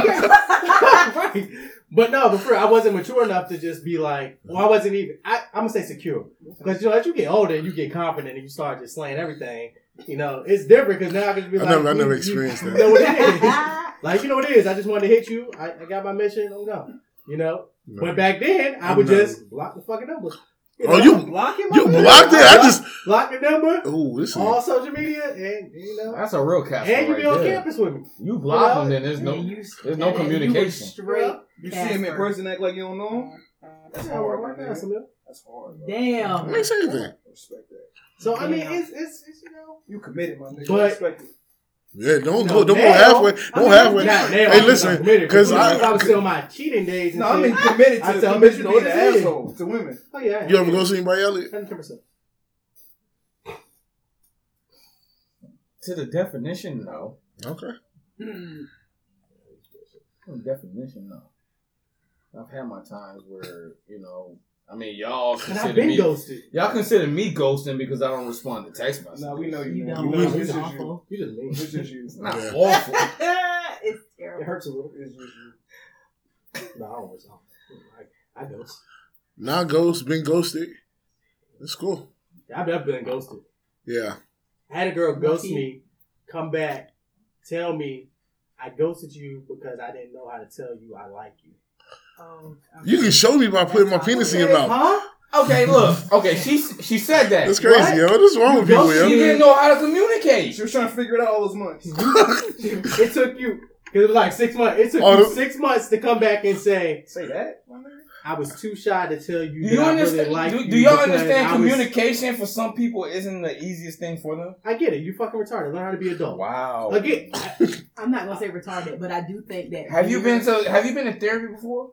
hoes? [laughs] [laughs] right. But no, but for I wasn't mature enough to just be like, well, I wasn't even, I, I'm gonna say secure. Because, you know, as you get older, you get confident and you start just slaying everything. You know, it's different because now I can be I like, never- I you- never experienced [laughs] you that. know what it is. [laughs] like, you know what it is. I just wanted to hit you. I, I got my mission. I'm gone. You know? No. But back then, I I'm would not- just block the fucking Oh, number. Oh, you- blocking You blocked it. I just. block the number, Oh, this is. all social media, and you know, That's a real cat. and you right be on there. campus with me. You block You know? then there's no And you- there's no and- and you communication. Straight. You see him in person, act like you don't know him. That's Yeah, hard, right my now. Samir. That's hard. bro. Damn. I ain't say anything. Respect that. So I mean, it's, it's it's you know. You committed, my nigga. But- respect it. Yeah, don't No, go. Don't go halfway. Don't mean, halfway. now, Hey, listen, not committed, 'cause but I- I was still my cheating days. And No, I shit. mean committed I to tell committed bitches to being an asshole to women. oh yeah, You ever go see anybody, Elliot? Hundred percent. To the definition, no. Okay. Hmm. To the definition, no. I've had my times where you know. I mean, y'all consider me. ghosted. Y'all consider me ghosting because I don't respond to text messages. Nah, we know you. You don't. Know It's it's It's just you. awful. You just mean. It's just you. It's not Yeah. awful. [laughs] it's It hurts a little. It's just you. No, I don't. I, I ghost. Not ghost. Been ghosted. It's cool. I've never been ghosted. Yeah. I had a girl ghost me, come back, tell me I ghosted you because I didn't know how to tell you I like you. Oh, You can show me by putting my penis in your mouth. Huh? Okay, look. Okay, she she said that. That's crazy, What? yo. What's wrong with You people, ghosted She didn't know how to communicate. She was trying to figure it out all those months. it took you because it was like six months. It took Oh, you this- six months to come back and say Say that. I was too shy to tell you. Do that you I understand? Really like do, you do y'all understand I was- communication for some people isn't the easiest thing for them? I get it. You fucking retarded. Learn how to be a adult. Wow. Again, [laughs] I'm not gonna say retarded, but I do think that. Have you been to Have you been to therapy before?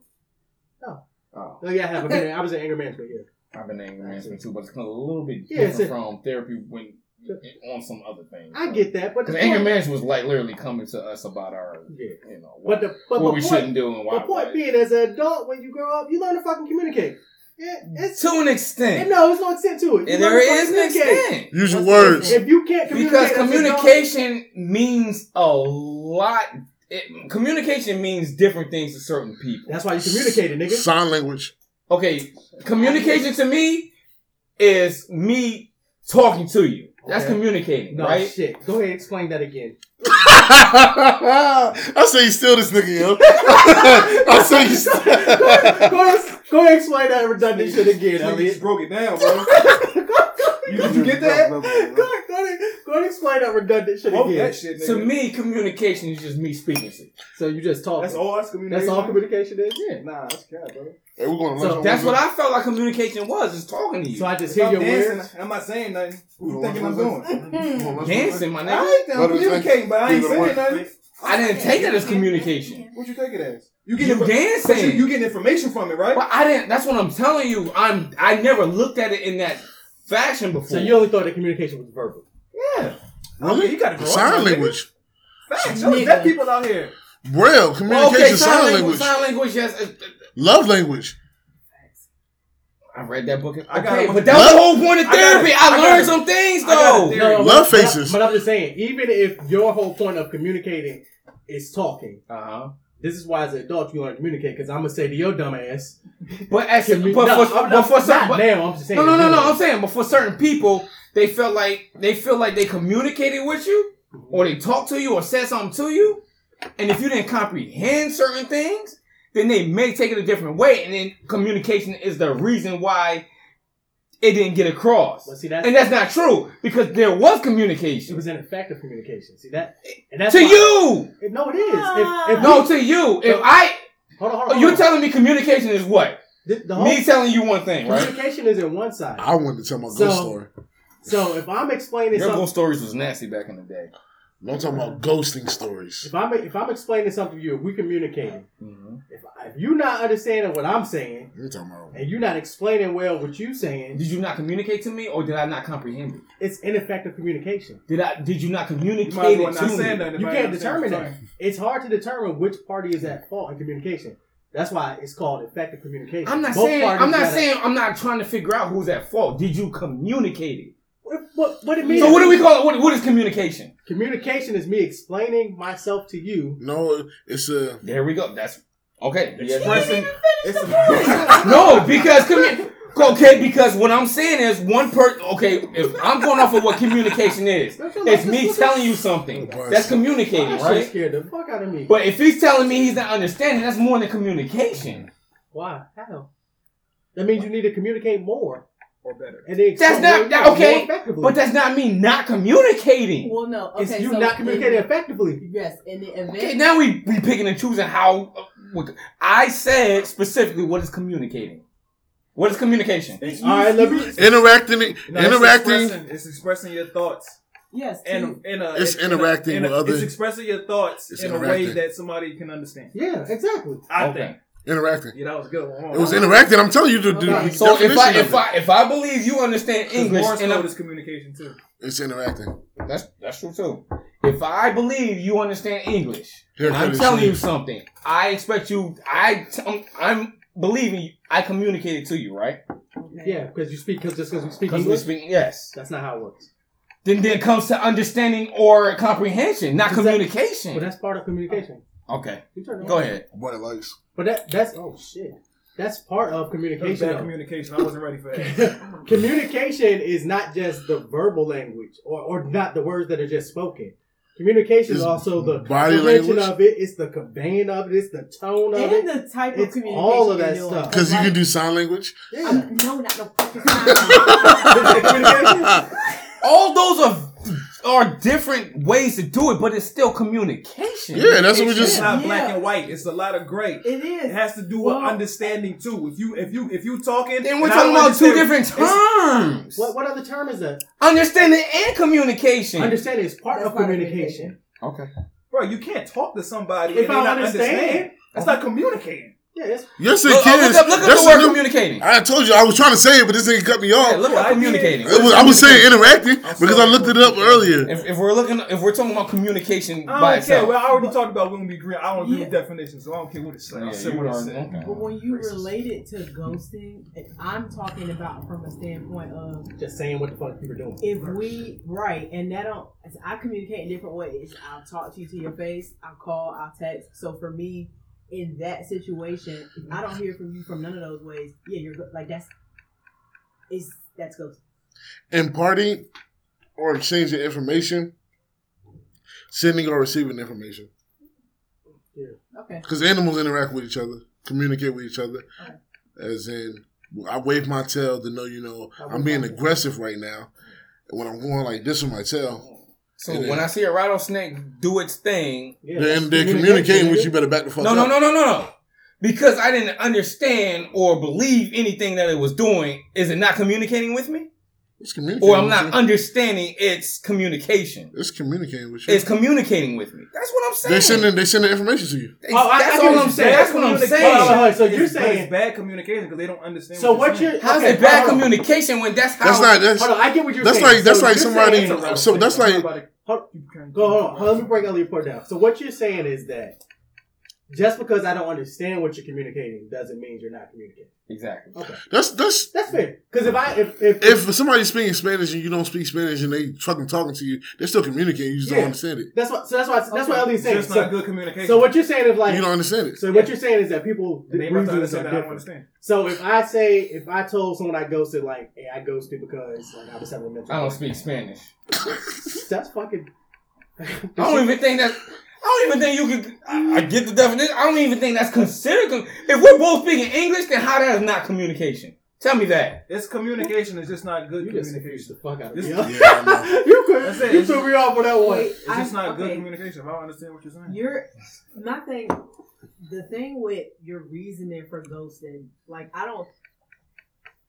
No. Oh, oh yeah, I have. I've been- I was in anger management. Yeah. I've been in anger management too, but it's kind of a little bit Yeah, different it's a- from therapy when on some other things. I get that, but the Because anger management was like literally coming to us about our, Yeah. you know, but the but what we point, shouldn't do and why. the point being, as an adult, when you grow up, you learn to fucking communicate. Yeah, it's to an and extent, no, there's no extent to it. You and learn there to an extent. Use your words. If you can't communicate, because as an adult- communication means a lot. It, communication means different things to certain people. that's why you communicated, nigga. Sign language. Okay, communication to me is me talking to you. That's Okay. communicating, No right? shit. Go ahead, explain that again. [laughs] I say you steal this nigga, yo. [laughs] I say you go, ahead, go, ahead, go ahead, explain that redundant shit again. Nigga Elliot. just broke it down, bro. [laughs] You, did you get that? Go ahead, go ahead, go ahead, explain that redundant shit Broke again. that shit, nigga. To me, communication is just me speaking. to you. So you just talk. That's all that's communication. That's all communication is. Yeah. Nah, that's cat, bro. Hey, we're going to So. That's what I felt like communication was, is talking to you. So I just If hear I'm your dancing, words. I'm not saying nothing. What you thinking I'm doing? Dancing, my nigga. right, I'm What is that? communicating, but I ain't saying nothing. I didn't take that as communication. What you take it as? You You get but you, dancing. you get information from it, right? But I didn't. That's what I'm telling you. I'm. I never looked at it in that fashion before. So you only thought that communication was verbal. yeah. Really? You gotta grow up, Sign language. Facts. There's deaf people out here. Braille. Well, Communication. okay, sign language. Sign language. Yes. Love language. I read that book. Okay, I got it. but that was the whole point of I it. therapy. I, I got learned it. some things though. it. Theory. Love but- faces. But, but I'm just saying, even if your whole point of communicating is talking, Uh huh. this is why as an adult you learn to communicate. Because I'm gonna say to your dumb ass, But as but no, for, I'm- but for I'm some, but, now. I'm just saying. no, no, no, no. I'm saying, but for certain people, they felt like they feel like they communicated with you, or they talked to you, or said something to you, and if you didn't comprehend certain things, then they may take it a different way, and then communication is the reason why it didn't get across. But see, that's And that's not true because there was communication. it communication was ineffective communication. See that? And that's to why- you. It- No, it is. If, if No, we- to you. If No. I, hold on, hold on. you're hold on. telling me communication is what? the, the whole Me telling you one thing, right? communication is in one side. I wanted to tell my ghost story. So if I'm explaining Your something, ghost stories was nasty back in the day. I'm talking about ghosting stories. if I'm if I'm explaining something to you, if we communicating, Mm-hmm. if, if you're not understanding what I'm saying You're talking about. and you're not explaining well what you're saying, Did you not communicate to me, or did I not comprehend it? it's ineffective communication. Did I? Did you not communicate might as well it to say me? You can't determine that. It's hard to determine which party is at fault in communication. That's why it's called effective communication. I'm not Both saying. I'm not gotta- saying. I'm not trying to figure out who's at fault. Did you communicate it? What, what, what it means? So what do we call it? What, what is communication? Communication is me explaining myself to you. No, it's a. There we go. That's okay. Expressing. It's a, [laughs] No, because commu- okay, because what I'm saying is one per. Okay, if I'm going off of what communication is, it's me telling you something. That's communicating, That shit right? scared the fuck out of me. But if he's telling me he's not understanding, that's more than communication. Why? How? That means you need to communicate more. Or better. And then That's not- that- okay. But that's not me not communicating. Well, no. Okay, it's you so not communicating in- effectively. Yes, in the event. Okay, now we we picking and choosing how. uh, what- I said specifically what is communicating. What is communication? It's All right, let me. Interacting, No, it's interacting. expressing, it's expressing your thoughts yes, and in a It's in a- interacting in a- with other- It's expressing your thoughts It's in a way that somebody can understand. Yeah, exactly. I Okay. think. Interacting. Yeah, that was a good. One. It was interacting. I'm telling you the, the Okay. So if I if. I if I believe you understand English Morse and code I'm, is communication too. It's interacting. that's that's true too. If I believe you understand English Here I'm telling you something, I expect you. I I'm, I'm believing you. I communicated to you, right? Yeah, because you speak cause just because we speak Because we're English. speaking. Yes. That's not how it works. Then then it comes to understanding or comprehension, not Exactly. communication. But that's part of communication. Okay. You turn it Go on. ahead. Boy likes. But that that's oh shit. that's part of communication. bad communication. I wasn't ready for that. [laughs] [laughs] communication is not just the verbal language or, or not the words that are just spoken. Communication is also the body language. of it. It's the conveying of it. It's the tone of and it. the type of communication all of that stuff. Because you can do sign language. Yeah. I'm, no, not no fucking [laughs] time. All those are are different ways to do it, but it's still communication. Yeah, that's what we just. It's just. not black and white. It's a lot of gray. It is. It It is. has to do with Well- understanding too. If you if you if you talking, Then we're and talking about two different terms. What what other term is that? Understanding and communication. Understanding is part That's of part of communication. okay. Bro, you can't talk to somebody If and they I not understand. understand. That's uh-huh. not communicating. Yeah, it's, Yes, it Look, can. look up, look up That's the word a new- communicating. I told you I was trying to say it, but this thing cut me Yeah, off. look Yeah, up I communicating. Was- I was saying interacting I'm because I looked it up earlier. If, if we're looking, if we're talking about communication I by don't care. itself, Well, I already talked about when we agree. I don't agree Yeah. with definitions, so I don't care what it says. Yeah, I'll you what are- okay. But when you Racist. relate it to ghosting, I'm talking about from a standpoint of just saying what the fuck people are doing. if we right, and that don't I communicate in different ways. I'll talk to you to your face. I'll call. I'll text. So for me, in that situation, if I don't hear from you from none of those ways, yeah, you're like that's is that's ghosting. Imparting or exchanging information, sending or receiving information. Yeah. Okay. Because animals interact with each other, communicate with each other. Okay. As in, I wave my tail to know you know I'm being aggressive right now. And when I'm going like this with my tail, so when I see a rattlesnake do its thing, Yeah, then they're communication, communicating with you. Better back the fuck no, up. no, no, no, no, no, because I didn't understand or believe anything that it was doing. Is it not communicating with me, It's communicating. or I'm not you. understanding its communication? It's communicating with you. It's communicating with me. That's what I'm saying. they sending they sending information to you. They- Oh, I- I that's get all what I'm saying. saying. That's what I'm saying. Hold on, hold on. So you're It's- saying bad communication because they don't understand. So what what you're you're. How's okay, it bad communication when that's how? That's not that's Hold on, I get what you're That's saying. like- that's So like you're somebody- saying- It's a so that's like- rattlesnake. Hold- Go hold on, let me break all your report down. So what you're saying is that just because I don't understand what you're communicating doesn't mean you're not communicating. Exactly. Okay, that's that's that's fair. Because if I if if, if somebody's speaking Spanish and you don't speak Spanish and they fucking talking to you, they're still communicating. You just Yeah. don't understand it. that's what so that's why that's what Okay. Ellie's It's saying. just not So, good communication. so what you're saying is like you don't understand it. so what you're saying is that people And they must not are understand that. I don't understand. So if I say if I told someone I ghosted like hey I ghosted because like I was having a mental I don't speak Spanish. that's fucking I don't even think that. I don't even think you could. I, I get the definition. I don't even think that's considered. com- If we're both speaking English, then how that is not communication? Tell me that. It's communication. It's just not good you just confused communication. the fuck out of This- me. Yeah, [laughs] I you could That's it. you It's threw me off on that one. Wait, It's just I- not good okay. communication. I don't understand what you're saying. You're my thing. The thing with your reasoning for ghosting, like I don't.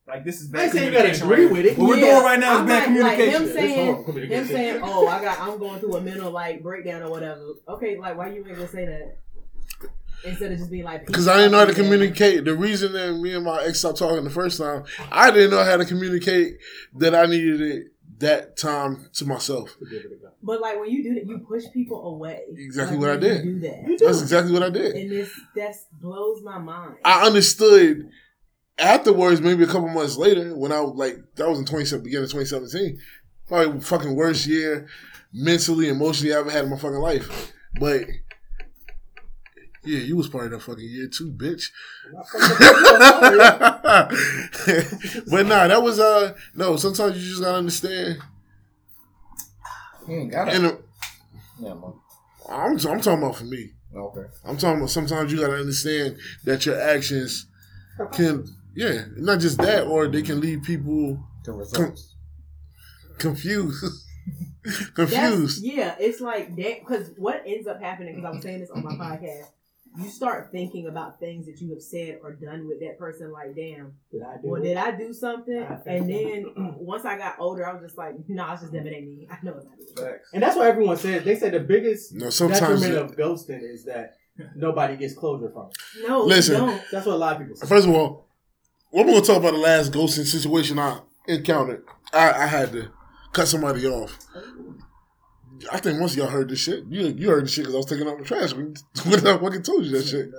Like this is bad ain't saying you gotta communication. agree with it. What we're Yeah, doing right now is I'm bad like- like him communication. saying- It's Him saying, "Oh, I got, I'm going through a mental like breakdown or whatever." Okay, like why you ain't gonna say that instead of just being like? Because I didn't know how to communicate. The reason that me and my ex stopped talking the first time, I didn't know how to communicate that I needed it that time to myself. But like when you do that, you push people away. Exactly Like, what I when you did. Do that, You do. That's exactly what I did. and this that blows my mind. I understood afterwards, maybe a couple months later, when I was like, that was in 2017, beginning of 2017. Probably fucking worst year mentally, emotionally I ever had in my fucking life. But yeah, you was part of that fucking year too, bitch. [laughs] but nah, that was uh no. Sometimes you just gotta understand. You ain't got And it. uh, Yeah, man. I'm I'm talking about for me. Okay. I'm talking about sometimes you gotta understand that your actions can yeah, not just that, or they can leave people The results. confused. [laughs] That's, confused. yeah, it's like that because what ends up happening because I was saying this on my podcast. You start thinking about things that you have said or done with that person. Like, damn, Did I do well, did I do something? I And then [clears throat] once I got older, I was just like, no, nah, it's just them. It ain't me. I know it's not me. Facts. And that's what everyone says. They say the biggest No, sometimes detriment of ghosting is that nobody gets closure from it. No, Listen. don't. That's what a lot of people say. First of all, we're gonna talk about the last ghosting situation I encountered. I, I had to cut somebody off. I think once y'all heard this shit. You you heard this shit because I was taking out the trash when, [laughs] when I fucking told you that shit.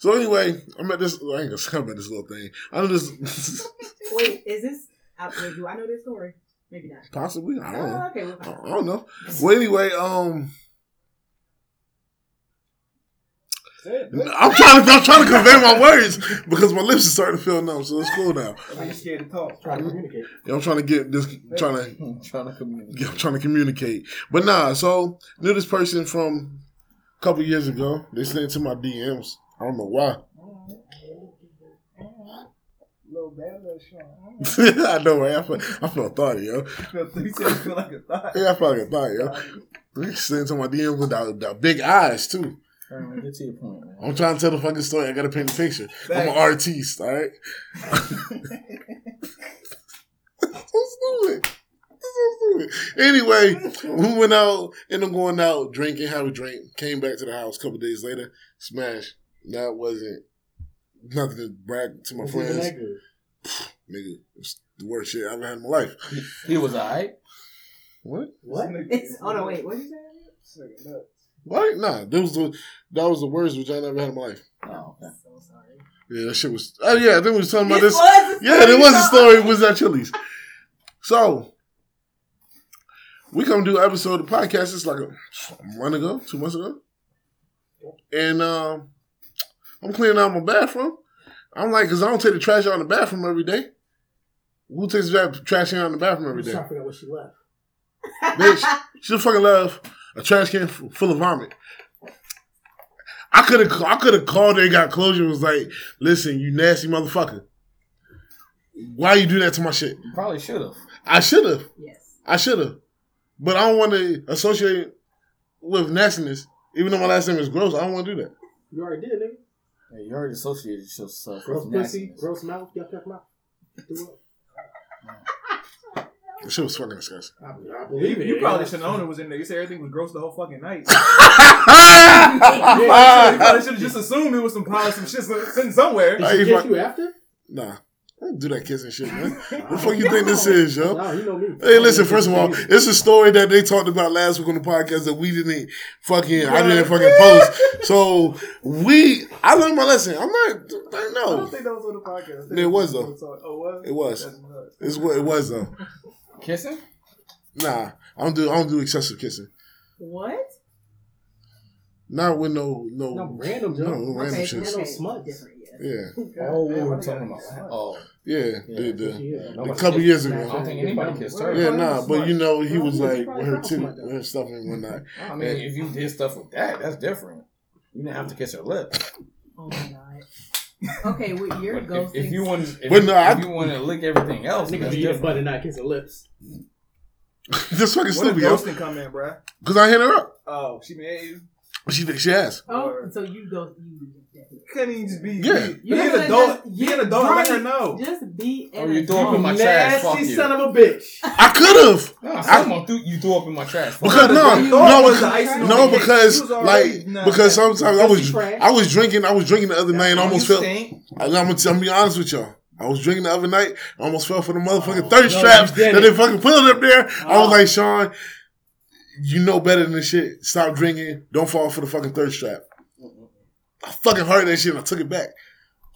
So anyway, I'm at this. I ain't gonna come at this little thing. I'm just [laughs] Wait, is this? I, wait, do I know this story? Maybe not. possibly. I don't know. Oh, okay, well, I. I don't know. Well, anyway, um, I'm trying to I'm trying to convey my words because my lips are starting to feel numb. So it's cool now. I mean, you scared to talk. Try to communicate. Yeah, I'm trying to get this. Trying to [laughs] I'm trying to communicate. Yeah, I'm trying to communicate. But nah, so knew this person from a couple years ago. They slid to my DMs. I don't know why. Little bad, little [laughs] I know, right? I feel, I feel thoughty, yo. He said you feel like a thought. Yeah, I feel like a thought, yo. They slid into my DMs with the, the big eyes too. Alright, get to your point, man. I'm trying to tell the fucking story. I gotta paint the picture. I'm an artiste, all right. so [laughs] stupid. So stupid. Anyway, we went out, and I'm going out, drinking, have a drink, came back to the house a couple days later, smash. That wasn't nothing to brag to my It's friends. that good. [sighs] Nigga, it's the worst shit I've ever had in my life. He was alright. What? What? It's, oh no, wait, what did you say? What? Nah, that was the that was the worst vagina I ever had in my life. Oh, okay. So sorry. Yeah, that shit was. Oh yeah, I think we was talking about This this. was Yeah, story there was a story. It was at Chili's. So we come do an episode of the podcast. It's like a, a month ago, two months ago, and um, I'm cleaning out my bathroom. I'm like, cause I don't take the trash out in the bathroom every day. Who takes the trash out in the bathroom every day? I'm day? trying to figure out what she left. Bitch, she just fucking love a trash can full of vomit. I could have, I could have called her and got closure. and Was like, listen, you nasty motherfucker. Why you do that to my shit? You probably should have. I should have. Yes. I should have. But I don't want to associate with nastiness. Even though my last name is gross, I don't want to do that. You already did, nigga. Yeah, you already associated yourself Gross with pussy, nastiness. gross mouth, yuck, yuck mouth. Do it. That shit was fucking disgusting. I, I believe it. You probably should have known it was in there. You said everything was gross the whole fucking night. [laughs] you nah, probably [laughs] should have just assumed it was some probably some shit sitting somewhere. Did Hey, she kiss fuck- you after? I don't do that kissing shit, man. [laughs] What the fuck you think this is, yo? No, you know me. Hey, listen. First of all, it's a story that they talked about last week on the podcast that we didn't fucking. I didn't fucking post. So we, I learned my lesson. I'm not. I I don't know. think that was on the podcast. It was, though. Oh, was? It was. That's nuts. It's what it was though. Kissing? Nah, I don't do. I don't do excessive kissing. What? Not with no no. No random No, no random okay, shit. No okay. smut. Yeah, [laughs] Oh, we were talking about be Oh, yeah. Yeah, the, That's what she the, is. a couple years ago. I don't think anybody kissed her. Yeah, nah, but you know he was like he's with her probably too, with her stuff and whatnot. I mean, if you did stuff with that, that's different. You didn't have to kiss her lips. Oh my god. Okay, with your But ghosting. if, if you want, if, But no, I- if you want to lick everything else, Niggas that's be eating different. butt and not kissing lips. [laughs] Just fucking Where stupid, did yo. ghosting come in, bruh? Because I hit her up. Oh, she made you. She she asked. Oh, so you go. You definitely. Couldn't even just be. Yeah. Be, You be an could've adult. just- an you- adult. and Let her right. know. Just be. Oh, you threw up in my trash. Fuck Nasty you. son of a bitch. I could have. No, someone threw, you threw up in my trash. Because no, no, thought it was because, the icing on no, because You was already- like nah, because nah. sometimes I was trash. I was drinking I was drinking the other night and Oh, almost you felt. I'm gonna, I'm be honest with y'all. I was drinking the other night. I almost fell for the motherfucking Oh, thirst no, traps that they fucking put up there. I was Oh. like, Sean, you know better than this shit. Stop drinking. Don't fall for the fucking thirst trap. I fucking heard that shit and I took it back.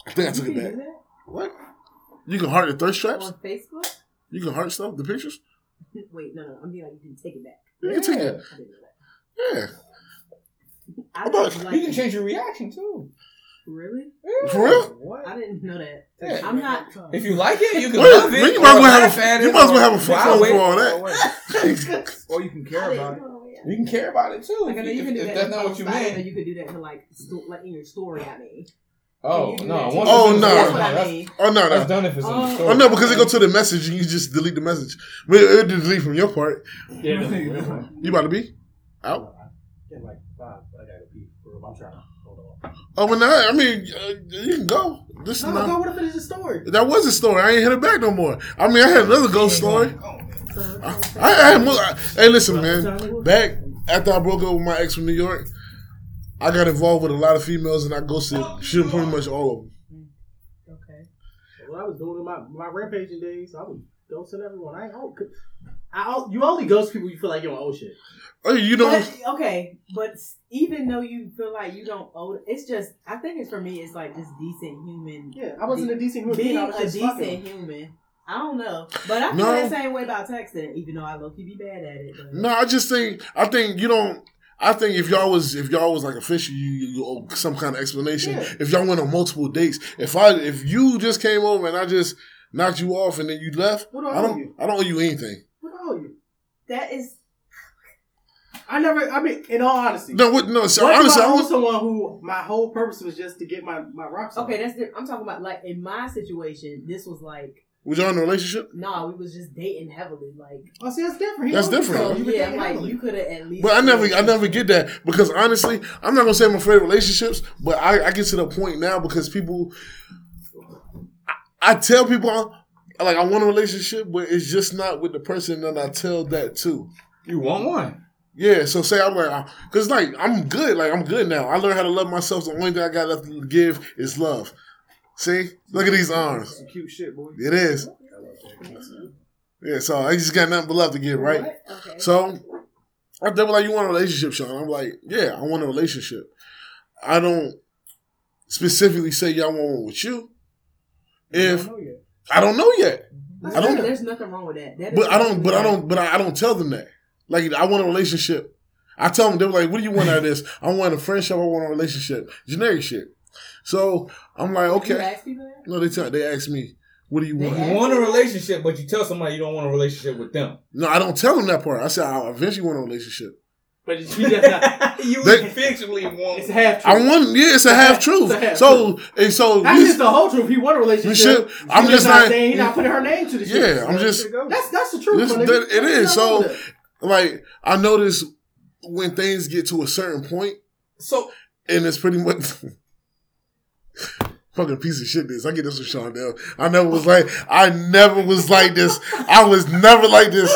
I think I took You it back. do that What? You can heart the thirst traps? on Facebook. You can heart stuff? The pictures? [laughs] Wait, no, no. I'm being like you can take it back. You can take it. Yeah. I didn't know that. Yeah. I How about- You can change your reaction too. Really? For real? What? I didn't know that. Yeah. I'm not. If you like it, you can Well, love it. you might as or well have a- at you might as well have a flip phone for all that. [laughs] [laughs] Or you can care about it. Know that. You can care about it too. Like, if, you if, can do if that. that's not what you posts. I meant. you could do that to like, sto- like in your story. I mean, Oh no! that Once too. Oh, it's in the no. That's what I mean. Oh, no, That's done if it's in the Oh. story. Oh, no, because it go to the message and you just delete the message. But it delete from your part. Yeah. [laughs] You about to be? Out? Get like five, I gotta pee. I'm trying to hold on. Oh, well, no, I mean, uh, you can go. This is not. go. What if it is a story? That was a story. I ain't hit it back no more. I mean, I had another ghost story. So, I, I had more. I- hey, listen, man. Back after I broke up with my ex from New York, I got involved with a lot of females and I ghosted shit pretty much all of them. okay. What I was doing in my my rampaging days, I was ghosting everyone. I ain't oh, I you only ghost people you feel like you don't owe shit. Oh, you know, But, okay, but even though you feel like you don't owe, it's just I think it's for me. It's like just decent human. Yeah, I wasn't a decent human being. being I a was just decent fucking. human. I don't know, but I feel No. the same way about texting. Even though I low key be bad at it. But no, I just think I think you don't. I think if y'all was if y'all was like official, you, you owe oh, some kind of explanation. Yeah. If y'all went on multiple dates, if I if you just came over and I just knocked you off and then you left, What do I I don't you? I don't owe you anything. What are you? That is I never. I mean, in all honesty, No, what, no. So what honestly, I I owe was, someone who my whole purpose was just to get my my rocks on? okay. That's the, I'm talking about like in my situation. This was like was y'all in a relationship? nah, we was just dating heavily. Like Oh, see, that's different. He That's different. so. You yeah, like handling. you could have at least. But I never, I never get that because honestly, I'm not gonna say I'm afraid of relationships, but I, I get to the point now because people, I, I tell people I, like I want a relationship, but it's just not with the person that I tell that to. You want one? Yeah, so say I'm like, uh, because like I'm good, like I'm good now. I learned how to love myself. The only thing I got left to give is love. See, look at these arms. Some cute shit, boy. It is. Yeah, so I just got nothing but love to give, right? Okay. So I they were like, "You want a relationship, Sean?" I'm like, "Yeah, I want a relationship." I don't specifically say y'all want one with you. If don't know yet. I don't know yet, I don't- There's nothing wrong with that. that is but I don't, but I don't, but I, I don't tell them that. Like I want a relationship. I tell them they were like, "What do you want out of this?" I want a friendship. I want a relationship. Generic shit. So I'm like, wrong. You okay. ask people that? No, they tell, they ask me, "What do you want?" You want a relationship, but you tell somebody you don't want a relationship with them. No, I don't tell them that part. I said I eventually want a relationship. But [laughs] you just not. [laughs] you eventually want. It's half true. I want, yeah, it's a half truth. It's a half So, and so That's just the whole truth. He want a relationship. Shit, I'm He's just not not- saying he's not putting her name to the shit. yeah, I'm just That's that's the truth. This- that- it is. There's nothing wrong So- like I notice when things get to a certain point, So and it's pretty much [laughs] fucking piece of shit. This I get this from Shondell. I never was like I never was like this. I was never like this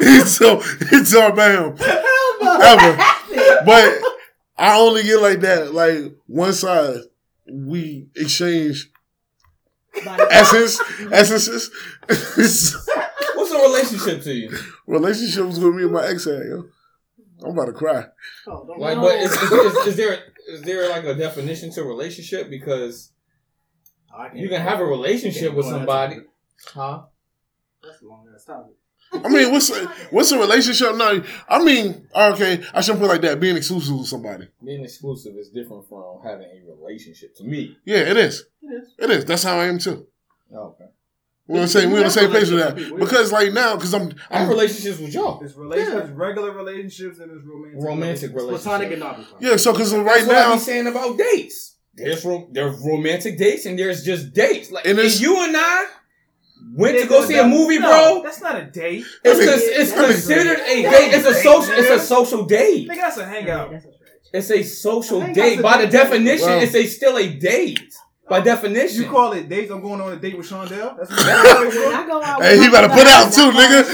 until until I met him ever. But I only get like that. Like one side, we exchange essence, essences. [laughs] what's a relationship to you? Relationships with me and my ex had, yo. I'm about to cry. Oh, don't Like, know. but is, is, is, is there is there like a definition to relationship? Because I can't- you can have a relationship with somebody, huh? That's a long ass topic. I mean, what's a, what's a relationship? No, I mean, okay, I shouldn't put it like that. Being exclusive with somebody. Being exclusive is different from having a relationship. To me, Yeah, it is. It is. It is. That's how I am too. Oh, okay. We're on the same. We're on the same page with that. Because like now, because I'm, I have I'm relationships with y'all, There's relationships, regular relationships, and there's romantic. romantic relationships. Platonic and non-platonic. yeah. So because right That's what I now, be saying about dates. There's ro- there's romantic dates and there's just dates. Like And and it's- you and I went to go go see a movie, No, bro. That's not a date. It's That cons- nigga- it's considered a date. It's a social. It's a social date. Nigga, that's a hangout. that's a stretch. It's a social date. a By the definition, Well- it's a still a date. By definition. You call it dates? I'm going on a date with Shondell. That's what When I go out Hey, he my better put out too, nigga.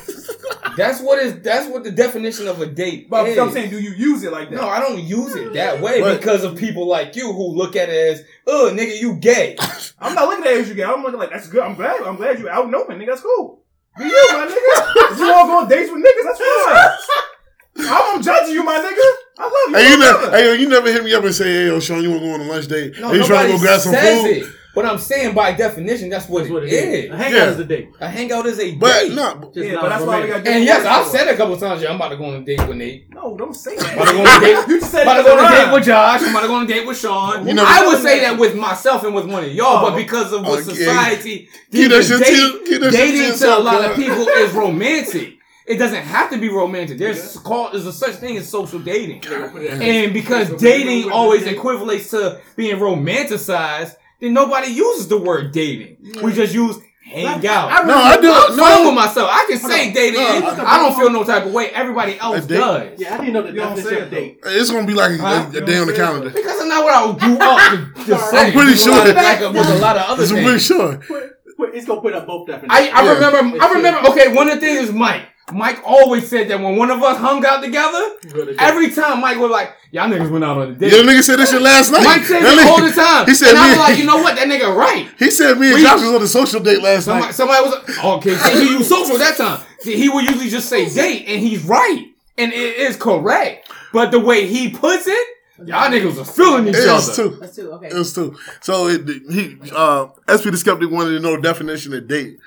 [laughs] That's what is. That's what the definition of a date But is. I'm saying, do you use it like that? no, I don't use it that way But- because of people like you who look at it as, "Oh, nigga, you gay." [laughs] I'm not looking at it as you gay. I'm looking like that's good. I'm glad. I'm glad you out and open, nigga. That's cool. Be you, my nigga. You all go on dates with niggas, that's fine. [laughs] I'm, I'm judging you, my nigga. I love you. hey, you never, hey, you never hit me up and say, hey, yo, Sean, you want to go on a lunch date? No, Are you trying to go grab some food? it. But I'm saying by definition, that's what, That's what it it is. is. A hangout Yeah. is a date. A hangout is a But date. no, Just Yeah, not but that's why we romantic. got. And yes, I've said a couple times, yeah, I'm about to go on a date with Nate. No, don't say I'm that. about to go on a date. You just said I'm about to go on a date with Josh. I'm about to go on a date with Sean. You know- I would say that with myself and with one of y'all, Oh. but because of what oh, Okay. society Keep deems that as shit date, to- keep that shit to dating to a lot of people is romantic. It doesn't have to be romantic. There's called there's a such thing as social dating. And because dating always equivalates to being romanticized, then nobody uses the word dating. We just use hang out. no, I do. I'm no, fine with myself. I can say dating. No, and I- I don't feel no type of way. Everybody else A does. Yeah, I didn't know the You don't say definition of it, date. It's gonna be like a, Huh? a, a day on the calendar. Because it's not what I grew up to, to say. I'm pretty sure lot of- like, with a lot of other I'm pretty sure. Put- put- It's gonna put up both definitions. I, I Yeah. remember. I remember. Okay, one of the things is Mike. Mike always said that when one of us hung out together, every time Mike was like, "Y'all niggas went out on a date." Yeah, the nigga said this shit last night. Mike said That it all the time. He said and I me- was like, you know what? That nigga right. He said me and We- Josh was on a social date last Somebody, night. somebody was like, okay. See, he used social that time. See, he would usually just say date, and he's right, and it is correct. But the way he puts it, y'all niggas was feeling each It other. was two. That's two. Okay. It was two. So it, he, uh, SP the skeptic wanted to know the definition of date.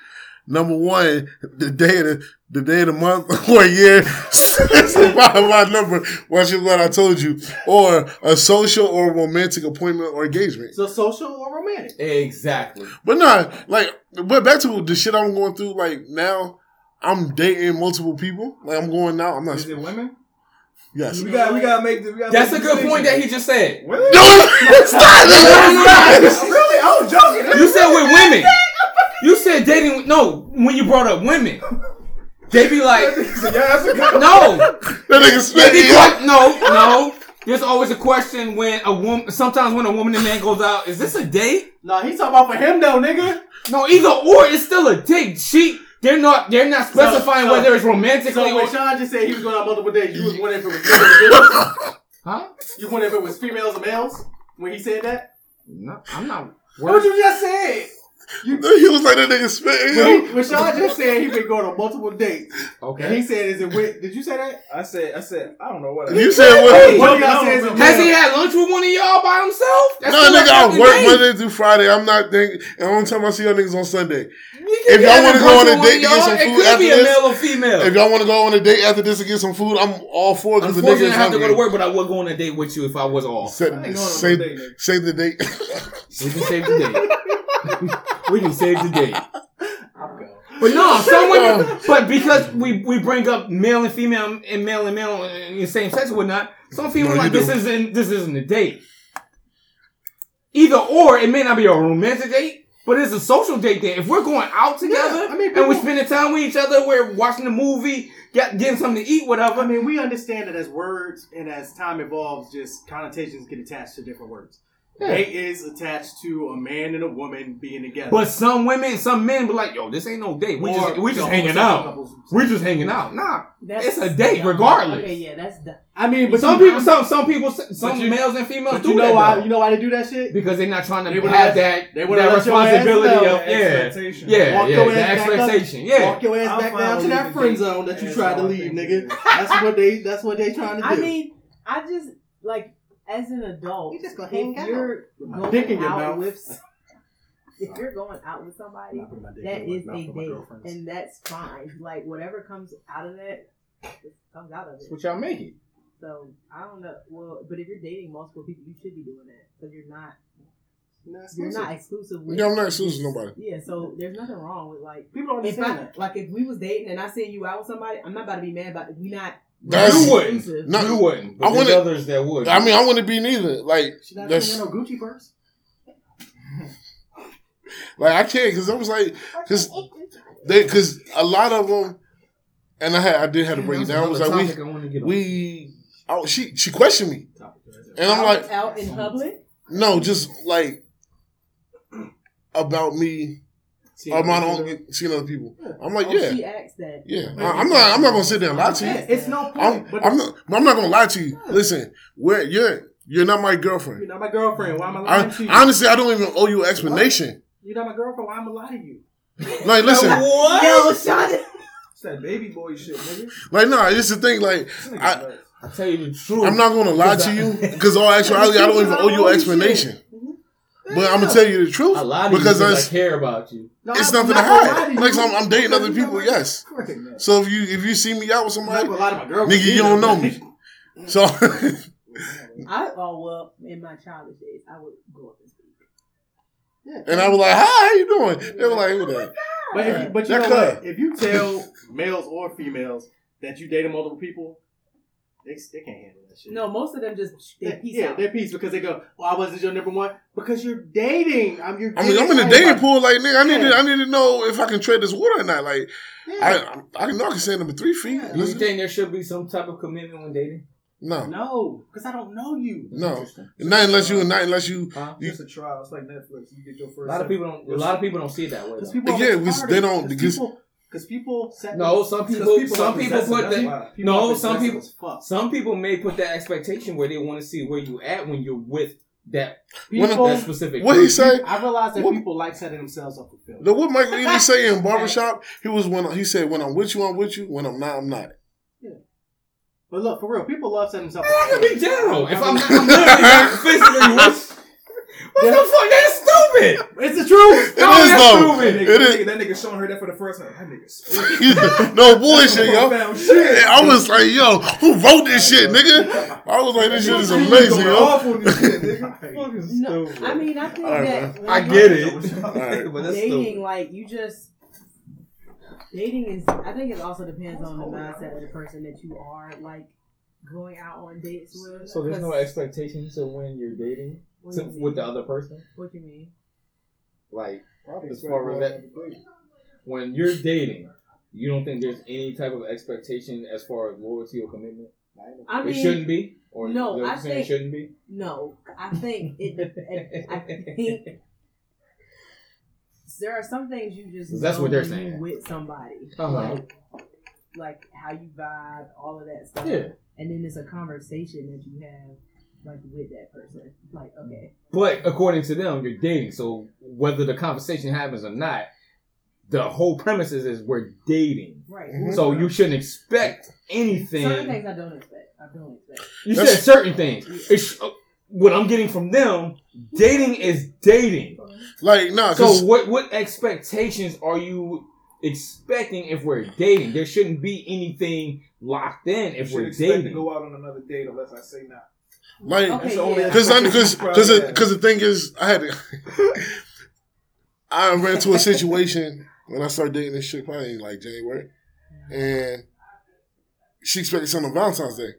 Number one, the day of the, the day of the month [laughs] or year is my, my number. Watch what I told you. Or a social or romantic appointment or engagement. So social or romantic? Exactly. But not like, but back to the shit I'm going through. Like now, I'm dating multiple people. Like I'm going out. I'm not. Is it women? Yes. We got we gotta make the. We gotta That's a good the point that he just said. [laughs] Really? No, it's not. really? I was joking. You said with women. [laughs] You said dating. No, when you brought up women, they be like, yeah, that's a good. no, That nigga they be like, no, no. There's always a question when a woman. Sometimes when a woman and man goes out, is this a date? No, he's talking about for him though, nigga. No, either or. It's still a date. She. They're not. They're not specifying so- whether it's romantically So when. Sean just said he was going on multiple days, you was wondering if it was females. Huh? You wondering if it was females or males when he said that? No, I'm not. What you just said? He was like that nigga spitting. When, yo. he, just said he been going on multiple dates, and he said, "Is it with?" Did you say that? I said, I said, I don't know what. I You said what? What y'all say is Has he had lunch with one of y'all by himself? That's No, a nigga, I fucking work date. Monday through Friday. I'm not thinking. And only time I see y'all niggas on Sunday. If y'all wanna go on a date of to get y'all, some it food could after be a this, male or female. If y'all want to go on a date after this and get some food, I'm all for it because the nigga Unfortunately, is I have to go to hungry. work, but I would go on a date with you if I was off. Say, I going on no date, nigga. say the date. We can save the date. [laughs] we can save the date. I'll go. But no, some women. But because we we bring up male and female and male and male uh, in the same sex and whatnot, some people No, are like this do. isn't this isn't a date. Either or, it may not be a romantic date, but it's a social date. Then if we're going out together I mean, and we're spending time with each other, we're watching a movie, get, getting something to eat, whatever. I mean, we understand that as words and as time evolves, just connotations get attached to different words. Yeah. Date is attached to a man and a woman being together. But some women, some men be like, "Yo, this ain't no date. We Or just we just hanging out. couples. We just hanging out." Nah, That's it's a date dumb. regardless. Okay, yeah, that's dumb. I mean, but some people, some some people, some you- males and females But do you know that why? though. You know why they do that shit? because they're not trying to They wanna have that they wanna that let your ass responsibility know. of yeah, Expectation. yeah, Walk yeah, your the ass back up. expectation, yeah. Walk your ass I'm back fine down to that friend zone that you tried to leave, nigga. That's what they. That's what they trying to do. I mean, I just like as an adult, You just gonna hang if out. you're my going dick in your out mouth. with, if you're going out with somebody, Not putting my dick that in my is mouth a date, and that's fine. Like whatever comes out of that, just comes out of it. That's what y'all make it. So I don't know. Well, but if you're dating multiple people, you should be doing that because you're not Nah, it's you're exclusive. not exclusive. With Yeah, I'm not exclusive to nobody. Yeah, so there's nothing wrong with like People don't if understand I that. like if we was dating and I seen you out with somebody, I'm not about to be mad about it. We not. That's- you wouldn't. exclusive. No, you wouldn't. But I there's wanna- others that would. I mean, I wouldn't be neither. Like, She not that's putting no Gucci purse. [laughs] like I can't because I was like, because they, because a lot of them, and I had, I did have to break it down. I was like, we, I want to get on. we, oh, she, she questioned me, and I'm like, out in public. no, just like about me, about on seeing other people. I'm like, oh, yeah, she asked that. yeah. I, I'm not, I'm not gonna sit there and lie to you. It's no point. I'm, but I'm not, I'm not gonna lie to you. Listen, where you're, you're not my girlfriend. you're not my girlfriend. Why am I lying to you? Honestly, I don't even owe you an explanation. you're not my girlfriend. Why am I lying to you? [laughs] Like, listen, [laughs] what? Yo, Sean. It's [laughs] that baby boy shit, nigga. like, no, it's the thing. Like, I- I tell you the truth. I'm not gonna lie to you because all actuality, I don't even owe you an explanation. But I'm gonna tell you the truth a lot of because you it's, I care about you. No, it's I'm nothing to not gonna hide. you. Like I'm, I'm dating other people, not yes. girlfriend. So if you if you see me out with somebody, gonna lie to my girlfriend. nigga, you don't know me. [laughs] So I oh well, in my childish days, I would go up and speak. Yeah. and I was like, "Hi, how you doing?" They were like, "Who that?" But if you, but you know what? If you tell males or females that you dated multiple people, they, they can't handle that shit. No, most of them just they Yeah, peace yeah, out. they're peace because they go, "Well, I wasn't your number one because you're dating. I'm your." I mean, I'm in the dating pool. Like, nigga, I need to, I need to know if I can trade this water or not. Like, Yeah. I, I know I can say number three feet. Yeah. Do you think there should be some type of commitment when dating? No, no, because I don't know you. no, Interesting. not unless you, not unless you. Huh? You- It's a trial. It's like Netflix. You get your first. A first. lot of people don't. A lot of people don't see it that way. Because people, Yeah, are because retarded. they don't- 'Cause because- people, because people set No, some people. people some people put that's that. People No, some people- Some people may put that expectation where they want to see where you at when you're with that People, that specific. What he person. say? I realize that What- people like setting themselves up for failure. The what Michael Ealy say in [laughs] barbershop? He was when he said, "When I'm with you, I'm with you. When I'm not, I'm not." Yeah. But look, for real, people love setting themselves That up for could be general. If I'm, not, I'm [laughs] literally not physically with, What the fuck? That's stupid. It's the truth. It No, is that's though. That stupid. nigga, It that, is. nigga, that nigga showing her that for the first time. That nigga [laughs] spit. no bullshit, yo. Shit. I was like, yo, who wrote this shit, nigga? I was like, this shit is amazing, Going yo. off on this shit, nigga. [laughs] No, I mean, I think All right, that when I get it. Alright. [laughs] But that's dating, stupid. like you just dating is. I think it also depends on the mindset of the person that you are like going out on dates with. So there's no expectations of when you're dating what, do to- you mean? with the other person. What do you mean? Like as far as that, when you're dating, you don't think there's any type of expectation as far as loyalty or commitment. I mean, it shouldn't be, or no, is that what I you're think- it shouldn't be. No, I think it. it I think there are some things you just. That's what they're saying. with somebody, Uh-huh. like like how you vibe, all of that stuff. Yeah. And then it's a conversation that you have like with that person. Like, okay, But according to them, you're dating. So whether the conversation happens or not, the whole premise is, is we're dating. right. Mhm. So you shouldn't expect anything. certain things I don't expect. I don't expect. You That's- said certain things. It's, uh, what I'm getting from them, dating is dating. Like, nah, So what what expectations are you expecting if we're dating? There shouldn't be anything locked in if we're expect to dating. go out on another date unless I say not. Like, Okay, That's the only yeah. Cause, cause, expectation cause, you it- probably cause the thing is, I had to, [laughs] I ran into a situation when I started dating this chick probably in like January, and she expected something on Valentine's Day.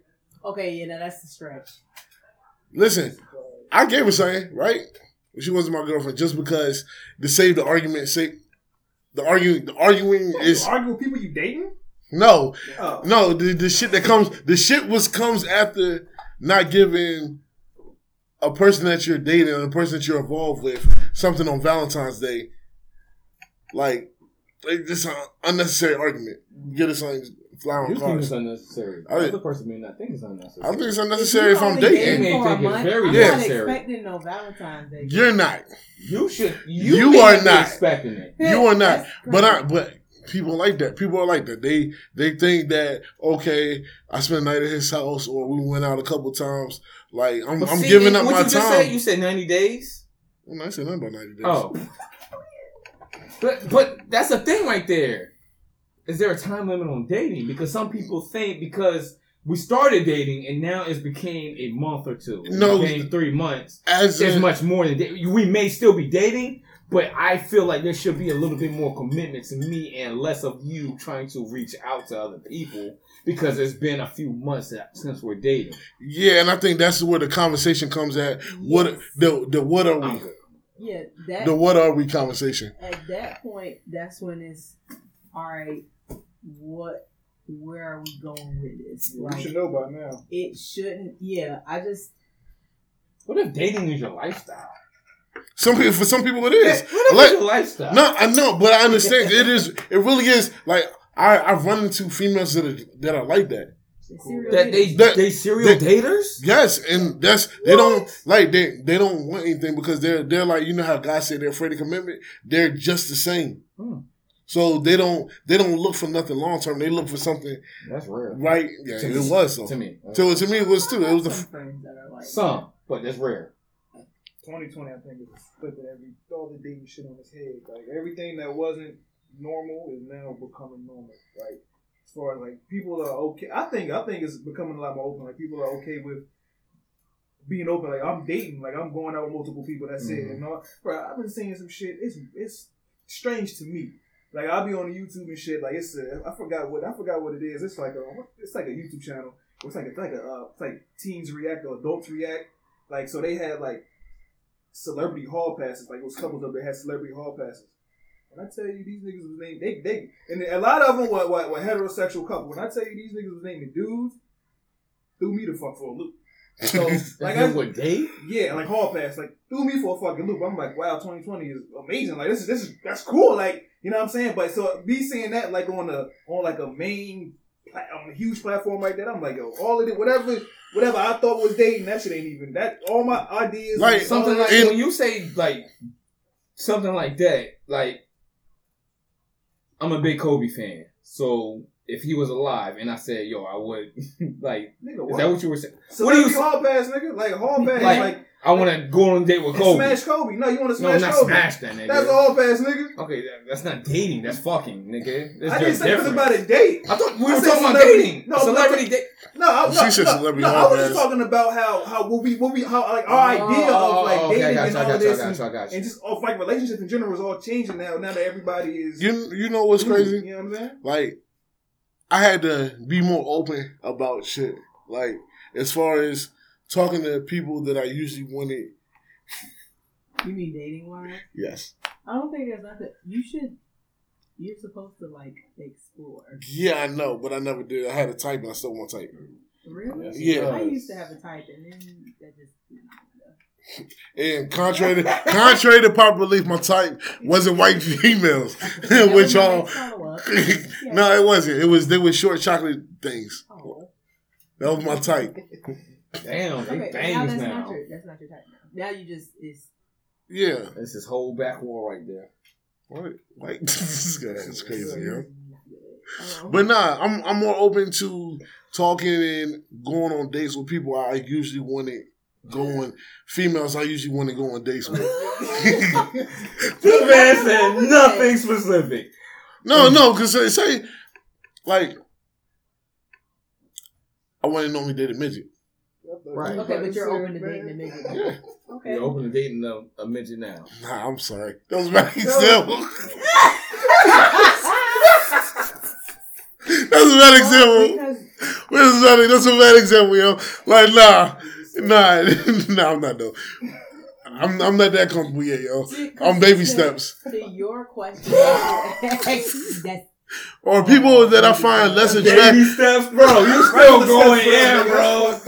Okay, yeah, now that's the stretch. Listen, I gave her something, right? She wasn't my girlfriend just because to save the argument sake. The arguing, the arguing You is argue with people you dating? no, Oh. no. The, the shit that comes, the shit was comes after not giving a person that you're dating, or a person that you're involved with, something on Valentine's Day. Like, like this an unnecessary argument. Get us something flower You and think it's unnecessary. I- The other person may not think it's unnecessary. I think it's unnecessary if I'm dating. dating They may for a think it's month, very I'm necessary. not expecting no Valentine's Day. You're not. you should. You, You are not. expecting it. You are not. [laughs] But I, but people like that. People are like that. They they think that okay, I spent a night at his house or we went out a couple times. Like I'm, I'm see, giving up my time. said, you said ninety days. Well, I said nothing about ninety days. Oh, but but that's a thing right there. Is there a time limit on dating? Because some people think because we started dating and now it's became a month or two. No. became three months. As It's much more than we may still be dating, but I feel like there should be a little bit more commitment to me and less of you trying to reach out to other people because it's been a few months that, since we're dating. yeah, and I think that's where the conversation comes at. What Yes. the the what are we? Yeah, that The what are we conversation. at that point, that's when it's all right. What, where are we going with this? You Like, should know by now. it shouldn't. Yeah, I just What if dating is your lifestyle? Some people for some people it is. What Like- it's your lifestyle? No, I know, but I understand. it is. It really is. Like I I've run into females that are that are like that. the that they. That- they serial that- daters? Yes, and that's they don't like they they don't want anything because they're they're like you know how guys said they're afraid of commitment. They're just the same. Hmm. So they don't they don't look for nothing long term. They look for something That's rare. right. Yeah, To it me. was so. To me. So to me it was too. It was the some friends that are like Some, but that's rare. 2020, I think, is flipping every all the dating shit on its head. Like everything that wasn't normal is now becoming normal. Like as far as like people are okay. I think I think it's becoming a lot more open. Like people are okay with being open. Like I'm dating. Like I'm going out with multiple people. That's it. Mhm. You know, bro. I've been seeing some shit. It's it's strange to me. Like I'll be on YouTube and shit. Like it's a, I forgot what I forgot what it is. It's like a it's like a YouTube channel. It's like a, it's like a uh, it's like teens react or adults react. Like so they had like celebrity hall passes. Like those couples up there had celebrity hall passes. When I tell you these niggas was named, they they and a lot of them were, were, were heterosexual couple. When I tell you these niggas was naming dudes, threw me the fuck for a loop. So [laughs] like I, what date? yeah, like hall pass, like threw me for a fucking loop. I'm like, wow, 2020 is amazing. Like this is this is that's cool. Like you know what I'm saying. But so me seeing that like on a on like a main a um, huge platform like that, I'm like, yo, all of it, whatever whatever I thought was dating, that shit ain't even that. All my ideas, Like, Something like when you say like something like that, like I'm a big Kobe fan. So if he was alive and I said, yo, I would [laughs] like nigga, is that what you were saying? So what do you hall pass, nigga? Like hall pass, Like- like, I want to go on a date with And Kobe. smash Kobe. No, you want to smash no, smash not Kobe. smash that nigga. That's all pass nigga. Okay, that, that's not dating. That's fucking, nigga. That's I didn't just say nothing different. about a date. I thought we I were said talking about dating. No, celebrity date. No, I, She no, said no, celebrity no, I was just talking about how how what we what we how like our oh, idea of oh, like Oh, okay, I dating got and you, I all got you, I this got and, you, I got you. and just of like relationships in general is all changing now. Now that everybody is You you know what's crazy? You know what I'm saying? Like, I had to be more open about shit. Like, as far as talking to people that I usually wanted. You mean dating wise? Yes. I don't think there's nothing. You should. You're supposed to like explore. Yeah, I know, but I never did. I had a type and I still want type. Really? Yeah. I used to have a type, and then that just. And contrary to, contrary to popular belief, my type wasn't white females, That which all. next no, it wasn't. It was they were short chocolate things. Oh. That was my type. [laughs] Damn, they Okay, now that's now. not your that's not your type now. Now you just it's Yeah. It's his whole back wall right there. What? Like [laughs] this guy is crazy, yo. not good. [laughs] But nah, I'm I'm more open to talking and going on dates with people I usually want to go on. Females I usually want to go on dates with. [laughs] the man said nothing specific. no, no, because say, say like I want to normally date a midget. Right. okay, but you're open to dating a midget. [laughs] Yeah. Okay. You're open to dating a, a midget now. Nah, I'm sorry. That was bad example. That's a bad example. Because Where's that? That's a bad example, yo. Like, nah, nah, [laughs] nah. I'm not though. I'm I'm not that comfortable yet, yo. I'm baby steps. To your question, [laughs] that's Or people that I find less Baby attractive. steps, bro. You still going in, bro. [laughs]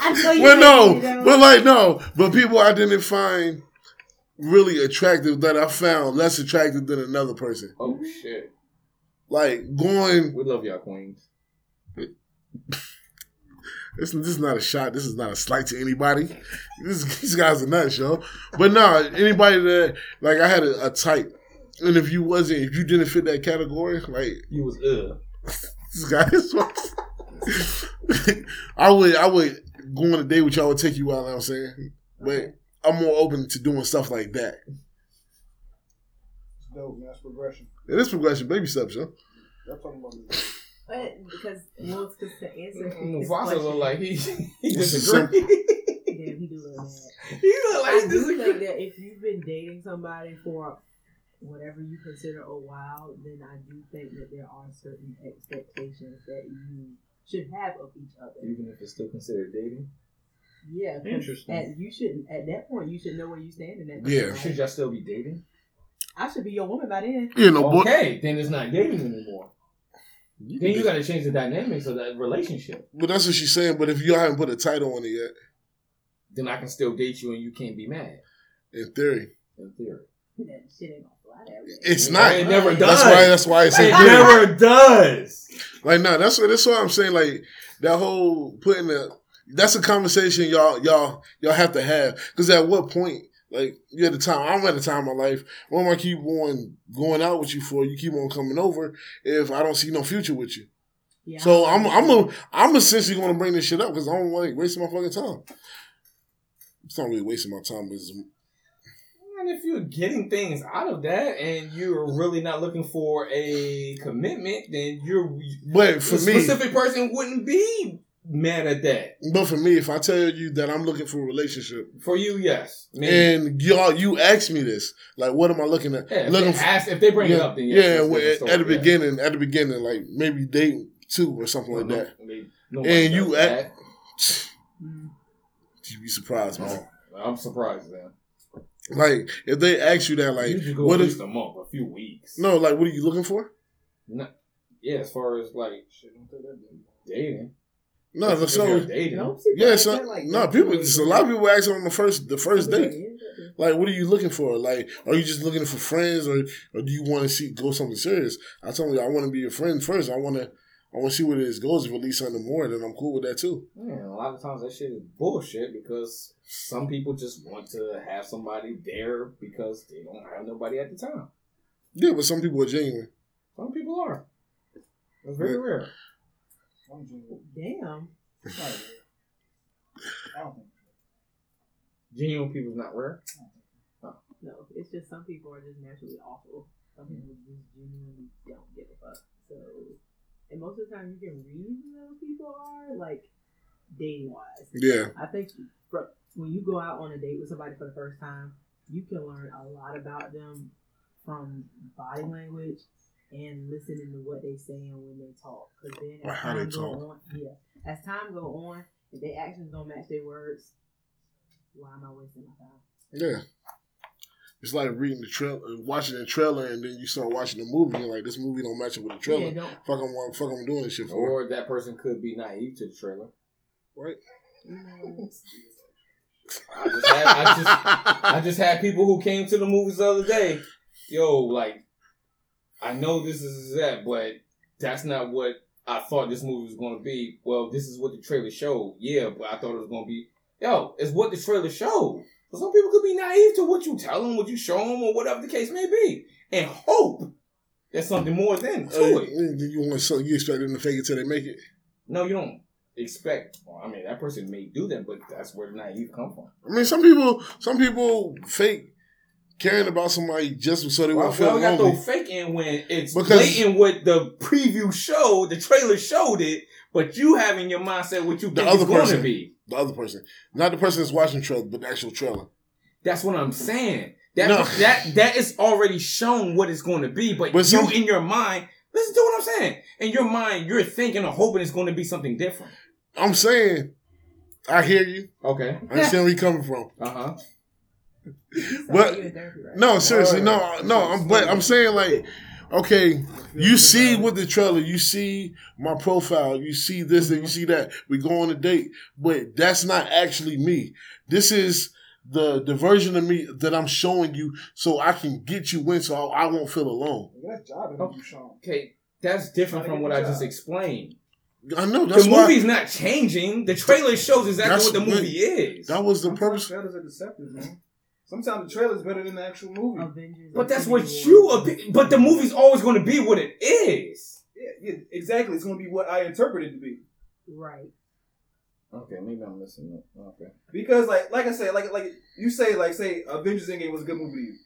I know you well, no, hate me, though. but like no, but people I didn't find really attractive that I found less attractive than another person. Oh shit. Like going. We love y'all queens. [laughs] This, this is not a shot. This is not a slight to anybody. This, [laughs] these guys are nuts, yo. But nah, anybody that like I had a, a type, and if you wasn't, if you didn't fit that category, like You was uh. this guy is. [laughs] I would, I would go on a date with y'all would take you out. You know what I'm saying, but I'm more open to doing stuff like that. dope, man. That's progression. It is progression, baby steps, yo. That's talking about this. But because well, to to answer his Mufasa look like he he This is disagree. yeah, he do look mad. [laughs] he look like I he do think that if you've been dating somebody for whatever you consider a while, then I do think that there are certain expectations that you should have of each other. Even if it's still considered dating. Yeah. Interesting. At, you shouldn't, at that point you should know where you stand in that. Yeah. Should y'all still be dating? I should be your woman by then. You know, boy. Okay, then it's not dating anymore. Then you got to change the dynamics of that relationship. But that's what she's saying. But if you haven't put a title on it yet, Then I can still date you and you can't be mad. in theory, In theory, That shit ain't gonna fly that way. it's not. It never does. That's why. That's why it's it theory. never does. Like, nah, that's what that's what I'm saying. Like that whole putting the that's a conversation y'all y'all y'all have to have. Because at what point, like you're at the time, I'm at the time of my life. What am I keep on going out with you for? You keep on coming over if I don't see no future with you. Yeah, So I'm I'm a, I'm essentially going to bring this shit up because I don't like wasting my fucking time. It's not really wasting my time, but it's, If you're getting things out of that and you're really not looking for a commitment, then you're but for me, specific person wouldn't be mad at that. but for me, if I tell you that I'm looking for a relationship For you, yes. Maybe. and y'all you ask me this, like what am I looking at? yeah, if, looking they ask, if they bring yeah, it up, then yes, yeah, well, at, story, at the yeah. beginning, at the beginning, like maybe date two or something like No- that. they- nobody And you does act- that. [sighs] Mm. You'd be surprised, man. I'm surprised then. Like if they ask you that, like you go what at is least a month, a few weeks. no, like what are you looking for? No, yeah, as far as like dating. No, If so dating. Don't yeah, so like no people. It's a lot of people ask on the first the first date. Like, what are you looking for? Like, are you just looking for friends, or or do you want to see go something serious? I told you I want to be your friend first. I want to I want to see where this goes. If it leads something more, then I'm cool with that too. Yeah, a lot of times that shit is bullshit because some people just want to have somebody there because they don't have nobody at the time. Yeah, but some people are genuine. Some people are. That's very rare. I'm genuine. Damn. I don't think. Genuine people is not rare. No, it's just some people are just naturally awful. Some people just genuinely don't give a fuck. So, and most of the time, you can read who those people are, like dating wise. Yeah. I think for, when you go out on a date with somebody for the first time, you can learn a lot about them from body language and listening to what they say and when they talk. Because then as how they time go talk. on, yeah, as time go on, if their actions don't match their words, why am I wasting my time? Yeah. It's like reading the trailer, watching the trailer, and then you start watching the movie, and like this movie don't match up with the trailer. Yeah, Fuck, I'm fuck, I'm doing this shit for. Or that person could be naive to the trailer. Right? I just had, I just, [laughs] I just had people who came to the movies the other day. Yo, like, I know this is that, but that's not what I thought this movie was going to be. Well, this is what the trailer showed. Yeah, but I thought it was going to be. Yo, it's what the trailer showed. But some people could be naive to what you tell them, what you show them, or whatever the case may be, and hope there's something more than to Uh, it. you want so you expect them to fake it till they make it? No, you don't expect. Well, I mean, that person may do that, but that's where the naive come from. I mean, some people, some people fake caring about somebody just so they won't feel why we got lonely. fake in when it's Because- blatant what the preview showed, the trailer showed it, but you have in your mindset what you The think other going person. to be. The other person, not the person that's watching the trailer, but the actual trailer. That's what I'm saying. That No. that that is already shown what it's going to be, but, But you some- in your mind, listen to what I'm saying. In your mind, you're thinking or hoping it's going to be something different. I'm saying, I hear you. Okay. I understand where you're coming from. [laughs] Uh huh. You sound But- like you in therapy, right? No, seriously, no, Right. no. I'm, but I'm saying like, okay, you see with the trailer, you see my profile, you see this and you mm-hmm. see that. We go on a date, but that's not actually me. This is the the version of me that I'm showing you, so I can get you in, so I, I won't feel alone. That's job interview, Sean. Okay. That's different from what the I just explained. I know that's the why movie's not changing. The trailer shows exactly what the movie is. that was the purpose. trailers are deceptive, man. Sometimes the trailer's better than the actual movie. Avengers But that's what War. you. But the movie's always going to be what it is. Yeah, yeah, exactly. It's going to be what I interpret it to be. Right. Okay, maybe I'm missing it. Okay. Because, like, like I said, like, like you say, like, say, Avengers Endgame was a good movie to you.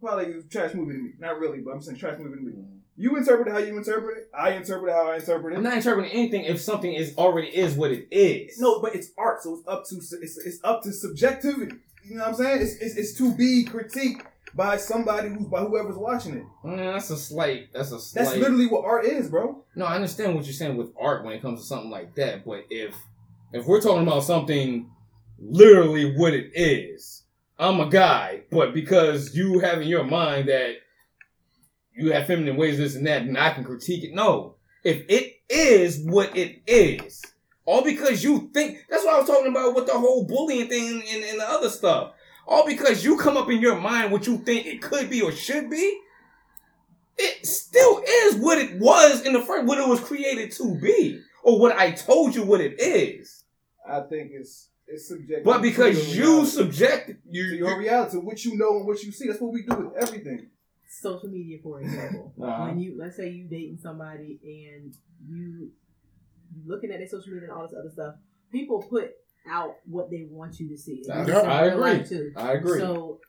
Probably a trash movie to me. Not really, but I'm saying trash movie to me. Mm-hmm. You interpret it how you interpret it. I interpret it how I interpret it. I'm not interpreting anything if something is already is what it is. No, but it's art, so it's up to it's, it's up to subjectivity. You know what I'm saying? It's, it's, it's to be critiqued by somebody who's by whoever's watching it. Mm, that's a slight. That's a slight. That's literally what art is, bro. No, I understand what you're saying with art when it comes to something like that. But if if we're talking about something literally what it is, I'm a guy, but because you have in your mind that you have feminine ways, this and that, and I can critique it. No, if it is what it is, all because you think that's what I was talking about with the whole bullying thing and, and the other stuff. All because you come up in your mind what you think it could be or should be, it still is what it was in the first, what it was created to be, or what I told you what it is. I think it's it's subjective. But to because your you reality. subject to your reality, what you know and what you see. That's what we do with everything. social media, for [laughs] example. Uh-huh. When you let's say you dating somebody and you you looking at their social media and all this other stuff, people put out what they want you to see. I- And it's in I agree. Too. I agree. So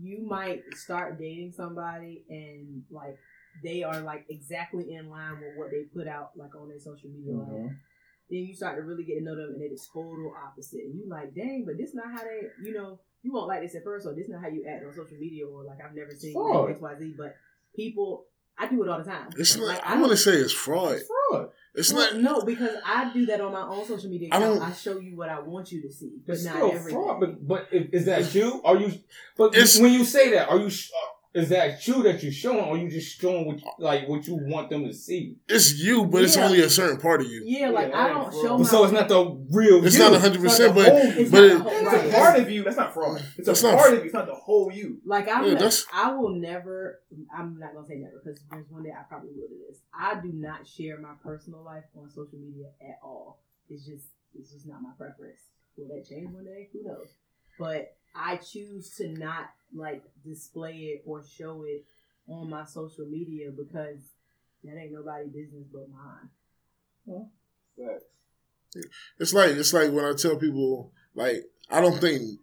you might start dating somebody and like they are like exactly in line with what they put out like on their social media. Like, Mhm. then you start to really get to know them and they're the total opposite. And you like, dang, but this not how they, you know, you won't like this at first, or this not how you act on social media, or like I've never seen you Fraud. X, Y, Z. But people, I do it all the time. It's not. Like, I want to say it's fraud. It's fraud. It's Well, not. no, because I do that on my own social media I account. don't- I, show you what I want you to see, but It's not still everything. fraud. But but is is that you? Are you? But It's- when you say that, are you? Uh, sh- Is that you that you're showing, or you just showing what like what you want them to see? It's you, but it's only a certain part of you. yeah, like Yeah, I don't ain't show fraud. my. So it's not the real. It's you. not 100, percent but whole- It's but it, the whole- It's right. a part of you. That's not fraud. It's That's a not- part of you. It's not the whole you. Like I'm, Yeah, not- I will never. I'm not gonna say never because there's one day I probably will do this. I do not share my personal life on social media at all. It's just, it's just not my preference. Will that change one day? Who knows? But I choose to not like display it or show it on my social media because that ain't nobody business but mine. Facts. it's like it's like when I tell people like I don't think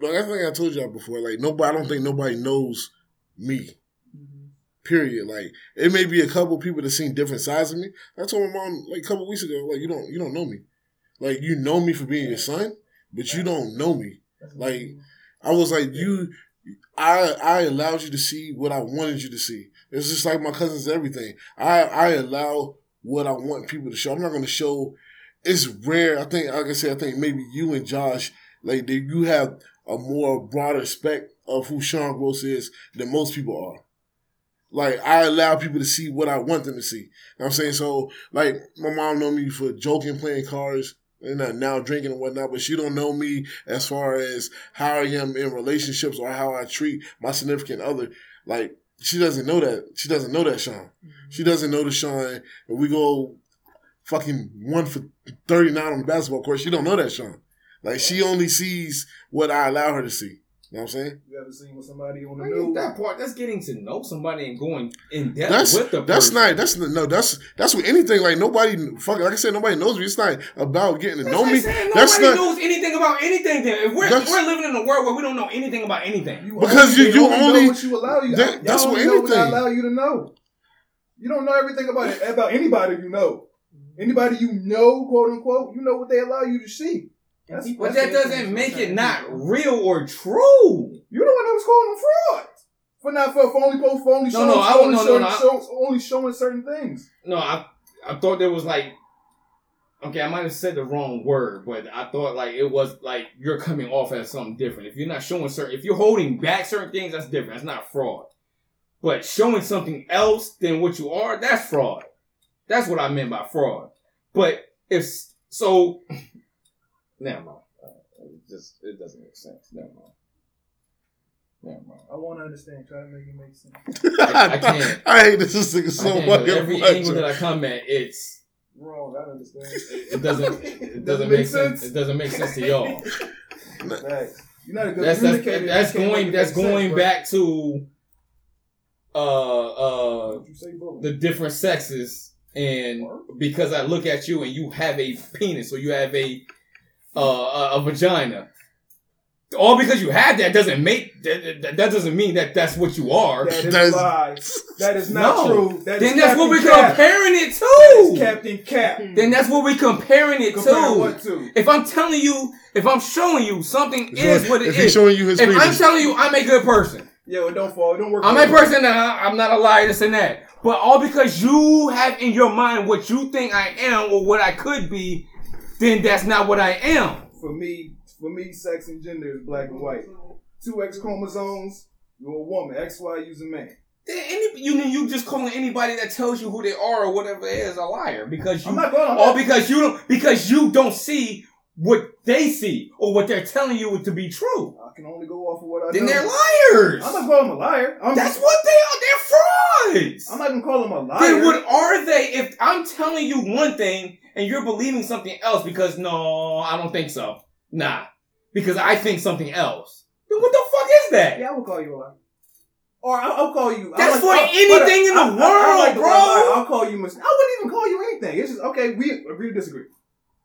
like I think I told y'all before. Like nobody, I don't think nobody knows me. Mm-hmm. Period. Like it may be a couple people that seen different sides of me. I told my mom like a couple weeks ago, like you don't you don't know me. Like you know me for being your son, but you don't know me. Like I was like you. I I allowed you to see what I wanted you to see. It's just like my cousins. Everything I I allow what I want people to show. I'm not going to show. It's rare. I think like I said. I think maybe you and Josh like that you have a more broader spec of who Sean Gross is than most people are. Like I allow people to see what I want them to see. You know I'm saying? So like my mom know me for joking, playing cards, and now drinking and whatnot, but she don't know me as far as how I am in relationships or how I treat my significant other. Like she doesn't know that. She doesn't know that Sean. She mm-hmm. doesn't know the Sean. And we go fucking one for thirty nine on the basketball court. She don't know that Sean. Like she only sees what I allow her to see. You know what I'm saying? You ever seen with somebody on the news? that part, that's getting to know somebody and going in depth That's with the that's person. not that's no that's that's with anything like nobody fucking like I said nobody knows me. It's not about getting to That's know like me. saying That's nobody not knows anything about anything. Then if we're, we're living in a world where we don't know anything about anything. You Because only, you- you only only- know what you allow you. that- that's with know what I allow you to know. You don't know everything about it, about anybody you know. Anybody you know, quote unquote, you know what they allow you to see. That's- But that doesn't make it not real or true. You the one that was calling them fraud for not for, for only post for only No, showing, no, I- only, no, no, showing, no, I- show- only showing certain things. No, I I thought there was like okay, I might have said the wrong word, but I thought like it was like you're coming off as something different. If you're not showing certain if you're holding back certain things, that's different. That's not fraud. But showing something else than what you are, that's fraud. That's what I meant by fraud. But if so never mind. Uh, It just it doesn't make sense. Never mind. Never mind. I want to understand. Try to make it make sense. I- [laughs] I can't. I hate this nigga so can't, 'cause every much. angle that I come at, it's Wrong. I don't understand. it doesn't it [laughs] doesn't make sense. It doesn't make sense to y'all. Facts. You're not a good That's that's, communicator. that's going that's make going sense, back to uh uh say, the different sexes and because I look at you and you have a penis or you have a uh a, a vagina. All because you have that doesn't make that, that, that doesn't mean that that's what you are. That is That's- lies. That is not No. true. That is then that's what we're Cap. comparing it That is to. Captain Cap. Then that's what we're comparing it Compare to. what to? If I'm telling you, if I'm showing you something is what it if he's showing you his If I'm penis, telling you I'm a good person, Yeah, it don't fall. Don't work. I'm a person that I- I'm not a liar, this and that. But all because you have in your mind what you think I am or what I could be, then that's not what I am. For me, for me, sex and gender is black and white. Two X chromosomes. You're a woman. X Y. You's a man. Then Any, you you just calling anybody that tells you who they are or whatever it is a liar because you I'm not going. Not, because you don't because you don't see what they see or what they're telling you to be true. I can only go off of what I Then know. they're liars. I'm not calling them a liar. I'm That's what they are. They're frauds. I'm not gonna call them a liar. Then what are they? If I'm telling you one thing and you're believing something else because no, I don't think so. Nah, because I think something else. Then what the fuck is that? Yeah, I will call you a liar. Or I'll, I'll call you. That's I for I- anything in the I- I- I like world, the bro. I'll call you. Mis- I wouldn't even call you anything. It's just okay. We agree to disagree.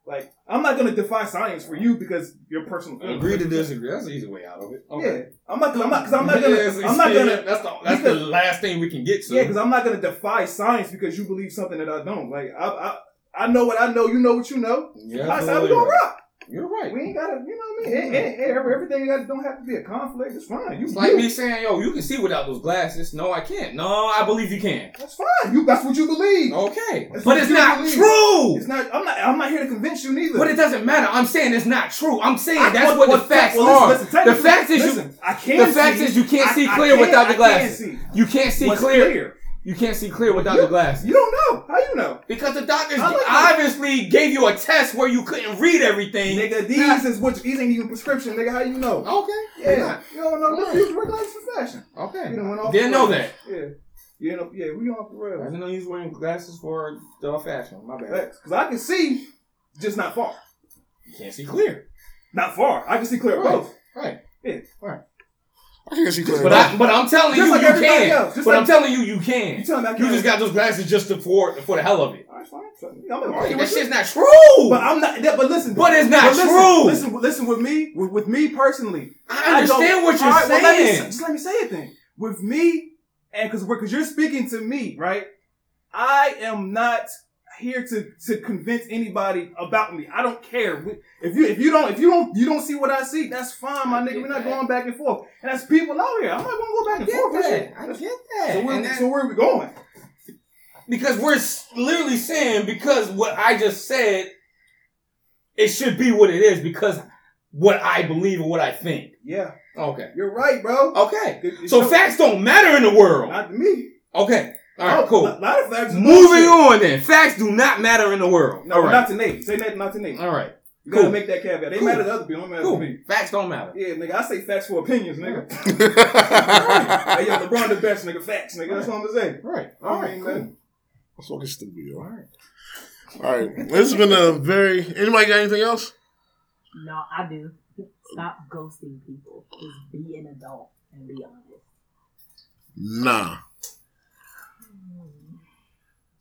Like I'm not gonna defy science for you because your personal. feelings. Agree to disagree. That's an easy way out of it. Yeah, I'm not. I'm not. Because I'm not [laughs] gonna. Yes, I'm not gonna. That's the that's the last thing we can get to. Yeah, because I'm not gonna defy science because you believe something that I don't. Like I, I, I know what I know. You know what you know. Yeah, That's how we gonna rock. You're right. We ain't gotta. You know what I mean? Ain't- ain't- ain't every- everything got don't have to be a conflict. It's fine. You, It's like you- me saying, "Yo, you can see without those glasses." No, I can't. No, I believe you can. That's fine. You. That's what you believe. Okay, That's but it's not believe. true. It's not. I'm not. I'm not here to convince you neither. But it doesn't matter. I'm saying it's not true. I'm saying I- that's well, what the facts well, are. listen, listen, the technically- fact is you listen, I can't. the fact see- is you can't I- see I clear can- without the I glasses. can see. you can't see What's clear. You can't see clear without you, the glasses. You don't know. How you know? because the doctors I like that. obviously gave you a test where you couldn't read everything. Nigga, these is what these ain't even prescription, nigga. How you know? Okay. Yeah, you don't know. Alright. These regular for fashion. Okay. You done went off Didn't know that. Yeah, you know. Yeah, we off the I rails. didn't know you was wearing glasses for the fashion. My bad. Because I can see, just not far. You can't see clear. Not far. I can see clear Right. both. Right. Yeah. Right. I can see clear. But I, but I'm telling Just you, like you can. else. Just But like- I'm telling you, you can. You tell me I can't. just got those glasses just to, for for the hell of it. All right, fine. I'm gonna argue That shit's not true. But I'm not. That, but listen. But it's not listen, true. Listen, listen. With me, with, with me personally, I understand don't- what you're All right, well, let me saying. just let me say it then. With me, and because because you're speaking to me, right? I am not here to to convince anybody about me. I don't care if you if you don't if you don't you don't see what I see. That's fine, my nigga. We're not that. going back and forth. And that's people out here. I'm not gonna go back I and forth. that. I get that. So where, that- so where are we going? because we're literally saying because what I just said, it should be what it is because what I believe and what I think. Yeah, Okay. you're right, bro. Okay. So show- facts don't matter in the world. not to me. Okay. All right. Oh, Cool. A lot of facts. Moving bullshit. on then. Facts do not matter in the world. No, All right. not to Nate. Say that not to Nate. All right. You gotta make that caveat. They Cool. matter to other people. Don't matter to me. Facts don't matter. Yeah, nigga. I say facts for opinions, nigga. [laughs] hey, yo, LeBron the best, nigga. Facts, nigga. That's what I'm gonna say. Right. All right, man. That's fucking stupid, yo. All right. This has been a very. Anybody got anything else? No, I do. Stop ghosting people. Just be an adult and be honest. Nah.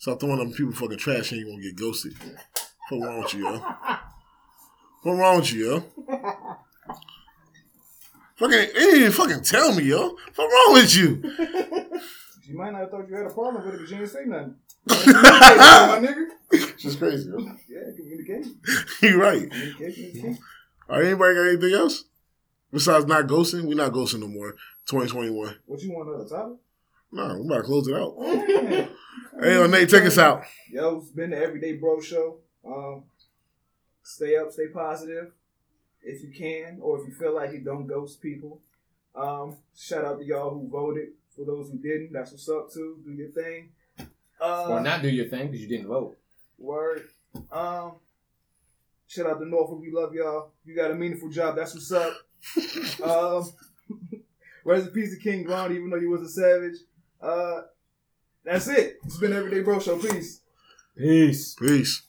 Stop throwing them people fucking trash and you won't get ghosted. What's wrong with you, yo? What's wrong with you, yo? Fucking, even fucking tell me, yo. What's wrong with you? You might not have thought you had a problem with it but you didn't say nothing. [laughs] My nigga. Just crazy, yo. Yeah, communication. [laughs] you right. Communication. All right, anybody got anything else? Besides not ghosting? we not ghosting no more. 2021. What you want uh, to topic? Nah, we about to close it out. Yeah. [laughs] Hey, yo, Nate, take us out. Yo, it's been the Everyday Bro Show. Um, stay up, stay positive if you can, or if you feel like you don't ghost people. Um, shout out to y'all who voted. For those who didn't, that's what's up too. Do your thing. Uh, Or not do your thing because you didn't vote. Word. Um, shout out to Norfolk. We love y'all. You got a meaningful job. That's what's up. [laughs] um, [laughs] rest in peace to King Von, even though you was a savage. Uh, that's it. It's been Everyday Bro Show. Peace. Peace. Peace.